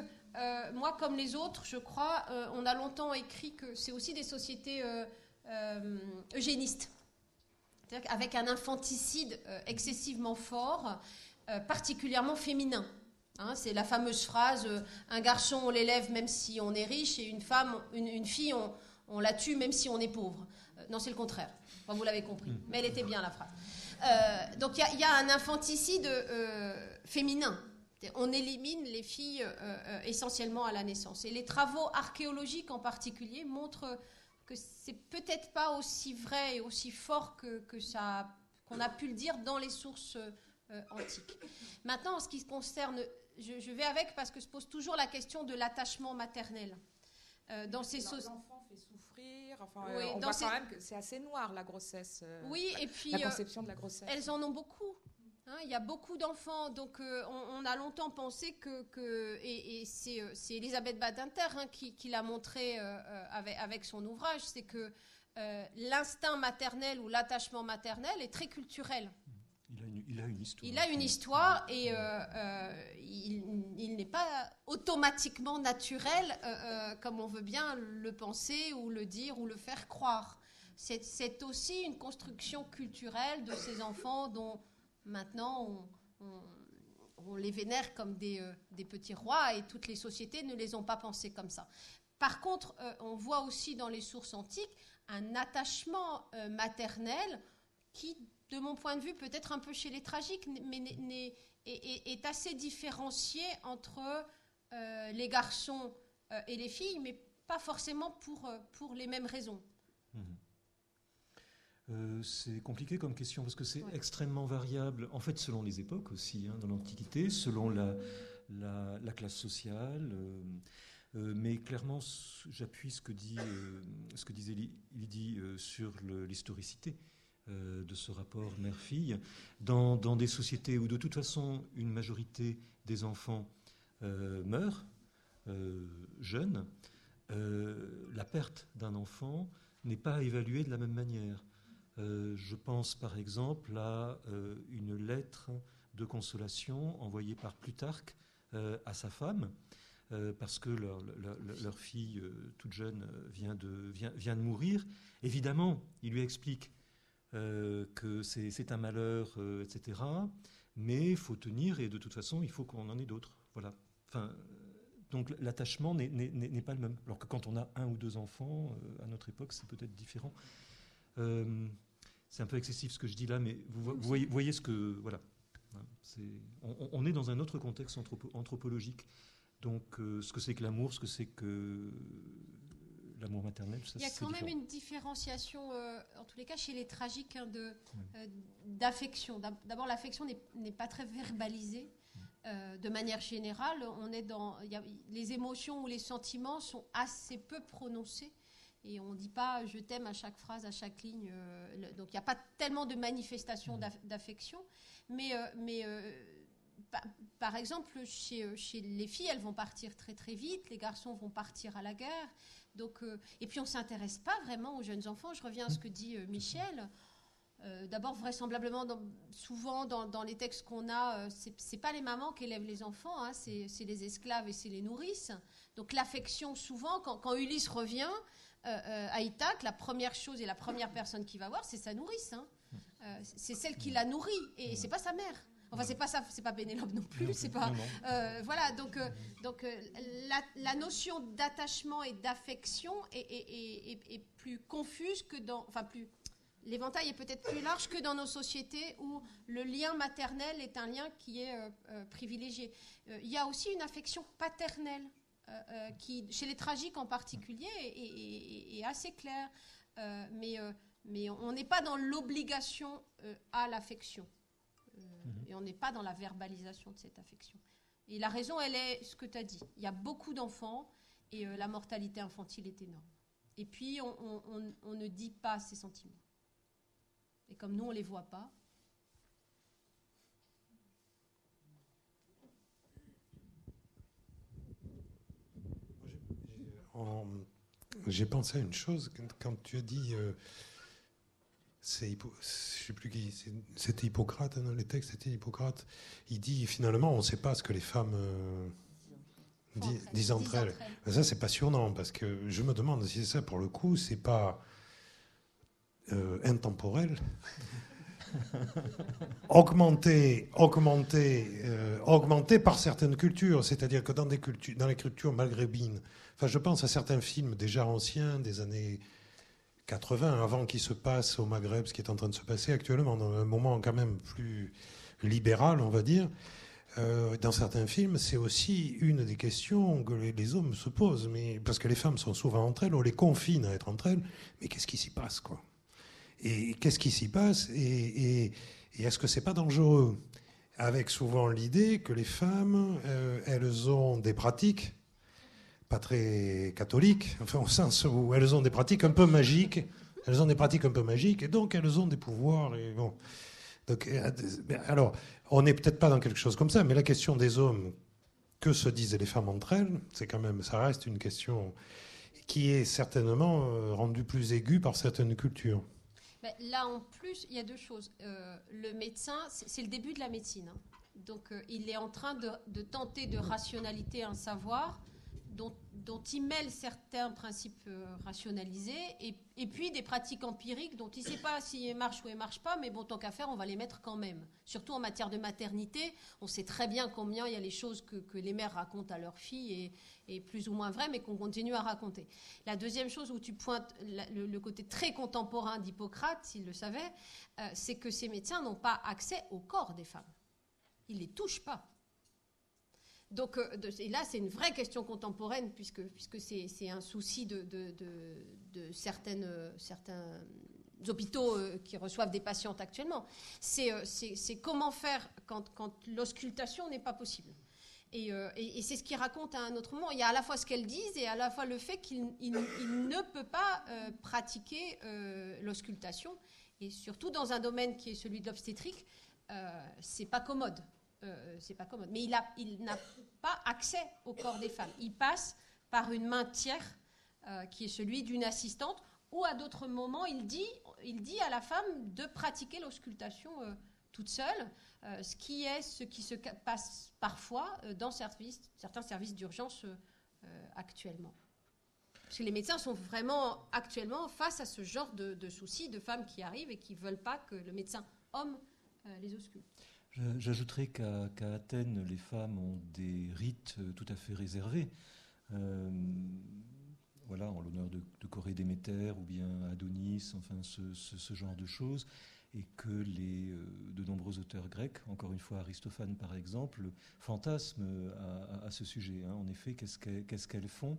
moi, comme les autres, je crois, on a longtemps écrit que c'est aussi des sociétés eugénistes, avec un infanticide excessivement fort, particulièrement féminin. Hein, c'est la fameuse phrase euh, un garçon on l'élève même si on est riche et une femme, une, fille on, la tue même si on est pauvre. Euh, non, c'est le contraire. vous l'avez compris, mm. mais elle était bien la phrase. Euh, donc il y, a un infanticide féminin. On élimine les filles essentiellement à la naissance. Et les travaux archéologiques en particulier montrent que c'est peut-être pas aussi vrai et aussi fort que, que ça qu'on a pu le dire dans les sources antiques. Maintenant, en ce qui concerne je, vais avec parce que se pose toujours la question de l'attachement maternel. Euh, dans ces souffrir. Enfin, euh, on voit quand même que c'est assez noir la grossesse. Euh, oui, et puis la conception de la grossesse. Elles en ont beaucoup. Hein. il y a beaucoup d'enfants, donc on, a longtemps pensé que, et, c'est Elisabeth Badinter hein, qui, l'a montré avec, avec, son ouvrage, c'est que l'instinct maternel ou l'attachement maternel est très culturel. Il a une, histoire. Il a une histoire et euh, euh, il, n'est pas automatiquement naturel euh, comme on veut bien le penser ou le dire ou le faire croire. C'est aussi une construction culturelle de ces enfants dont maintenant on, les vénère comme des, des, petits rois et toutes les sociétés ne les ont pas pensés comme ça. Par contre, on voit aussi dans les sources antiques un attachement maternel qui de mon point de vue, peut-être un peu chez les tragiques, mais est, assez différencié entre euh, les garçons euh, et les filles, mais pas forcément euh, pour les mêmes raisons. Mhm. c'est compliqué comme question parce que c'est extrêmement variable, en fait, selon les époques aussi, hein, dans l'Antiquité, selon la, la, classe sociale. mais clairement, j'appuie ce que dit, ce que disait Lydie sur l'historicité. Euh, de ce rapport mère-fille, dans, des sociétés où de toute façon une majorité des enfants euh, meurent euh, jeunes, la perte d'un enfant n'est pas évaluée de la même manière. Je pense par exemple à une lettre de consolation envoyée par Plutarque à sa femme, parce que leur, fille toute jeune vient de, mourir. Évidemment, il lui explique euh, que c'est un malheur, euh, etc. Mais il faut tenir et de toute façon, il faut qu'on en ait d'autres. Voilà. Donc l'attachement n'est pas le même. Alors que quand on a un ou deux enfants, euh, à notre époque, c'est peut-être différent. C'est un peu excessif ce que je dis là, mais vous, voyez, ce que. Voilà. On, on, est dans un autre contexte anthropologique. Donc, ce que c'est que l'amour, ce que c'est que l'amour maternel. Ça, Il y a quand même une différenciation, euh, en tous les cas chez les tragiques, hein, de, euh, d'affection. D'abord, l'affection n'est, pas très verbalisée. Euh, de manière générale, on est dans, les émotions ou les sentiments sont assez peu prononcés et on ne dit pas je t'aime à chaque phrase, à chaque ligne. donc il n'y a pas tellement de manifestations d'affection, mais, mais par exemple, chez, chez, les filles, elles vont partir très très vite, les garçons vont partir à la guerre. Donc, euh, et puis on ne s'intéresse pas vraiment aux jeunes enfants. Je reviens à ce que dit euh, Michel. Euh, d'abord, vraisemblablement, souvent dans, les textes qu'on a, ce c'est pas les mamans qui élèvent les enfants, hein, c'est les esclaves et c'est les nourrices. Donc l'affection, souvent, quand, Ulysse revient à Ithaque, la première chose et la première personne qu'il va voir, c'est sa nourrice. Hein. c'est celle qui la nourrit et c'est pas sa mère. Enfin, c'est pas ça, c'est pas Pénélope non plus, c'est pas. Euh, voilà, donc, euh, donc euh, la, notion d'attachement et d'affection est, plus confuse que dans. Enfin, plus. L'éventail est peut-être plus large que dans nos sociétés où le lien maternel est un lien qui est privilégié. Il y a aussi une affection paternelle qui, chez les tragiques en particulier, est, assez claire. mais, mais on n'est pas dans l'obligation à l'affection. Mhm. Et on n'est pas dans la verbalisation de cette affection. Et la raison, elle est ce que tu as dit. Il y a beaucoup d'enfants et euh, la mortalité infantile est énorme. Et puis, on, ne dit pas ces sentiments. Et comme nous, on ne les voit pas, en- j'ai pensé à une chose quand, tu as dit. euh, c'est Hippo- je sais plus qui, c'est- c'était Hippocrate hein, dans les textes, c'était Hippocrate. Il dit finalement, on ne sait pas ce que les femmes euh, di- disent entre elles. Ben Ça, c'est passionnant parce que je me demande si ça, pour le coup, c'est pas euh, intemporel. augmenté, augmenté, euh, augmenté par certaines cultures. C'est-à-dire que dans, des cultures, dans les cultures maghrébines, je pense à certains films déjà anciens des années 80, avant qu'il se passe au Maghreb ce qui est en train de se passer actuellement, dans un moment quand même plus libéral, on va dire. Euh, dans certains films, c'est aussi une des questions que les, hommes se posent, mais parce que les femmes sont souvent entre elles, on les confine à être entre elles, mais qu'est-ce qui s'y passe, quoi? Et qu'est-ce qui s'y passe? Et est-ce que c'est pas dangereux? Avec souvent l'idée que les femmes, euh, elles ont des pratiques pas très catholiques, enfin au sens où elles ont des pratiques un peu magiques, elles ont des pratiques un peu magiques, et donc elles ont des pouvoirs. Et bon. Euh, alors, on n'est peut-être pas dans quelque chose comme ça, mais la question des hommes, que se disent les femmes entre elles, c'est quand même, ça reste une question qui est certainement euh, rendue plus aiguë par certaines cultures. Là, en plus, il y a deux choses. Euh, le médecin, c'est le début de la médecine. hein. Donc, il est en train de, de tenter de rationalité un savoir dont, dont il mêle certains principes euh, rationalisés et, puis des pratiques empiriques dont il ne sait pas si elles marchent ou elles ne marchent pas, mais bon, tant qu'à faire, on va les mettre quand même. Surtout en matière de maternité, on sait très bien combien il y a les choses que, les mères racontent à leurs filles et, plus ou moins vraies, mais qu'on continue à raconter. La deuxième chose où tu pointes le côté très contemporain d'Hippocrate, s'il le savait, euh, c'est que ces médecins n'ont pas accès au corps des femmes. Ils ne les touchent pas. Donc, euh, et là, c'est une vraie question contemporaine, puisque, puisque c'est, c'est un souci de, de- de- certaines, euh, certains hôpitaux euh, qui reçoivent des patientes actuellement. C'est, c'est- comment faire quand, quand l'auscultation n'est pas possible. Et, et- c'est ce qu'il raconte à un autre moment. Il y a à la fois ce qu'elles disent et à la fois le fait qu'il il- il ne peut pas pratiquer l'auscultation. Et surtout dans un domaine qui est celui de l'obstétrique, euh, c'est pas commode. Euh, c'est pas commode. Mais il n'a pas accès au corps des femmes. Il passe par une main tiers, euh, qui est celui d'une assistante, ou à d'autres moments, il dit, à la femme de pratiquer l'auscultation euh, toute seule, ce qui est ce qui se passe parfois dans certains services d'urgence actuellement. Parce que les médecins sont vraiment actuellement face à ce genre de, soucis de femmes qui arrivent et qui ne veulent pas que le médecin homme les ausculte. J'ajouterais qu'à Athènes, les femmes ont des rites euh, tout à fait réservés. Euh, voilà, en l'honneur de, Corée Déméter ou bien Adonis, enfin ce, genre de choses, et que euh, de nombreux auteurs grecs, encore une fois Aristophane par exemple, fantasment à, ce sujet. hein. En effet, qu'est-ce qu'elles font?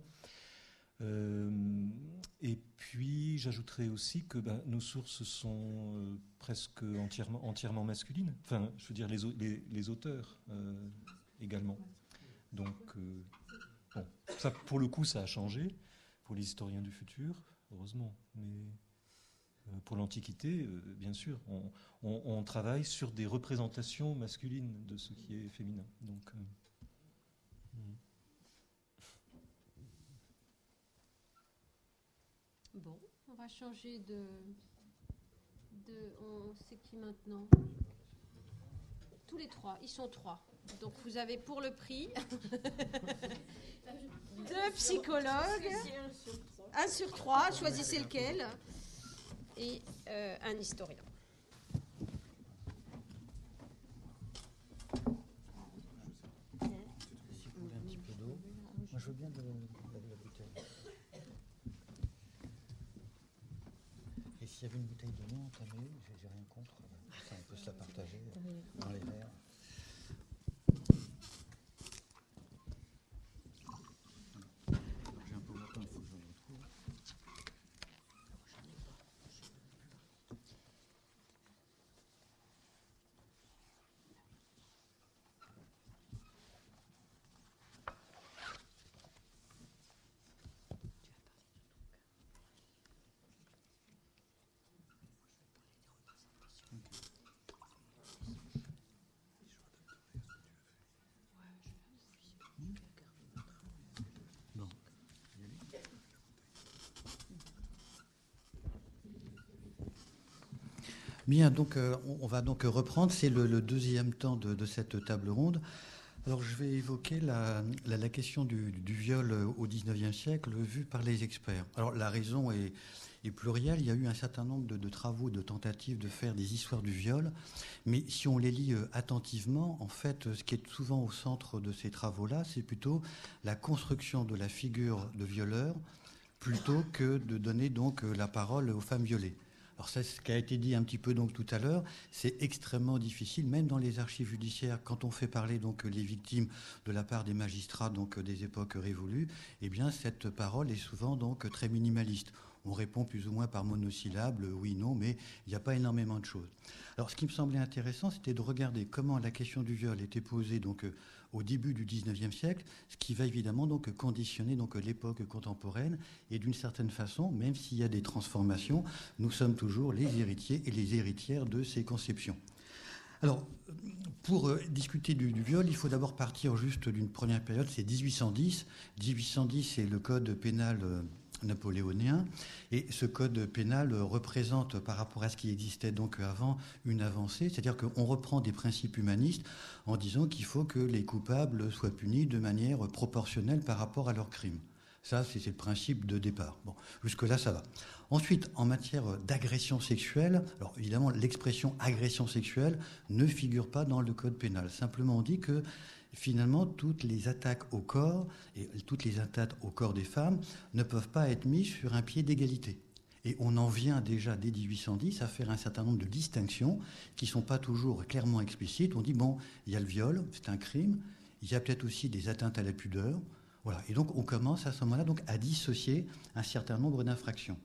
Et puis, j'ajouterais aussi que ben, nos sources sont euh, presque entièrement, entièrement masculines. Enfin, je veux dire, les, les, auteurs euh, également. Donc, euh, ça, pour le coup, ça a changé pour les historiens du futur, heureusement. Mais euh, pour l'Antiquité, euh, bien sûr, on, on- on travaille sur des représentations masculines de ce qui est féminin. Donc, euh, mm. Bon, on va changer de. de on sait qui maintenant Tous les trois, ils sont trois. Donc vous avez pour le prix deux psychologues, un sur trois, choisissez lequel, et euh, un historien. Si vous voulez un petit peu d'eau. Moi, je veux bien de, la, la bouteille. Une bouteille de entamée, j'ai j'ai rien contre. Ça, on peut se la partager dans les verres. J'ai un peu longtemps, il faut que je le retrouve. Bon. Bien, donc euh, on va donc reprendre. C'est le, deuxième temps de, cette table ronde. Alors je vais évoquer la, question du, viol au XIXe siècle vu par les experts. Alors la raison est, plurielle. Il y a eu un certain nombre de, travaux, de tentatives de faire des histoires du viol. Mais si on les lit euh, attentivement, en fait, ce qui est souvent au centre de ces travaux-là, c'est plutôt la construction de la figure de violeur plutôt que de donner donc euh, la parole aux femmes violées. Alors ça, ce qui a été dit un petit peu donc tout à l'heure, c'est extrêmement difficile, même dans les archives judiciaires, quand on fait parler donc les victimes de la part des magistrats donc des époques révolues, eh bien cette parole est souvent donc très minimaliste. On répond plus ou moins par monosyllabe, oui, non, mais il n'y a pas énormément de choses. Alors, ce qui me semblait intéressant, c'était de regarder comment la question du viol était posée donc au début du XIXe siècle, ce qui va évidemment donc conditionner donc l'époque contemporaine. Et d'une certaine façon, même s'il y a des transformations, nous sommes toujours les héritiers et les héritières de ces conceptions. Alors, pour euh, discuter du, viol, il faut d'abord partir juste d'une première période, c'est 1810. 1810, c'est le code pénal euh, napoléonien. Et ce code pénal représente, par rapport à ce qui existait donc avant, une avancée. C'est-à-dire qu'on reprend des principes humanistes en disant qu'il faut que les coupables soient punis de manière proportionnelle par rapport à leurs crimes. Ça, c'est le principe de départ. Bon, jusque-là, ça va. Ensuite, en matière d'agression sexuelle, alors évidemment, l'expression agression sexuelle ne figure pas dans le code pénal. Simplement, on dit que finalement, toutes les attaques au corps et toutes les attaques au corps des femmes ne peuvent pas être mises sur un pied d'égalité. Et on en vient déjà dès 1810 à faire un certain nombre de distinctions qui ne sont pas toujours clairement explicites. On dit, bon, il y a le viol, c'est un crime, il y a peut-être aussi des atteintes à la pudeur. Voilà. Et donc on commence à ce moment-là donc, à dissocier un certain nombre d'infractions.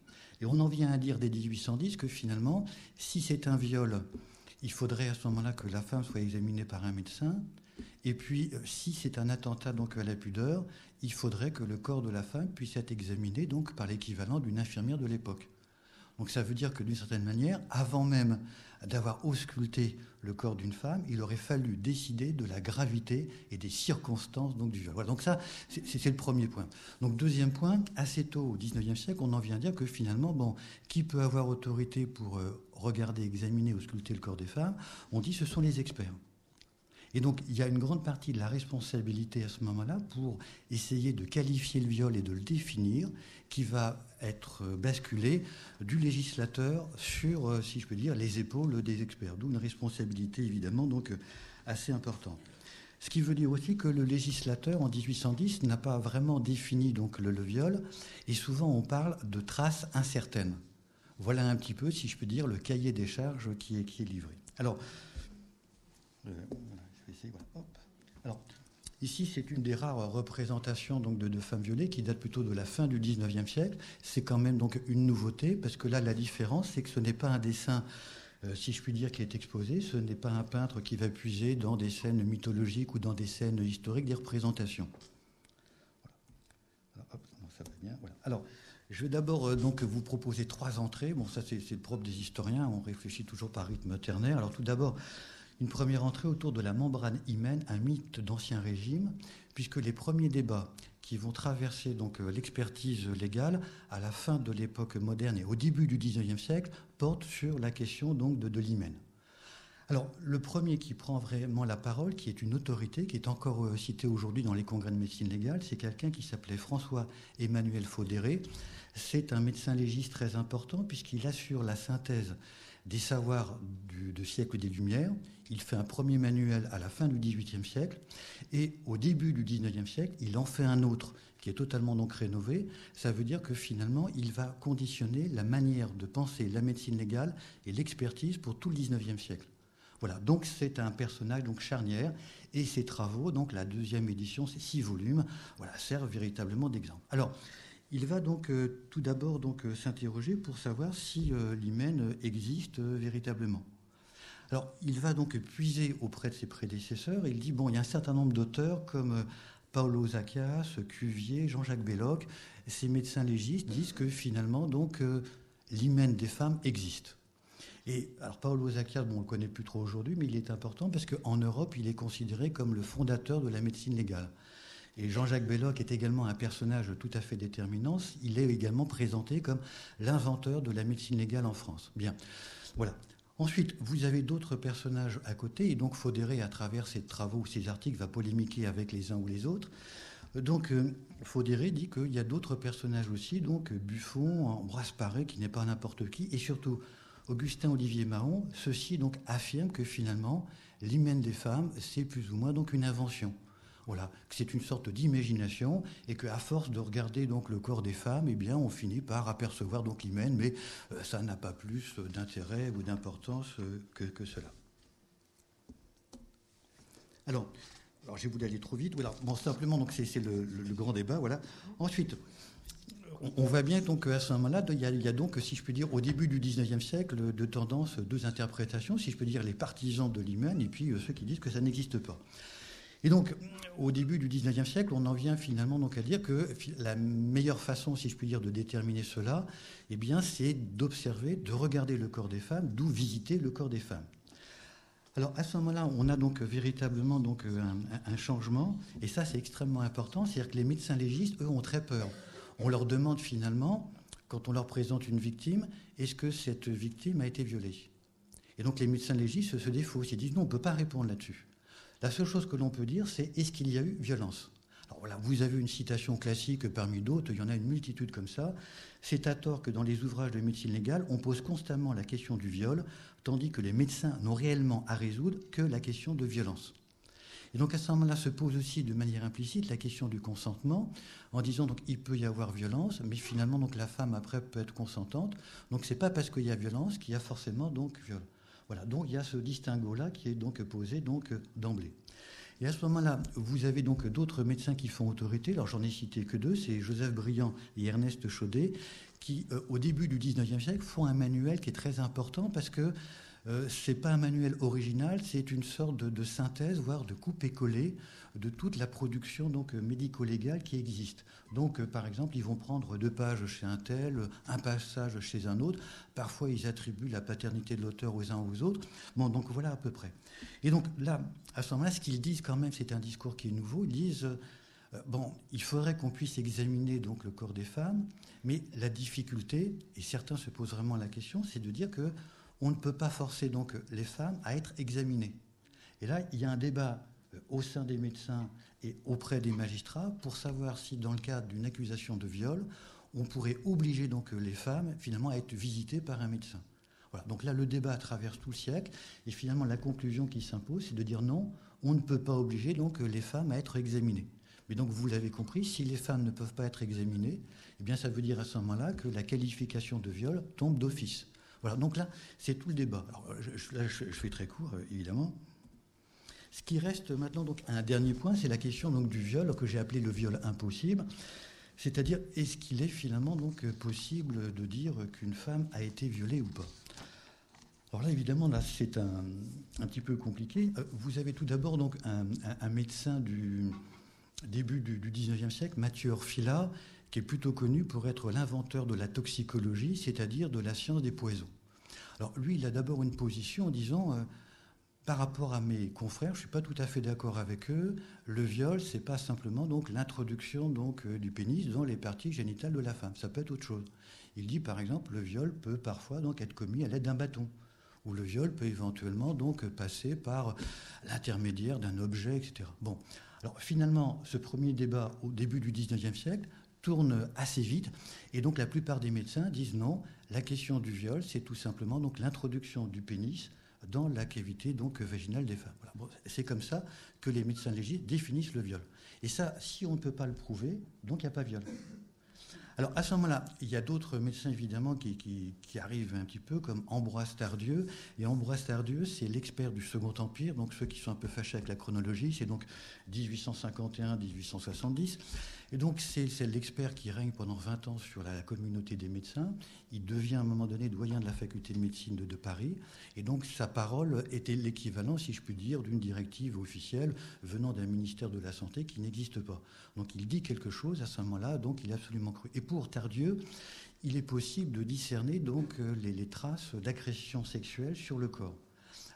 Et on en vient à dire dès 1810 que finalement, si c'est un viol, il faudrait à ce moment-là que la femme soit examinée par un médecin, et puis, euh, si c'est un attentat donc à la pudeur, il faudrait que le corps de la femme puisse être examiné donc par l'équivalent d'une infirmière de l'époque. Donc ça veut dire que d'une certaine manière, avant même d'avoir ausculté le corps d'une femme, il aurait fallu décider de la gravité et des circonstances donc, du viol. Voilà, donc ça, c'est le premier point. Donc deuxième point, assez tôt au XIXe siècle, on en vient à dire que finalement, bon, qui peut avoir autorité pour euh, regarder, examiner, ausculter le corps des femmes? On dit ce sont les experts. Et donc, il y a une grande partie de la responsabilité à ce moment-là pour essayer de qualifier le viol et de le définir, qui va être basculé du législateur sur, euh, si je peux dire, les épaules des experts. D'où une responsabilité, évidemment, donc assez importante. Ce qui veut dire aussi que le législateur, en 1810, n'a pas vraiment défini donc le, viol, et souvent on parle de traces incertaines. Voilà un petit peu, si je peux dire, le cahier des charges qui est, qui est livré. Alors, euh, alors, ici, c'est une des rares représentations donc, de, femmes violées qui date plutôt de la fin du 19e siècle. C'est quand même donc une nouveauté, parce que là, la différence, c'est que ce n'est pas un dessin, euh, si je puis dire, qui est exposé, ce n'est pas un peintre qui va puiser dans des scènes mythologiques ou dans des scènes historiques des représentations. Alors, je vais d'abord euh, donc vous proposer trois entrées. Bon, ça c'est le propre des historiens, on réfléchit toujours par rythme ternaire. Alors tout d'abord, une première entrée autour de la membrane hymen, un mythe d'ancien régime, puisque les premiers débats qui vont traverser donc euh, l'expertise légale à la fin de l'époque moderne et au début du XIXe siècle portent sur la question donc de, de l'hymen. Alors, le premier qui prend vraiment la parole, qui est une autorité, qui est encore euh, cité aujourd'hui dans les congrès de médecine légale, c'est quelqu'un qui s'appelait François-Emmanuel Faudéré. C'est un médecin légiste très important puisqu'il assure la synthèse des savoirs du, siècle des Lumières. Il fait un premier manuel à la fin du XVIIIe siècle et au début du XIXe siècle, il en fait un autre qui est totalement donc rénové. Ça veut dire que finalement, il va conditionner la manière de penser la médecine légale et l'expertise pour tout le XIXe siècle. Voilà, donc c'est un personnage donc charnière et ses travaux, donc la deuxième édition, c'est six volumes, voilà, servent véritablement d'exemple. Alors, il va donc euh, tout d'abord donc euh, s'interroger pour savoir si euh, l'hymen existe véritablement. Alors, il va donc puiser auprès de ses prédécesseurs. Il dit bon, il y a un certain nombre d'auteurs comme Paolo Zacchias, Cuvier, Jean-Jacques Belloc. Ces médecins légistes disent que finalement, donc, l'hymen des femmes existe. Et alors Paolo Zacchias, bon, on le connaît plus trop aujourd'hui, mais il est important parce qu'en Europe, il est considéré comme le fondateur de la médecine légale. Et Jean-Jacques Belloc est également un personnage tout à fait déterminant. Il est également présenté comme l'inventeur de la médecine légale en France. Bien. Voilà. Ensuite, vous avez d'autres personnages à côté, et donc Faudéré, à travers ses travaux ou ses articles, va polémiquer avec les uns ou les autres. Donc, euh, Faudéré dit qu'il y a d'autres personnages aussi, donc Buffon, Ambroise Paré, qui n'est pas n'importe qui, et surtout Augustin Olivier Mahon. Ceci donc affirme que finalement, l'hymen des femmes, c'est plus ou moins donc une invention. Voilà, que c'est une sorte d'imagination et qu'à force de regarder donc le corps des femmes, eh bien, on finit par apercevoir donc l'hymen, mais euh, ça n'a pas plus d'intérêt ou d'importance euh, que, cela. Alors, alors j'ai voulu aller trop vite. Voilà. Simplement, c'est le, grand débat. Voilà. Ensuite, on, voit bien donc qu'à ce moment-là, il, y a donc, si je peux dire, au début du 19e siècle, de tendance, deux interprétations, si je peux dire, les partisans de l'hymen et puis euh, ceux qui disent que ça n'existe pas. Et donc, au début du XIXe siècle, on en vient finalement à dire que la meilleure façon, si je puis dire, de déterminer cela, eh bien, c'est d'observer, de regarder le corps des femmes, d'où visiter le corps des femmes. Alors à ce moment-là, on a donc véritablement donc un, changement, et ça c'est extrêmement important, c'est-à-dire que les médecins légistes, eux, ont très peur. On leur demande finalement, quand on leur présente une victime, est-ce que cette victime a été violée? Et donc les médecins légistes se défaussent, ils disent non, on ne peut pas répondre là-dessus. La seule chose que l'on peut dire, c'est est-ce qu'il y a eu violence? Alors voilà, vous avez une citation classique parmi d'autres, il y en a une multitude comme ça. C'est à tort que dans les ouvrages de médecine légale, on pose constamment la question du viol, tandis que les médecins n'ont réellement à résoudre que la question de violence. Et donc à ce moment-là se pose aussi de manière implicite la question du consentement, en disant donc il peut y avoir violence, mais finalement donc la femme après peut être consentante. Donc c'est pas parce qu'il y a violence qu'il y a forcément donc viol. Voilà, donc il y a ce distinguo-là qui est donc posé donc d'emblée. Et à ce moment-là, vous avez donc d'autres médecins qui font autorité. Alors j'en ai cité que deux, c'est Joseph Briand et Ernest Chaudet, qui euh, au début du 19e siècle font un manuel qui est très important parce que euh, ce n'est pas un manuel original, c'est une sorte de, synthèse, voire de coupe et coller de toute la production donc médico-légale qui existe. Donc, euh, par exemple, ils vont prendre deux pages chez un tel, un passage chez un autre. Parfois, ils attribuent la paternité de l'auteur aux uns ou aux autres. Bon, donc voilà à peu près. Et donc là, à ce moment-là, ce qu'ils disent quand même, c'est un discours qui est nouveau. Ils disent euh, bon, il faudrait qu'on puisse examiner donc le corps des femmes, mais la difficulté, et certains se posent vraiment la question, c'est de dire que on ne peut pas forcer donc les femmes à être examinées. Et là, il y a un débat euh, au sein des médecins et auprès des magistrats pour savoir si, dans le cadre d'une accusation de viol, on pourrait obliger donc les femmes finalement à être visitées par un médecin. Voilà. Donc là, le débat traverse tout le siècle et finalement la conclusion qui s'impose, c'est de dire non, on ne peut pas obliger donc les femmes à être examinées. Mais donc vous l'avez compris, si les femmes ne peuvent pas être examinées, eh bien ça veut dire à ce moment-là que la qualification de viol tombe d'office. Voilà, donc là, c'est tout le débat. Alors, je, je, fais très court, euh, évidemment. Ce qui reste maintenant, donc, un dernier point, c'est la question donc, du viol, que j'ai appelé le viol impossible. C'est-à-dire, est-ce qu'il est finalement donc possible de dire qu'une femme a été violée ou pas? Alors là, évidemment, là, c'est un, un, petit peu compliqué. Euh, vous avez tout d'abord donc un, médecin du début du, du 19e siècle, Mathieu Orfila, qui est plutôt connu pour être l'inventeur de la toxicologie, c'est-à-dire de la science des poisons. Alors lui, il a d'abord une position en disant, euh, par rapport à mes confrères, je ne suis pas tout à fait d'accord avec eux, le viol, c'est pas simplement l'introduction euh, du pénis dans les parties génitales de la femme, ça peut être autre chose. Il dit par exemple, le viol peut parfois donc être commis à l'aide d'un bâton ou le viol peut éventuellement donc passer par l'intermédiaire d'un objet, etc. Bon, alors finalement, ce premier débat au début du 19e siècle tourne assez vite. Et donc la plupart des médecins disent non, la question du viol, c'est tout simplement donc l'introduction du pénis dans la cavité donc vaginale des femmes. c'est comme ça que les médecins légistes définissent le viol. Et ça, si on ne peut pas le prouver, donc il n'y a pas viol. Alors à ce moment-là, il y a d'autres médecins évidemment qui, qui, arrivent un petit peu, comme Ambroise Tardieu. Et Ambroise Tardieu, c'est l'expert du Second Empire, donc ceux qui sont un peu fâchés avec la chronologie, c'est donc 1851-1870. Et donc, c'est l'expert qui règne pendant 20 ans sur la communauté des médecins. Il devient à un moment donné doyen de la faculté de médecine de, Paris. Et donc, sa parole était l'équivalent, si je puis dire, d'une directive officielle venant d'un ministère de la Santé qui n'existe pas. Donc, il dit quelque chose à ce moment-là, donc il est absolument cru. Et pour Tardieu, il est possible de discerner donc euh, les traces d'agression sexuelle sur le corps.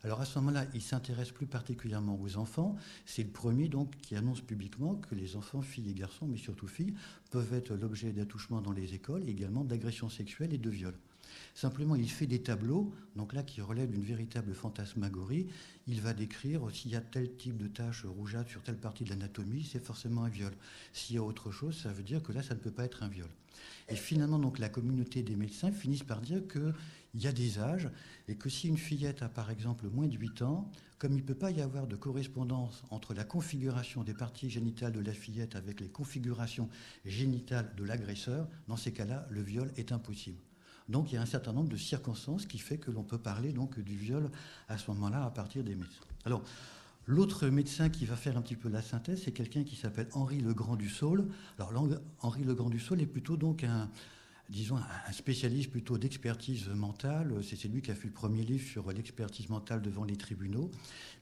Alors à ce moment-là, il s'intéresse plus particulièrement aux enfants. C'est le premier donc qui annonce publiquement que les enfants, filles et garçons, mais surtout filles, peuvent être l'objet d'attouchements dans les écoles, et également d'agressions sexuelles et de viols. Simplement, il fait des tableaux, donc là qui relèvent d'une véritable fantasmagorie. Il va décrire s'il y a tel type de tache rougeâtre sur telle partie de l'anatomie, c'est forcément un viol. S'il y a autre chose, ça veut dire que là, ça ne peut pas être un viol. Et finalement, donc, la communauté des médecins finissent par dire qu'il y a des âges et que si une fillette a par exemple moins de 8 ans, comme il ne peut pas y avoir de correspondance entre la configuration des parties génitales de la fillette avec les configurations génitales de l'agresseur, dans ces cas-là, le viol est impossible. Donc il y a un certain nombre de circonstances qui fait que l'on peut parler donc du viol à ce moment-là à partir des médecins. Alors l'autre médecin qui va faire un petit peu la synthèse, c'est quelqu'un qui s'appelle Henri Legrand du Saule. Alors Henri Legrand du Saule est plutôt donc un, disons, un spécialiste plutôt d'expertise mentale. C'est lui qui a fait le premier livre sur l'expertise mentale devant les tribunaux.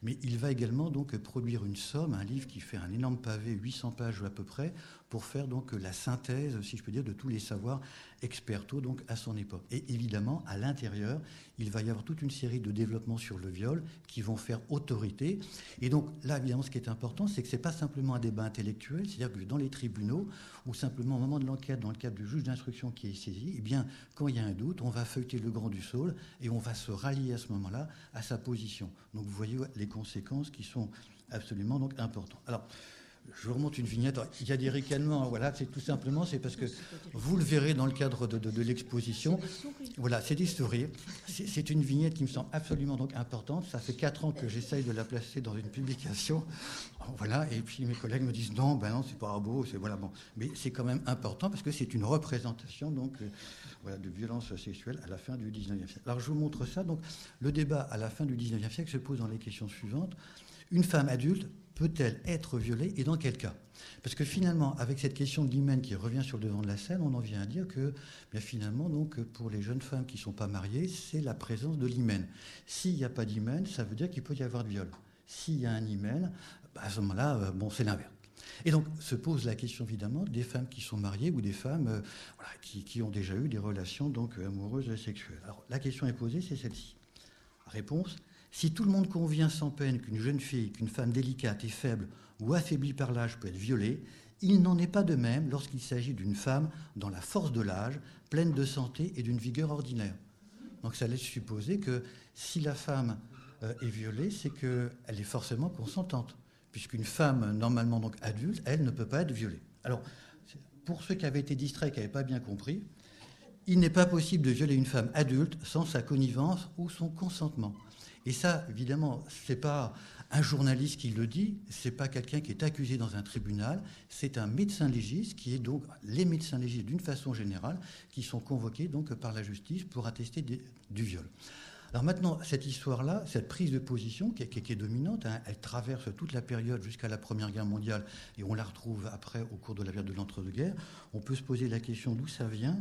Mais il va également donc produire une somme, un livre qui fait un énorme pavé, 800 pages à peu près, pour faire donc la synthèse, si je peux dire, de tous les savoirs expertos donc à son époque. Et évidemment, à l'intérieur, il va y avoir toute une série de développements sur le viol qui vont faire autorité. Et donc là, évidemment, ce qui est important, c'est que c'est pas simplement un débat intellectuel, c'est-à-dire que dans les tribunaux, ou simplement au moment de l'enquête, dans le cadre du juge d'instruction qui est saisi, eh bien, quand il y a un doute, on va feuilleter le grand du Saule et on va se rallier à ce moment-là à sa position. Donc vous voyez les conséquences qui sont absolument donc importantes. Alors, je vous remonte une vignette. Il y a des ricanements. Voilà, c'est tout simplement, c'est parce que vous le verrez dans le cadre de, l'exposition. Voilà, c'est des sourires. C'est une vignette qui me semble absolument donc importante. Ça fait quatre ans que j'essaye de la placer dans une publication. Voilà, et puis mes collègues me disent non, ben non, c'est pas beau, c'est voilà bon. Mais c'est quand même important parce que c'est une représentation donc euh, voilà, de violence sexuelle à la fin du 19e siècle. Alors je vous montre ça. Donc le débat à la fin du 19e siècle se pose dans les questions suivantes. Une femme adulte peut-elle être violée et dans quel cas? Parce que finalement, avec cette question de l'hymen qui revient sur le devant de la scène, on en vient à dire que bien finalement, donc, pour les jeunes femmes qui ne sont pas mariées, c'est la présence de l'hymen. S'il n'y a pas d'hymen, ça veut dire qu'il peut y avoir de viol. S'il y a un hymen, bah, à ce moment-là, euh, bon, c'est l'inverse. Et donc se pose la question évidemment des femmes qui sont mariées ou des femmes euh, qui, ont déjà eu des relations donc amoureuses et sexuelles. Alors la question est posée, c'est celle-ci. Réponse si tout le monde convient sans peine qu'une jeune fille, qu'une femme délicate et faible ou affaiblie par l'âge peut être violée, il n'en est pas de même lorsqu'il s'agit d'une femme dans la force de l'âge, pleine de santé et d'une vigueur ordinaire. Donc ça laisse supposer que si la femme euh, est violée, c'est qu'elle est forcément consentante, puisqu'une femme normalement donc adulte, elle ne peut pas être violée. Alors, pour ceux qui avaient été distraits, qui n'avaient pas bien compris, il n'est pas possible de violer une femme adulte sans sa connivence ou son consentement. Et ça, évidemment, ce n'est pas un journaliste qui le dit, ce n'est pas quelqu'un qui est accusé dans un tribunal, c'est un médecin légiste qui est donc les médecins légistes d'une façon générale qui sont convoqués donc par la justice pour attester du viol. Alors maintenant, cette histoire-là, cette prise de position qui est, dominante, hein, elle traverse toute la période jusqu'à la Première Guerre mondiale et on la retrouve après au cours de la période de l'entre-deux-guerres. On peut se poser la question d'où ça vient.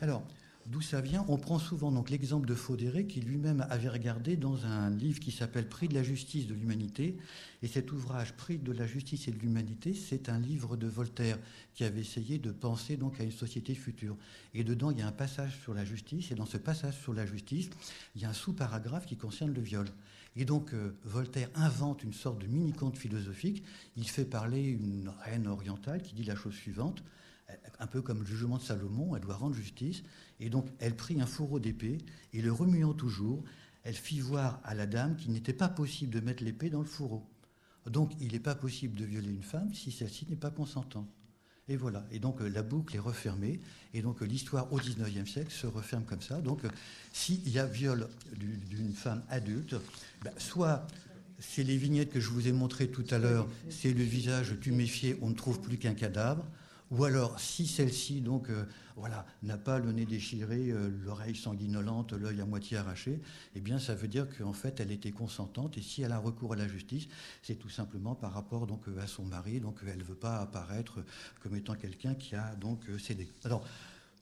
Alors, D'où ça vient On prend souvent donc l'exemple de Faudéré qui lui-même avait regardé dans un livre qui s'appelle Prix de la justice de l'humanité. Et cet ouvrage Prix de la justice et de l'humanité, c'est un livre de Voltaire qui avait essayé de penser donc à une société future. Et dedans, il y a un passage sur la justice. Et dans ce passage sur la justice, il y a un sous-paragraphe qui concerne le viol. Et donc euh, Voltaire invente une sorte de mini-conte philosophique. Il fait parler une reine orientale qui dit la chose suivante un peu comme le jugement de Salomon, elle doit rendre justice. Et donc, elle prit un fourreau d'épée et le remuant toujours, elle fit voir à la dame qu'il n'était pas possible de mettre l'épée dans le fourreau. Donc, il n'est pas possible de violer une femme si celle-ci n'est pas consentante. Et voilà. Et donc, la boucle est refermée. Et donc, l'histoire au XIXe siècle se referme comme ça. Donc, s'il y a viol d'une femme adulte, ben, soit c'est les vignettes que je vous ai montrées tout à l'heure, c'est le visage tuméfié, on ne trouve plus qu'un cadavre. Ou alors, si celle-ci donc euh, voilà n'a pas le nez déchiré, euh, l'oreille sanguinolente, l'œil à moitié arraché, eh bien, ça veut dire qu'en fait, elle était consentante. Et si elle a recours à la justice, c'est tout simplement par rapport donc euh, à son mari. Donc, elle ne veut pas apparaître comme étant quelqu'un qui a donc cédé. Alors,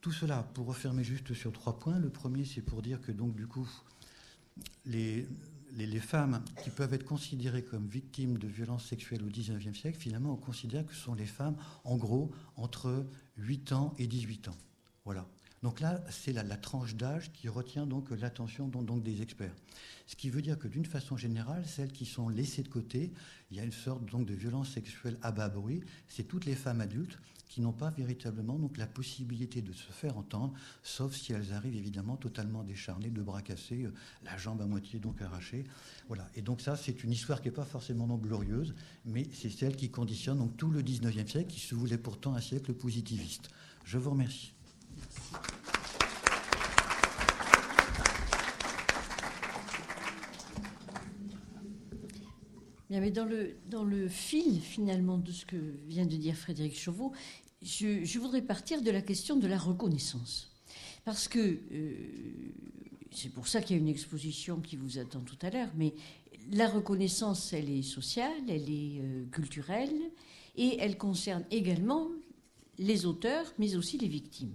tout cela pour refermer juste sur trois points. Le premier, c'est pour dire que donc du coup, les les, femmes qui peuvent être considérées comme victimes de violences sexuelles au XIXe siècle, finalement, on considère que ce sont les femmes, en gros, entre 8 ans et 18 ans. Voilà. Donc là, c'est la, tranche d'âge qui retient donc l'attention donc, des experts. Ce qui veut dire que d'une façon générale, celles qui sont laissées de côté, il y a une sorte donc de violence sexuelle à bas bruit. C'est toutes les femmes adultes qui n'ont pas véritablement donc la possibilité de se faire entendre, sauf si elles arrivent évidemment totalement décharnées, de bras cassés, euh, la jambe à moitié donc arrachée. Voilà. Et donc ça, c'est une histoire qui n'est pas forcément non glorieuse, mais c'est celle qui conditionne donc tout le 19e siècle, qui se voulait pourtant un siècle positiviste. Je vous remercie. Mais dans le, dans le fil finalement de ce que vient de dire Frédéric Chauveau, je, voudrais partir de la question de la reconnaissance. Parce que euh, c'est pour ça qu'il y a une exposition qui vous attend tout à l'heure, mais la reconnaissance, elle est sociale, elle est euh, culturelle, et elle concerne également les auteurs, mais aussi les victimes.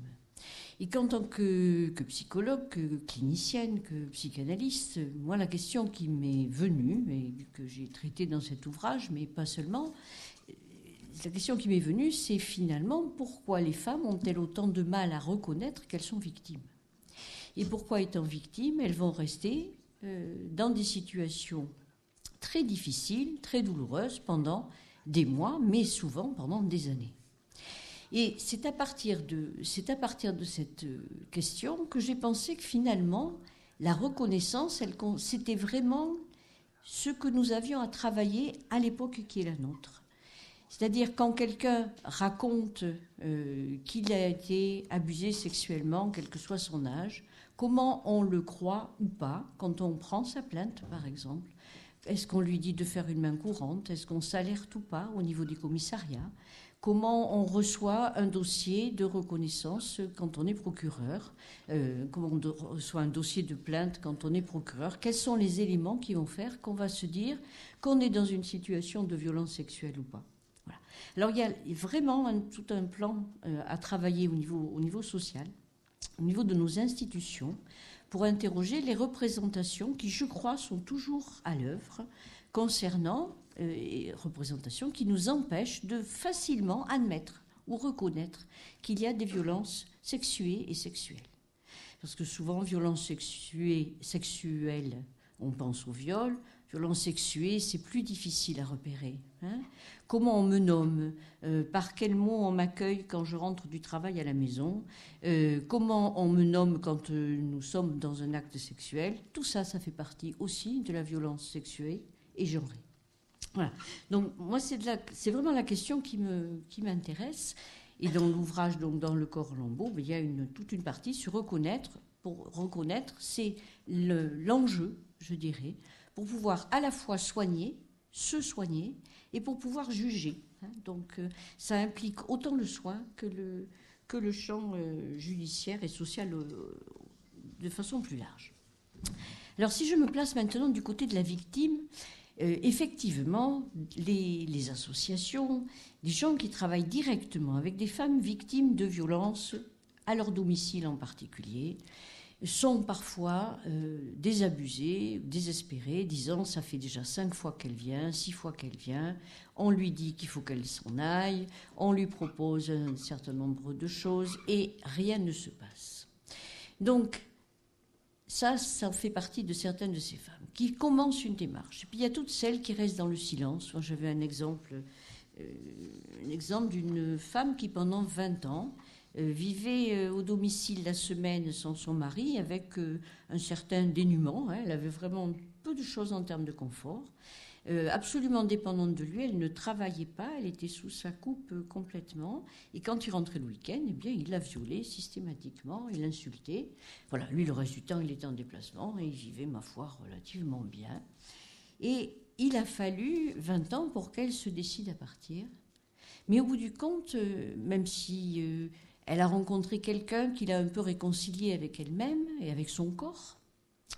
Et qu'en tant que, que, psychologue, que clinicienne, que psychanalyste, moi, la question qui m'est venue, et que j'ai traitée dans cet ouvrage, mais pas seulement, la question qui m'est venue, c'est finalement pourquoi les femmes ont-elles autant de mal à reconnaître qu'elles sont victimes? Et pourquoi, étant victimes, elles vont rester euh, dans des situations très difficiles, très douloureuses pendant des mois, mais souvent pendant des années? Et c'est à partir de, cette euh, question que j'ai pensé que finalement, la reconnaissance, c'était vraiment ce que nous avions à travailler à l'époque qui est la nôtre. C'est-à-dire quand quelqu'un raconte euh, qu'il a été abusé sexuellement, quel que soit son âge, comment on le croit ou pas quand on prend sa plainte, par exemple. Est-ce qu'on lui dit de faire une main courante Est-ce qu'on s'alerte ou pas au niveau des commissariats comment on reçoit un dossier de reconnaissance quand on est procureur, euh, comment on reçoit un dossier de plainte quand on est procureur, quels sont les éléments qui vont faire qu'on va se dire qu'on est dans une situation de violence sexuelle ou pas. Alors il y a vraiment tout un plan euh, à travailler au niveau, au niveau social, au niveau de nos institutions, pour interroger les représentations qui, je crois, sont toujours à l'œuvre concernant euh, représentations qui nous empêchent de facilement admettre ou reconnaître qu'il y a des violences sexuées et sexuelles. Parce que souvent, violence sexuée, sexuelle, on pense au viol. Violence sexuée, c'est plus difficile à repérer. Hein. Comment on me nomme euh, Par quel mot on m'accueille quand je rentre du travail à la maison euh, Comment on me nomme quand nous sommes dans un acte sexuel Tout ça, ça fait partie aussi de la violence sexuée et genrée. Voilà. Donc moi, c'est vraiment la question qui m'intéresse. Et dans l'ouvrage, donc dans le corps Lambeau, ben, il y a toute une partie sur reconnaître. Pour reconnaître, c'est l'enjeu, je dirais, pour pouvoir à la fois soigner, se soigner, et pour pouvoir juger. Hein. Donc euh, ça implique autant le soin que le, champ euh, judiciaire et social euh, de façon plus large. Alors si je me place maintenant du côté de la victime, effectivement, les, associations, les gens qui travaillent directement avec des femmes victimes de violences, à leur domicile en particulier, sont parfois euh, désabusés, désespérés, disant ça fait déjà cinq fois qu'elle vient, six fois qu'elle vient, on lui dit qu'il faut qu'elle s'en aille, on lui propose un certain nombre de choses et rien ne se passe. Donc ça, ça fait partie de certaines de ces femmes qui commencent une démarche. Et puis il y a toutes celles qui restent dans le silence. Moi, j'avais un exemple, euh, un exemple d'une femme qui, pendant 20 ans, vivait euh, au domicile la semaine sans son mari avec un certain dénuement. Hein. elle avait vraiment peu de choses en termes de confort. Euh, absolument dépendante de lui, elle ne travaillait pas, elle était sous sa coupe euh, complètement. Et quand il rentrait le week-end, eh bien, il la violait systématiquement, il l'insultait. Voilà, lui, le reste du temps, il était en déplacement et il vivait, ma foi, relativement bien. Et il a fallu 20 ans pour qu'elle se décide à partir. Mais au bout du compte, euh, même si elle a rencontré quelqu'un qui l'a un peu réconcilié avec elle-même et avec son corps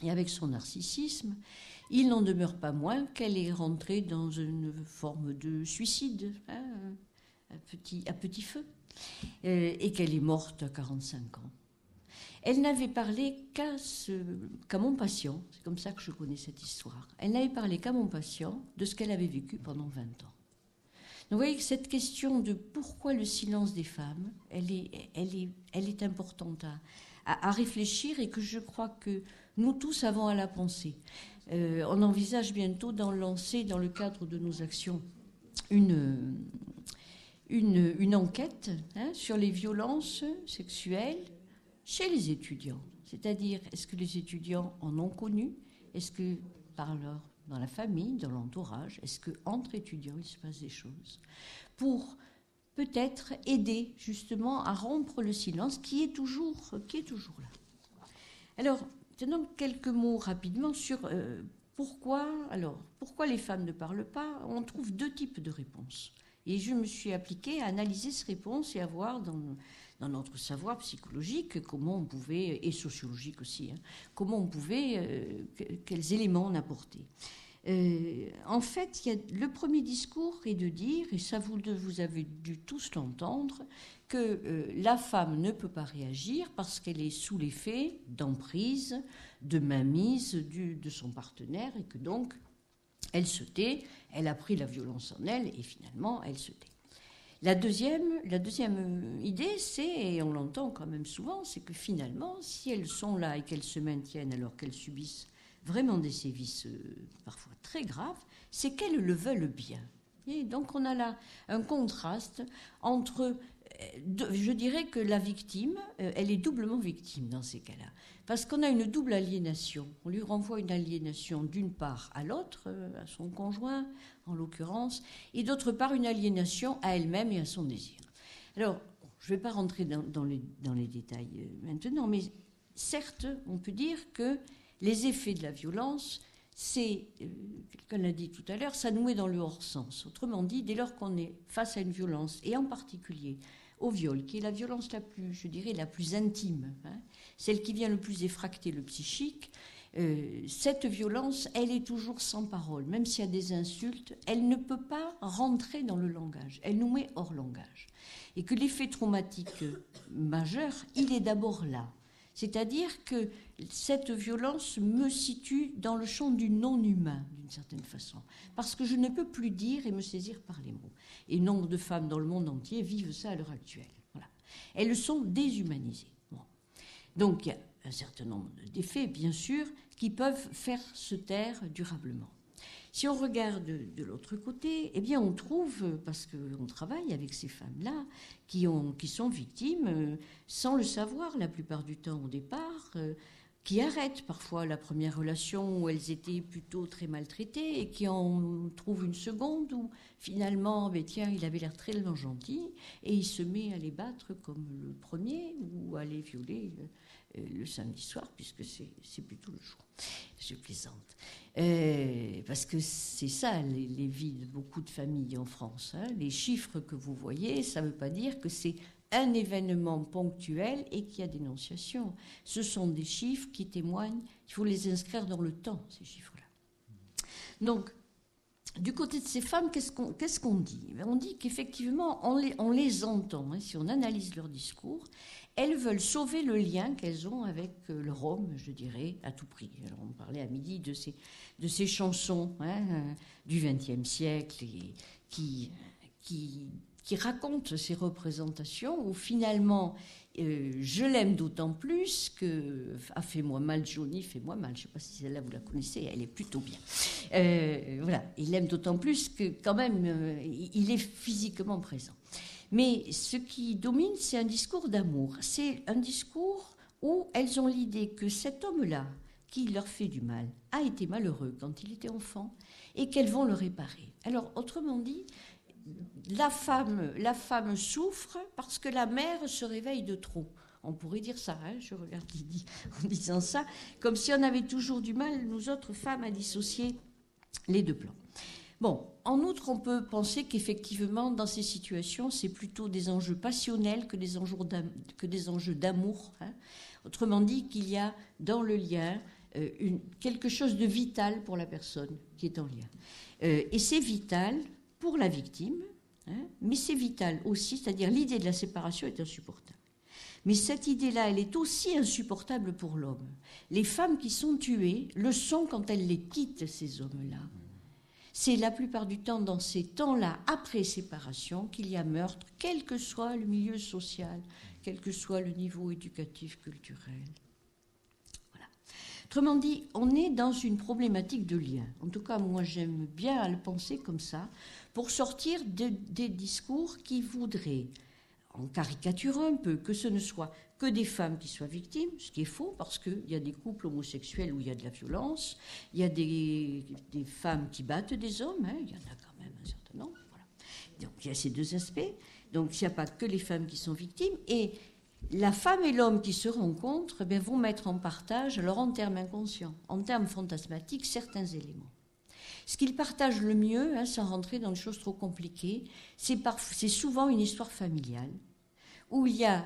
et avec son narcissisme, il n'en demeure pas moins qu'elle est rentrée dans une forme de suicide, hein, à, petit, feu, euh, et qu'elle est morte à 45 ans. Elle n'avait parlé qu'à qu'à mon patient, c'est comme ça que je connais cette histoire. Elle n'avait parlé qu'à mon patient de ce qu'elle avait vécu pendant 20 ans. Vous voyez que cette question de pourquoi le silence des femmes, elle est, importante à, réfléchir et que je crois que nous tous avons à la penser. Euh, on envisage bientôt d'en lancer, dans le cadre de nos actions, une enquête hein, sur les violences sexuelles chez les étudiants. C'est-à-dire, est-ce que les étudiants en ont connu? Est-ce que par leur, dans la famille, dans l'entourage, est-ce que entre étudiants il se passe des choses pour peut-être aider justement à rompre le silence qui est toujours, qui est toujours là. Alors, Maintenant, quelques mots rapidement sur euh, pourquoi, alors, pourquoi les femmes ne parlent pas? On trouve deux types de réponses. Et je me suis appliquée à analyser ces réponses et à voir dans, dans notre savoir psychologique comment on pouvait, et sociologique aussi, hein, comment on pouvait, euh, quels éléments on apportait. Euh, en fait, y a, le premier discours est de dire, et ça vous, vous avez dû tous l'entendre, que euh, la femme ne peut pas réagir parce qu'elle est sous l'effet d'emprise, de mainmise du, de son partenaire et que donc elle se tait, elle a pris la violence en elle et finalement elle se tait. La deuxième, deuxième idée, c'est, et on l'entend quand même souvent, c'est que finalement, si elles sont là et qu'elles se maintiennent alors qu'elles subissent vraiment des sévices euh, parfois très graves, c'est qu'elles le veulent bien. Et donc on a là un contraste entre je dirais que la victime, euh, elle est doublement victime dans ces cas-là. Parce qu'on a une double aliénation. On lui renvoie une aliénation d'une part à l'autre, euh, à son conjoint en l'occurrence, et d'autre part une aliénation à elle-même et à son désir. Alors, je ne vais pas rentrer dans, les, détails euh, maintenant, mais certes, on peut dire que les effets de la violence, c'est, quelqu'un l'a dit tout à l'heure, ça nous met dans le hors-sens. Autrement dit, dès lors qu'on est face à une violence, et en particulier au viol, qui est la violence la plus, je dirais, la plus intime, hein, celle qui vient le plus effracter le psychique, euh, cette violence, elle est toujours sans parole. Même s'il y a des insultes, elle ne peut pas rentrer dans le langage. Elle nous met hors langage. Et que l'effet traumatique majeur, il est d'abord là. C'est-à-dire que cette violence me situe dans le champ du non-humain, d'une certaine façon, parce que je ne peux plus dire et me saisir par les mots. Et nombre de femmes dans le monde entier vivent ça à l'heure actuelle. Elles sont déshumanisées. Donc il y a un certain nombre d'effets, bien sûr, qui peuvent faire se taire durablement. Si on regarde de, l'autre côté, eh bien on trouve, parce qu'on travaille avec ces femmes-là, qui, sont victimes euh, sans le savoir la plupart du temps au départ, euh, qui arrêtent parfois la première relation où elles étaient plutôt très maltraitées et qui en trouvent une seconde où finalement, ben tiens, il avait l'air très gentil et il se met à les battre comme le premier ou à les violer euh, le samedi soir puisque c'est plutôt le jour. Je plaisante. Euh, parce que c'est ça les, vies de beaucoup de familles en France. Hein. Les chiffres que vous voyez, ça ne veut pas dire que c'est un événement ponctuel et qu'il y a dénonciation. Ce sont des chiffres qui témoignent, il faut les inscrire dans le temps, ces chiffres-là. Donc, du côté de ces femmes, qu'est-ce qu'on dit? On dit qu'effectivement, on les, on les entend, hein, si on analyse leur discours, elles veulent sauver le lien qu'elles ont avec euh, le Rhum, je dirais, à tout prix. On parlait à midi de ces, de ces chansons hein, euh, du XXe siècle qui, qui qui raconte ces représentations où finalement euh, je l'aime d'autant plus que ah, fait moi mal Johnny fait moi mal. Je ne sais pas si celle-là vous la connaissez elle est plutôt bien. Voilà. Il l'aime d'autant plus que quand même il est physiquement présent mais ce qui domine c'est un discours d'amour c'est un discours où elles ont l'idée que cet homme-là qui leur fait du mal a été malheureux quand il était enfant et qu'elles vont le réparer alors autrement dit la femme, la femme souffre parce que la mère se réveille de trop. On pourrait dire ça, hein, je regarde Lydie en disant ça, comme si on avait toujours du mal, nous autres femmes, à dissocier les deux plans. Bon, en outre, on peut penser qu'effectivement, dans ces situations, c'est plutôt des enjeux passionnels que des enjeux d'amour. Hein. Autrement dit, qu'il y a dans le lien euh, quelque chose de vital pour la personne qui est en lien. Euh, et c'est vital pour la victime, hein, mais c'est vital aussi, c'est-à-dire l'idée de la séparation est insupportable. Mais cette idée-là, elle est aussi insupportable pour l'homme. Les femmes qui sont tuées le sont quand elles les quittent, ces hommes-là. C'est la plupart du temps dans ces temps-là, après séparation, qu'il y a meurtre, quel que soit le milieu social, quel que soit le niveau éducatif, culturel. Voilà. Autrement dit, on est dans une problématique de lien. En tout cas, moi, j'aime bien le penser comme ça, pour sortir des discours qui voudraient, en caricaturant un peu, que ce ne soit que des femmes qui soient victimes, ce qui est faux parce qu'il y a des couples homosexuels où il y a de la violence, il y a des, femmes qui battent des hommes, hein, il y en a quand même un certain nombre. Donc il y a ces deux aspects. Donc il n'y a pas que les femmes qui sont victimes. Et la femme et l'homme qui se rencontrent eh vont mettre en partage, alors en termes inconscients, en termes fantasmatiques, certains éléments. Ce qu'ils partagent le mieux, hein, sans rentrer dans des choses trop compliquées, c'est souvent une histoire familiale, où il y a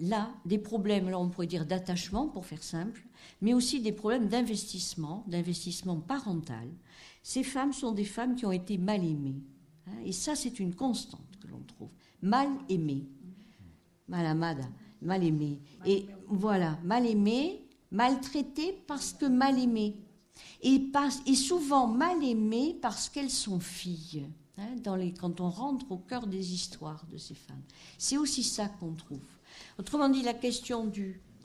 là des problèmes, là on pourrait dire d'attachement pour faire simple, mais aussi des problèmes d'investissement, d'investissement parental. Ces femmes sont des femmes qui ont été mal aimées. Hein, et ça, c'est une constante que l'on trouve. Mal aimées. Mal amada, mal aimées. Et voilà, mal aimées, maltraitées parce que mal aimées. Et, et souvent mal aimées parce qu'elles sont filles. Hein, dans les, quand on rentre au cœur des histoires de ces femmes. C'est aussi ça qu'on trouve. Autrement dit, il y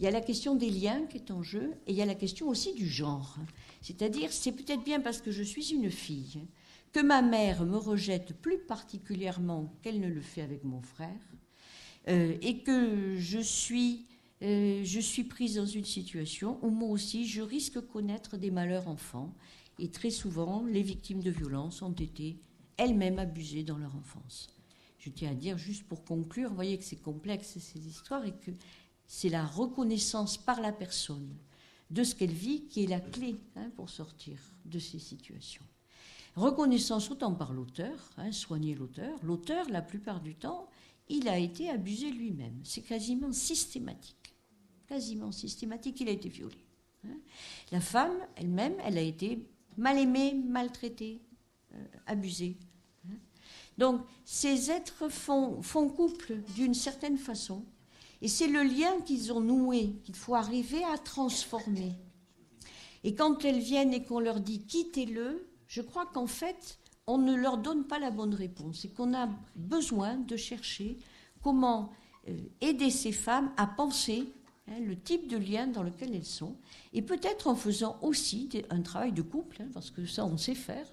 a la question des liens qui est en jeu et il y a la question aussi du genre. C'est-à-dire, c'est peut-être bien parce que je suis une fille que ma mère me rejette plus particulièrement qu'elle ne le fait avec mon frère euh, et que je suis, euh, je suis prise dans une situation où moi aussi je risque de connaître des malheurs enfants. Et très souvent, les victimes de violences ont été elles-mêmes abusées dans leur enfance je tiens à dire juste pour conclure, vous voyez que c'est complexe ces histoires et que c'est la reconnaissance par la personne de ce qu'elle vit qui est la clé hein, pour sortir de ces situations. Reconnaissance autant par l'auteur, hein, soigner l'auteur. L'auteur, la plupart du temps, il a été abusé lui-même. C'est quasiment systématique. Quasiment systématique, il a été violé. Hein. La femme elle-même, elle a été mal aimée, maltraitée, euh, abusée. Donc ces êtres font, couple d'une certaine façon, et c'est le lien qu'ils ont noué qu'il faut arriver à transformer. Et quand elles viennent et qu'on leur dit quittez-le, je crois qu'en fait, on ne leur donne pas la bonne réponse et qu'on a besoin de chercher comment euh, aider ces femmes à penser Hein, le type de lien dans lequel elles sont, et peut-être en faisant aussi un travail de couple, hein, parce que ça on sait faire,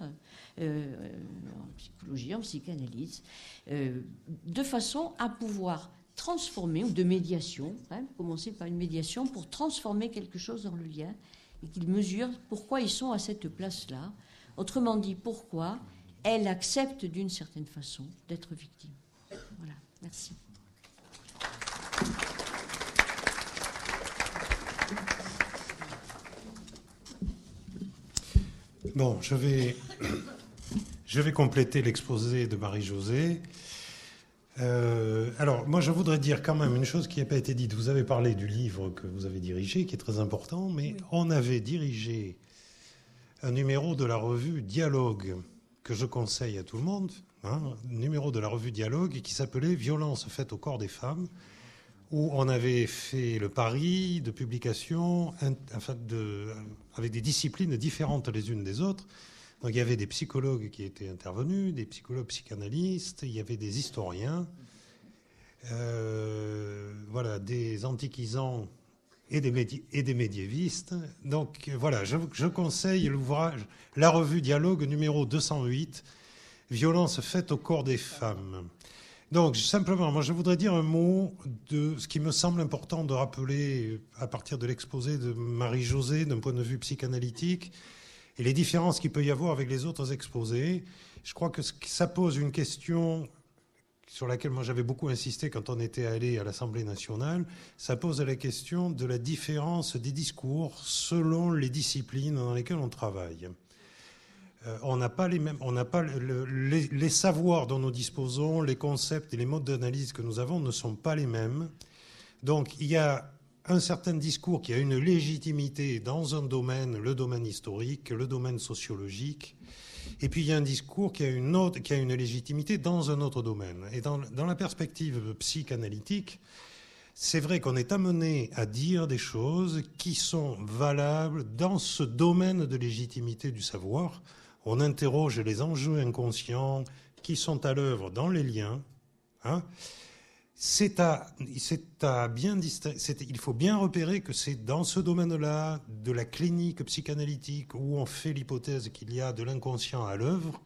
euh, en psychologie, en psychanalyse, euh, de façon à pouvoir transformer, ou de médiation, hein, commencer par une médiation pour transformer quelque chose dans le lien, et qu'ils mesurent pourquoi ils sont à cette place-là, autrement dit, pourquoi elles acceptent d'une certaine façon d'être victimes. Voilà, merci. Bon, je vais, je vais compléter l'exposé de Marie-Josée. Euh, alors, moi, je voudrais dire quand même une chose qui n'a pas été dite. Vous avez parlé du livre que vous avez dirigé, qui est très important, mais on avait dirigé un numéro de la revue Dialogue, que je conseille à tout le monde, hein, un numéro de la revue Dialogue qui s'appelait Violence faite au corps des femmes, où on avait fait le pari de publication avec des disciplines différentes les unes des autres. Donc il y avait des psychologues qui étaient intervenus, des psychologues psychanalystes, il y avait des historiens, euh, voilà, des antiquisants et des, et des médiévistes. Donc voilà, je, je conseille l'ouvrage, la revue Dialogue numéro 208, Violence faite au corps des femmes. Donc, simplement, moi, je voudrais dire un mot de ce qui me semble important de rappeler à partir de l'exposé de Marie-Josée d'un point de vue psychanalytique et les différences qu'il peut y avoir avec les autres exposés. Je crois que ça pose une question sur laquelle moi j'avais beaucoup insisté quand on était allé à l'Assemblée nationale, ça pose la question de la différence des discours selon les disciplines dans lesquelles on travaille. Euh, on n'a pas les mêmes, on n'a pas les, savoirs dont nous disposons, les concepts et les modes d'analyse que nous avons ne sont pas les mêmes. Donc il y a un certain discours qui a une légitimité dans un domaine, le domaine historique, le domaine sociologique, et puis il y a un discours qui a une, autre, qui a une légitimité dans un autre domaine. Et dans, dans la perspective psychanalytique, c'est vrai qu'on est amené à dire des choses qui sont valables dans ce domaine de légitimité du savoir, on interroge les enjeux inconscients qui sont à l'œuvre dans les liens. Hein. c'est à, il faut bien repérer que c'est dans ce domaine-là de la clinique psychanalytique où on fait l'hypothèse qu'il y a de l'inconscient à l'œuvre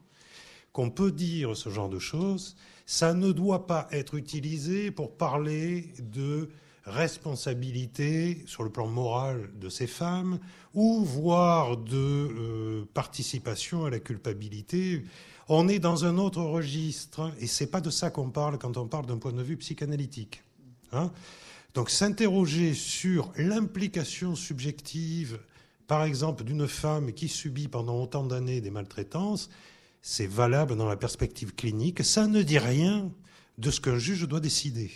qu'on peut dire ce genre de choses. Ça ne doit pas être utilisé pour parler de responsabilité sur le plan moral de ces femmes ou voire de euh, participation à la culpabilité. On est dans un autre registre et c'est pas de ça qu'on parle quand on parle d'un point de vue psychanalytique. Hein. Donc s'interroger sur l'implication subjective, par exemple, d'une femme qui subit pendant autant d'années des maltraitances, c'est valable dans la perspective clinique. Ça ne dit rien de ce qu'un juge doit décider.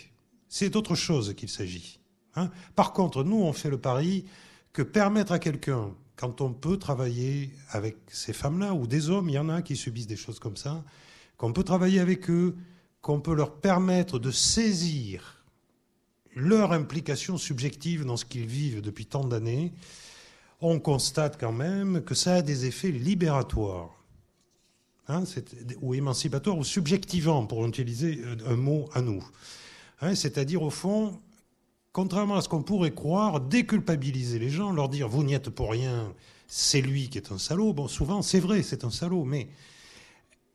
C'est d'autre chose qu'il s'agit. Hein. Par contre, nous, on fait le pari que permettre à quelqu'un, quand on peut travailler avec ces femmes-là, ou des hommes, il y en a qui subissent des choses comme ça, qu'on peut travailler avec eux, qu'on peut leur permettre de saisir leur implication subjective dans ce qu'ils vivent depuis tant d'années, on constate quand même que ça a des effets libératoires. Hein, ou émancipatoires, ou subjectivants, pour utiliser un mot à nous. Hein, c'est-à-dire, au fond, contrairement à ce qu'on pourrait croire, déculpabiliser les gens, leur dire vous n'y êtes pour rien, c'est lui qui est un salaud. Bon, souvent, c'est vrai, c'est un salaud, mais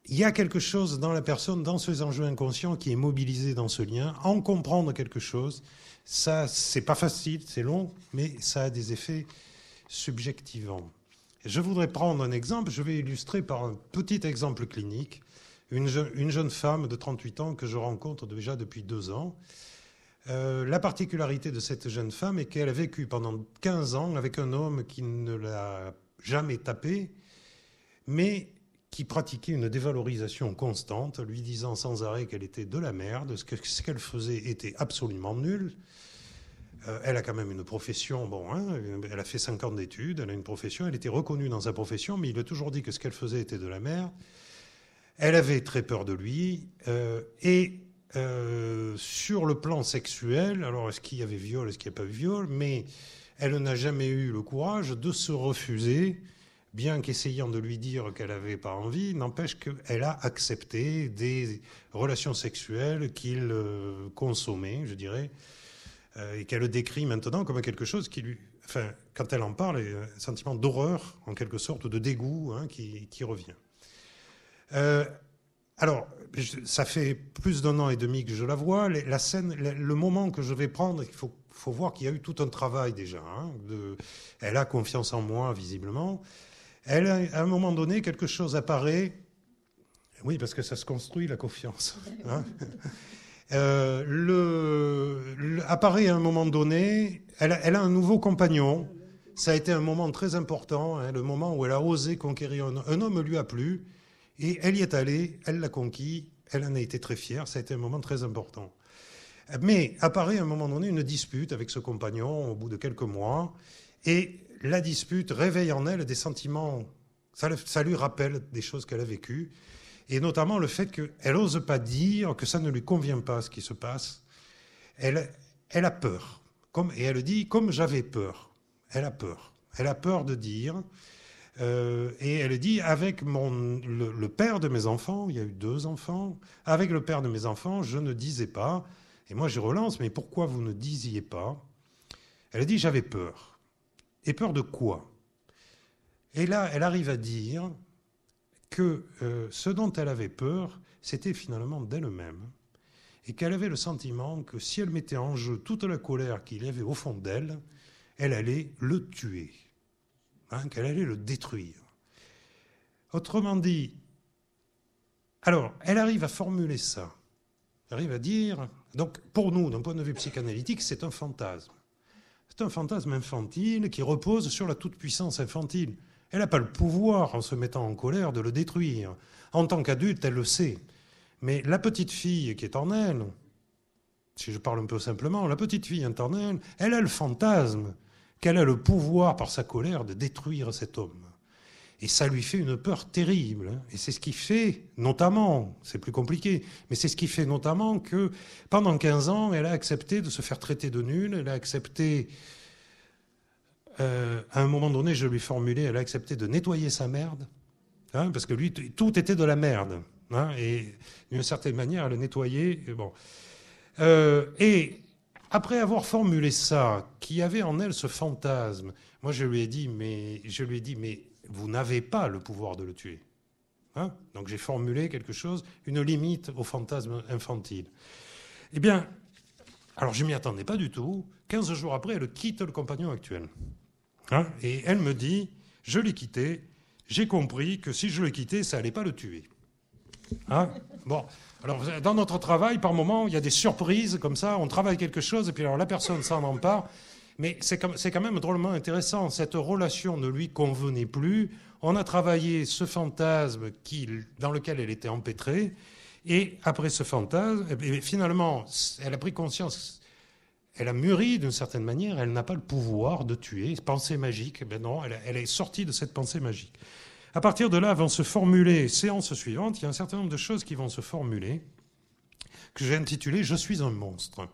il y a quelque chose dans la personne, dans ces enjeux inconscients, qui est mobilisé dans ce lien. En comprendre quelque chose, ça, c'est pas facile, c'est long, mais ça a des effets subjectivants. Je voudrais prendre un exemple, je vais illustrer par un petit exemple clinique une, jeune femme de 38 ans que je rencontre déjà depuis deux ans. Euh, la particularité de cette jeune femme est qu'elle a vécu pendant 15 ans avec un homme qui ne l'a jamais tapée, mais qui pratiquait une dévalorisation constante, lui disant sans arrêt qu'elle était de la merde, ce qu'elle faisait était absolument nul. Euh, elle a quand même une profession, bon, hein, elle a fait 50 d'études, elle a une profession, elle était reconnue dans sa profession, mais il a toujours dit que ce qu'elle faisait était de la merde. Elle avait très peur de lui. Euh, et euh, sur le plan sexuel, alors est-ce qu'il y avait viol, est-ce qu'il n'y a pas eu viol, mais elle n'a jamais eu le courage de se refuser, bien qu'essayant de lui dire qu'elle n'avait pas envie, n'empêche qu'elle a accepté des relations sexuelles qu'il euh, consommait, je dirais, et qu'elle le décrit maintenant comme quelque chose qui lui... Enfin, quand elle en parle, un sentiment d'horreur, en quelque sorte, de dégoût hein, qui revient. Euh, alors, ça fait plus d'un an et demi que je la vois. La scène, le moment que je vais prendre, il faut, voir qu'il y a eu tout un travail déjà. Hein, elle a confiance en moi, visiblement. Elle, à un moment donné, quelque chose apparaît. Oui, parce que ça se construit, la confiance. Hein. Euh, le, apparaît à un moment donné. Elle, a un nouveau compagnon. Ça a été un moment très important, hein, le moment où elle a osé conquérir un, un homme lui a plu. Et elle y est allée, elle l'a conquis, elle en a été très fière, ça a été un moment très important. Mais apparaît à un moment donné une dispute avec ce compagnon au bout de quelques mois, et la dispute réveille en elle des sentiments, ça, lui rappelle des choses qu'elle a vécues, et notamment le fait qu'elle n'ose pas dire que ça ne lui convient pas ce qui se passe. Elle, elle a peur, comme, et elle dit comme j'avais peur. Elle a peur. Elle a peur de dire, euh, et elle dit avec mon, le, père de mes enfants, il y a eu deux enfants, avec le père de mes enfants, je ne disais pas. Et moi, je relance, mais pourquoi vous ne disiez pas? Elle a dit j'avais peur. Et peur de quoi? Et là, elle arrive à dire que euh, ce dont elle avait peur, c'était finalement d'elle-même. Et qu'elle avait le sentiment que si elle mettait en jeu toute la colère qu'il y avait au fond d'elle, elle allait le tuer. Hein, qu'elle allait le détruire. Autrement dit, alors, elle arrive à formuler ça. Elle arrive à dire, donc pour nous, d'un point de vue psychanalytique, c'est un fantasme. C'est un fantasme infantile qui repose sur la toute-puissance infantile. Elle n'a pas le pouvoir, en se mettant en colère, de le détruire. En tant qu'adulte, elle le sait. Mais la petite fille qui est en elle, si je parle un peu simplement, la petite fille elle, elle a le fantasme qu'elle a le pouvoir, par sa colère, de détruire cet homme? Et ça lui fait une peur terrible. Hein. Et c'est ce qui fait, notamment, c'est plus compliqué, mais c'est ce qui fait notamment que pendant 15 ans, elle a accepté de se faire traiter de nulle, elle a accepté, euh, à un moment donné, je lui formulais, elle a accepté de nettoyer sa merde. Hein, parce que lui, tout était de la merde. Hein, et d'une certaine manière, à le nettoyer. Et, bon. Euh, et après avoir formulé ça, qui avait en elle ce fantasme, moi je lui ai dit, mais, je lui ai dit, mais vous n'avez pas le pouvoir de le tuer. Hein? Donc j'ai formulé quelque chose, une limite au fantasme infantile. Eh bien, alors je m'y attendais pas du tout. 15 jours après, elle quitte le compagnon actuel. Hein? Et elle me dit, je l'ai quitté, j'ai compris que si je le quittais, ça allait pas le tuer. Hein bon, alors dans notre travail, par moment, il y a des surprises comme ça, on travaille quelque chose, et puis alors la personne s'en empare, mais c'est quand même drôlement intéressant. Cette relation ne lui convenait plus. On a travaillé ce fantasme qui, dans lequel elle était empêtrée, et après ce fantasme, et finalement, elle a pris conscience, elle a mûri d'une certaine manière, elle n'a pas le pouvoir de tuer. Pensée magique, ben non, elle est sortie de cette pensée magique. À partir de là vont se formuler, séance suivante, il y a un certain nombre de choses qui vont se formuler, que j'ai intitulé Je suis un monstre.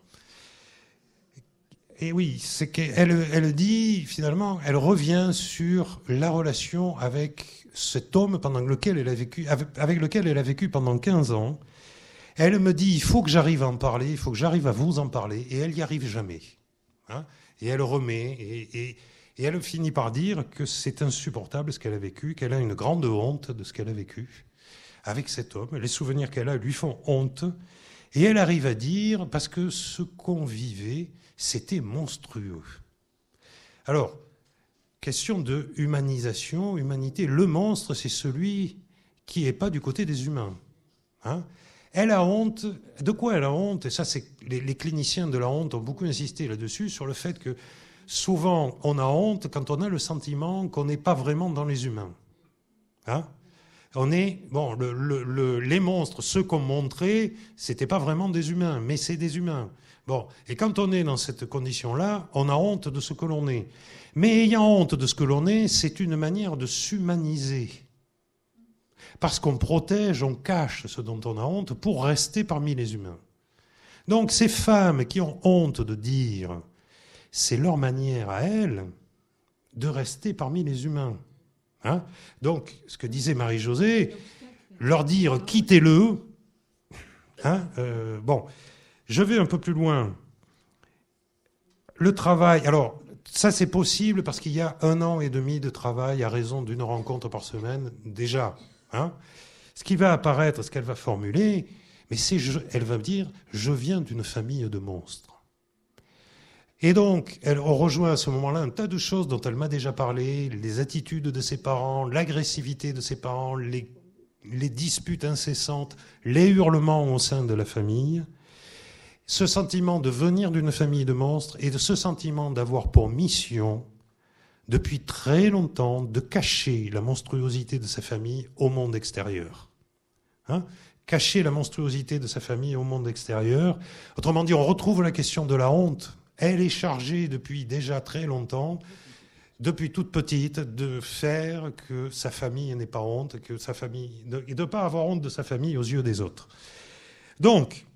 Et oui, c'est qu'elle elle dit, finalement, elle revient sur la relation avec cet homme pendant lequel elle a vécu, avec lequel elle a vécu pendant 15 ans. Elle me dit, il faut que j'arrive à en parler, il faut que j'arrive à vous en parler, et elle n'y arrive jamais. Hein et elle remet, et, et, et elle finit par dire que c'est insupportable ce qu'elle a vécu, qu'elle a une grande honte de ce qu'elle a vécu avec cet homme. Les souvenirs qu'elle a lui font honte. Et elle arrive à dire, parce que ce qu'on vivait, c'était monstrueux. Alors, question de humanisation, humanité. Le monstre, c'est celui qui n'est pas du côté des humains. Hein elle a honte. De quoi elle a honte? Et ça, c'est les, les, cliniciens de la honte ont beaucoup insisté là-dessus, sur le fait que souvent, on a honte quand on a le sentiment qu'on n'est pas vraiment dans les humains. Hein? On est bon, les monstres, ceux qu'on montrait, c'était pas vraiment des humains, mais c'est des humains. Bon, et quand on est dans cette condition-là, on a honte de ce que l'on est. Mais ayant honte de ce que l'on est, c'est une manière de s'humaniser. Parce qu'on protège, on cache ce dont on a honte pour rester parmi les humains. Donc ces femmes qui ont honte de dire c'est leur manière à elles de rester parmi les humains. Hein Donc, ce que disait Marie-Josée, leur dire quittez-le. Hein euh, bon, je vais un peu plus loin. Le travail, alors, ça c'est possible parce qu'il y a un an et demi de travail à raison d'une rencontre par semaine déjà. Hein ce qui va apparaître, ce qu'elle va formuler, mais c'est, elle va me dire, je viens d'une famille de monstres. Et donc, elle rejoint à ce moment-là un tas de choses dont elle m'a déjà parlé, les attitudes de ses parents, l'agressivité de ses parents, les, les, disputes incessantes, les hurlements au sein de la famille, ce sentiment de venir d'une famille de monstres et de ce sentiment d'avoir pour mission, depuis très longtemps, de cacher la monstruosité de sa famille au monde extérieur. Hein? Cacher la monstruosité de sa famille au monde extérieur. Autrement dit, on retrouve la question de la honte elle est chargée depuis déjà très longtemps, depuis toute petite, de faire que sa famille n'ait pas honte, que sa famille, et de ne pas avoir honte de sa famille aux yeux des autres. Donc,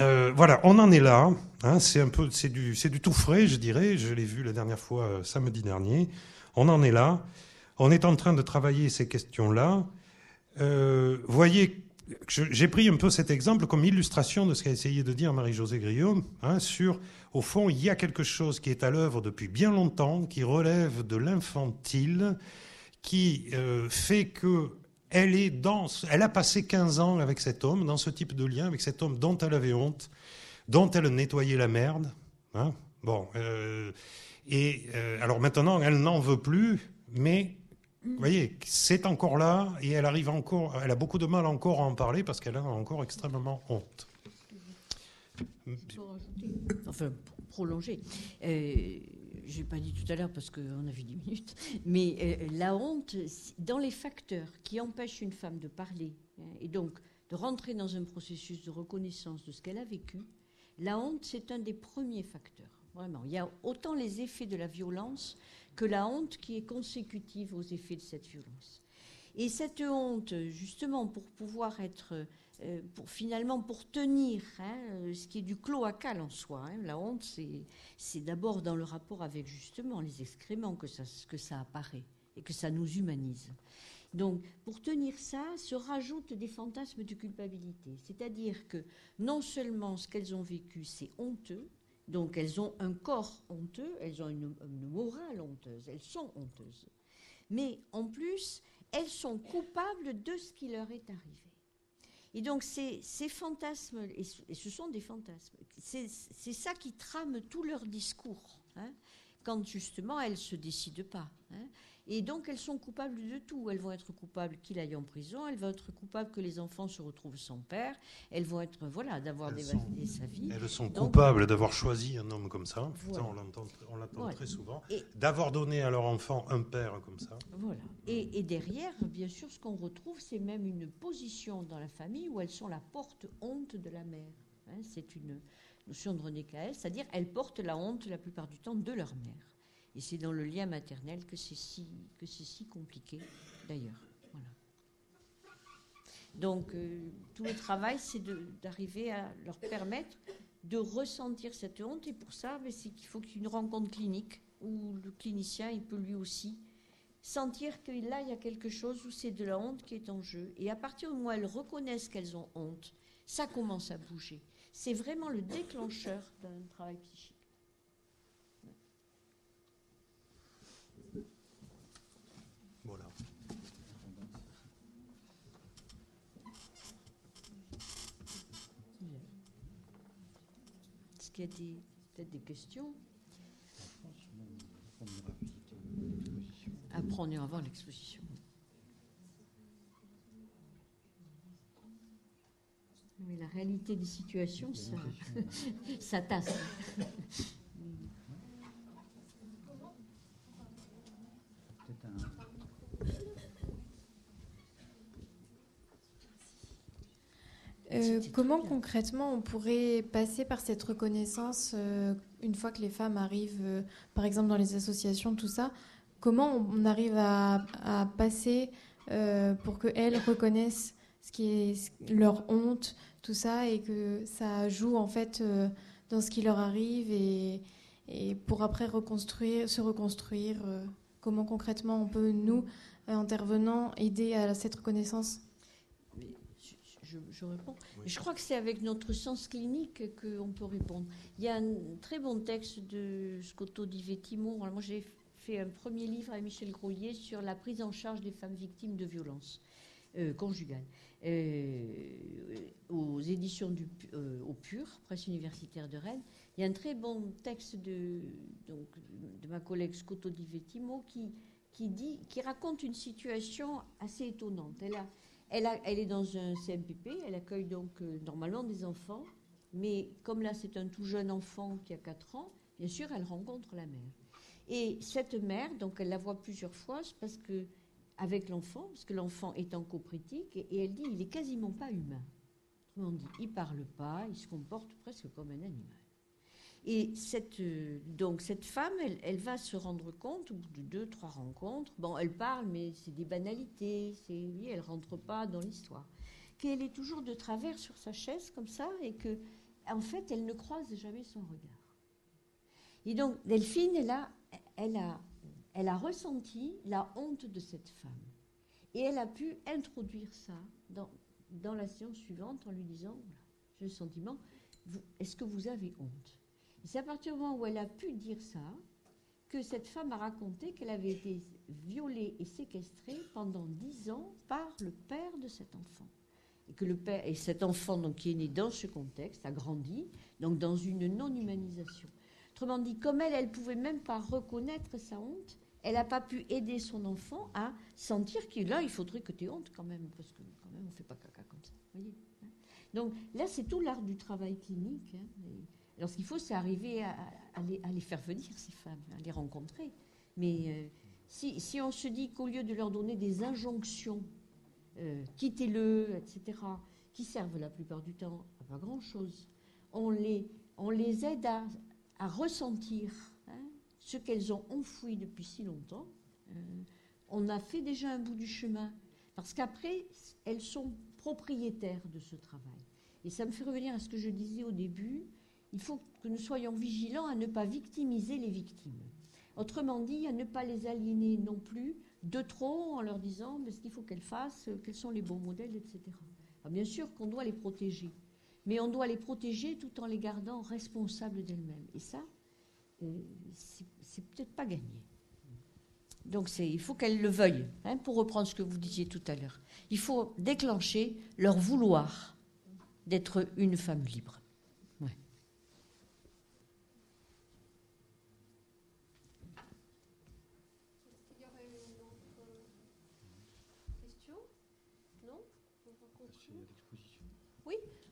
euh, voilà, on en est là. Hein, c'est un peu, c'est du, c'est du tout frais, je dirais. Je l'ai vu la dernière fois euh, samedi dernier. On en est là. On est en train de travailler ces questions-là. Euh, voyez j'ai pris un peu cet exemple comme illustration de ce qu'a essayé de dire Marie-Josée Griot, hein, sur, au fond, il y a quelque chose qui est à l'œuvre depuis bien longtemps, qui relève de l'infantile, qui euh, fait que elle est dans, elle a passé 15 ans avec cet homme, dans ce type de lien, avec cet homme dont elle avait honte, dont elle nettoyait la merde. Hein, bon, euh, et euh, alors maintenant, elle n'en veut plus, mais vous voyez, c'est encore là et elle arrive encore, elle a beaucoup de mal encore à en parler parce qu'elle a encore extrêmement honte. Enfin, pour prolonger. Euh, je n'ai pas dit tout à l'heure parce qu'on a vu 10 minutes, mais euh, la honte, dans les facteurs qui empêchent une femme de parler hein, et donc de rentrer dans un processus de reconnaissance de ce qu'elle a vécu, la honte, c'est un des premiers facteurs. Vraiment. Il y a autant les effets de la violence que la honte qui est consécutive aux effets de cette violence. Et cette honte, justement, pour pouvoir être, euh, pour finalement, pour tenir hein, ce qui est du cloacal en soi, hein, la honte, c'est d'abord dans le rapport avec justement les excréments que ça, que ça apparaît et que ça nous humanise. Donc, pour tenir ça, se rajoutent des fantasmes de culpabilité. C'est-à-dire que non seulement ce qu'elles ont vécu, c'est honteux, donc elles ont un corps honteux, elles ont une morale honteuse, elles sont honteuses. Mais en plus, elles sont coupables de ce qui leur est arrivé. Et donc ces, fantasmes, et ce, sont des fantasmes, c'est c'est ça qui trame tout leur discours, hein, quand justement elles ne se décident pas. hein. Et donc elles sont coupables de tout. Elles vont être coupables qu'il aille en prison, elles vont être coupables que les enfants se retrouvent sans père, elles vont être, voilà, d'avoir dévasté sa vie. Elles sont Donc, coupables d'avoir choisi un homme comme ça. Voilà. Ça, on l'entend, Voilà. très souvent. D'avoir donné à leur enfant un père comme ça. Voilà. Et, et derrière, bien sûr, ce qu'on retrouve, c'est même une position dans la famille où elles sont la porte-honte de la mère. Hein, c'est une notion de René Caës, c'est-à-dire elles portent la honte la plupart du temps de leur mère. Et c'est dans le lien maternel que c'est si, si compliqué, d'ailleurs. Donc, euh, tout le travail, c'est d'arriver à leur permettre de ressentir cette honte. Et pour ça, ben, c'est qu'il faut qu'il y ait une rencontre clinique où le clinicien, il peut lui aussi sentir que là, il y a quelque chose où c'est de la honte qui est en jeu. Et à partir du moment où elles reconnaissent qu'elles ont honte, ça commence à bouger. C'est vraiment le déclencheur d'un travail psychique. Voilà. Est-ce qu'il y a des- peut-être des questions Après, on ira voir l'exposition. Mais la réalité des situations, ça, ça tasse. Peut-être un- Euh, comment concrètement on pourrait passer par cette reconnaissance euh, une fois que les femmes arrivent, euh, par exemple dans les associations, tout ça? Comment on arrive à, à passer pour qu'elles reconnaissent ce qui est leur honte, tout ça, et que ça joue en fait dans ce qui leur arrive et, et pour après reconstruire, se reconstruire Comment concrètement on peut, nous, intervenants, aider à cette reconnaissance? Je, réponds. Je crois que c'est avec notre sens clinique qu'on peut répondre. Il y a un très bon texte de Scotto di Vettimo. Moi, j'ai fait un premier livre à Michel Grolier sur la prise en charge des femmes victimes de violences euh, conjugales. Euh, aux éditions du, euh, au PUR, presse universitaire de Rennes. Il y a un très bon texte de, donc, de ma collègue Scotto di Vettimo qui, qui, dit, qui raconte une situation assez étonnante. Elle, a, elle, est dans un CMPP, elle accueille donc euh, normalement des enfants, mais comme là c'est un tout jeune enfant qui a 4 ans, bien sûr elle rencontre la mère. Et cette mère, donc elle la voit plusieurs fois, parce que avec l'enfant, parce que l'enfant est en copritique, et, et elle dit il est quasiment pas humain. Autrement dit, il parle pas, il se comporte presque comme un animal. Et euh, donc cette femme, elle, va se rendre compte au bout de deux, trois rencontres. Bon, elle parle, mais c'est des banalités. C'est, oui, elle rentre pas dans l'histoire. Qu'elle est toujours de travers sur sa chaise comme ça, et que, en fait, elle ne croise jamais son regard. Et donc, Delphine, elle a, elle a, ressenti la honte de cette femme. Et elle a pu introduire ça dans, dans la séance suivante en lui disant, voilà, j'ai le sentiment, est-ce que vous avez honte? C'est à partir du moment où elle a pu dire ça que cette femme a raconté qu'elle avait été violée et séquestrée pendant dix ans par le père de cet enfant. Et que le père et cet enfant donc qui est né dans ce contexte a grandi donc dans une non-humanisation. Autrement dit, comme elle, elle pouvait même pas reconnaître sa honte, elle n'a pas pu aider son enfant à sentir que là, il faudrait que tu aies honte quand même, parce que quand même, on ne fait pas caca comme ça. hein. Donc là, c'est tout l'art du travail clinique. hein. Alors, ce qu'il faut, c'est arriver à, les, faire venir, ces femmes, à les rencontrer. Mais euh, si, on se dit qu'au lieu de leur donner des injonctions, euh, quittez-le, etc., qui servent la plupart du temps à pas grand-chose, on les, aide à, à ressentir hein, ce qu'elles ont enfoui depuis si longtemps. Euh, on a fait déjà un bout du chemin, parce qu'après, elles sont propriétaires de ce travail. Et ça me fait revenir à ce que je disais au début, il faut que nous soyons vigilants à ne pas victimiser les victimes. Autrement dit, à ne pas les aliéner non plus de trop en leur disant ce qu'il faut qu'elles fassent, quels sont les bons modèles, etc. Bien sûr qu'on doit les protéger, mais on doit les protéger tout en les gardant responsables d'elles-mêmes. Et ça, euh, c'est peut-être pas gagné. Donc il faut qu'elles le veuillent, hein, pour reprendre ce que vous disiez tout à l'heure. Il faut déclencher leur vouloir d'être une femme libre.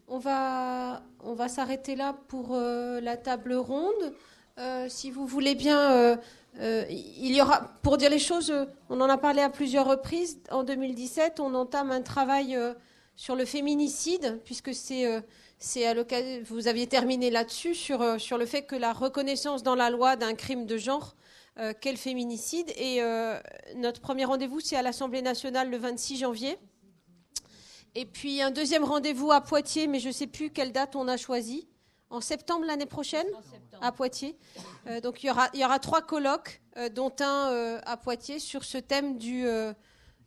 On va, on va s'arrêter là pour euh, la table ronde. Euh, si vous voulez bien, euh, il y aura, pour dire les choses, on en a parlé à plusieurs reprises. En 2017, on entame un travail sur le féminicide, puisque c'est c'est à l'occasion, vous aviez terminé là-dessus, sur, sur le fait que la reconnaissance dans la loi d'un crime de genre qu'est le féminicide. Et notre premier rendez-vous, c'est à l'Assemblée nationale le 26 janvier. Et puis un deuxième rendez-vous à Poitiers, mais je ne sais plus quelle date on a choisi. En septembre l'année prochaine, à Poitiers. Euh, donc il y, aura, il y aura trois colloques, euh, dont un euh, à Poitiers, sur ce thème du,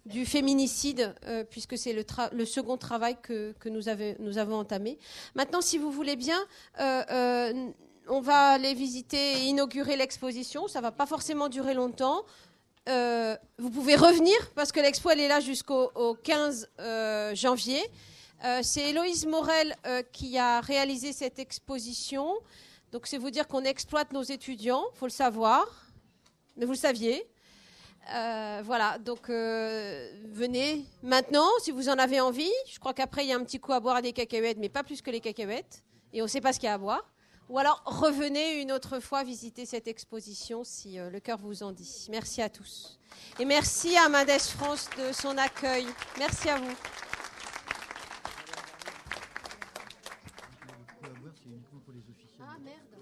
du féminicide, puisque c'est le, le, second travail que, que nous, avez, nous, avons entamé. Maintenant, si vous voulez bien, on va aller visiter et inaugurer l'exposition. Ça ne va pas forcément durer longtemps. Euh, vous pouvez revenir parce que l'expo elle est là jusqu'au 15 euh, janvier. Euh, c'est Héloïse Morel qui a réalisé cette exposition. Donc c'est vous dire qu'on exploite nos étudiants, faut le savoir, mais vous le saviez. voilà, donc venez maintenant si vous en avez envie. Je crois qu'après il y a un petit coup à boire à des cacahuètes, mais pas plus que les cacahuètes. Et on ne sait pas ce qu'il y a à boire. Ou alors revenez une autre fois visiter cette exposition si euh, le cœur vous en dit. Merci à tous. Et merci à Mendes France de son accueil. Merci à vous. Ah merde.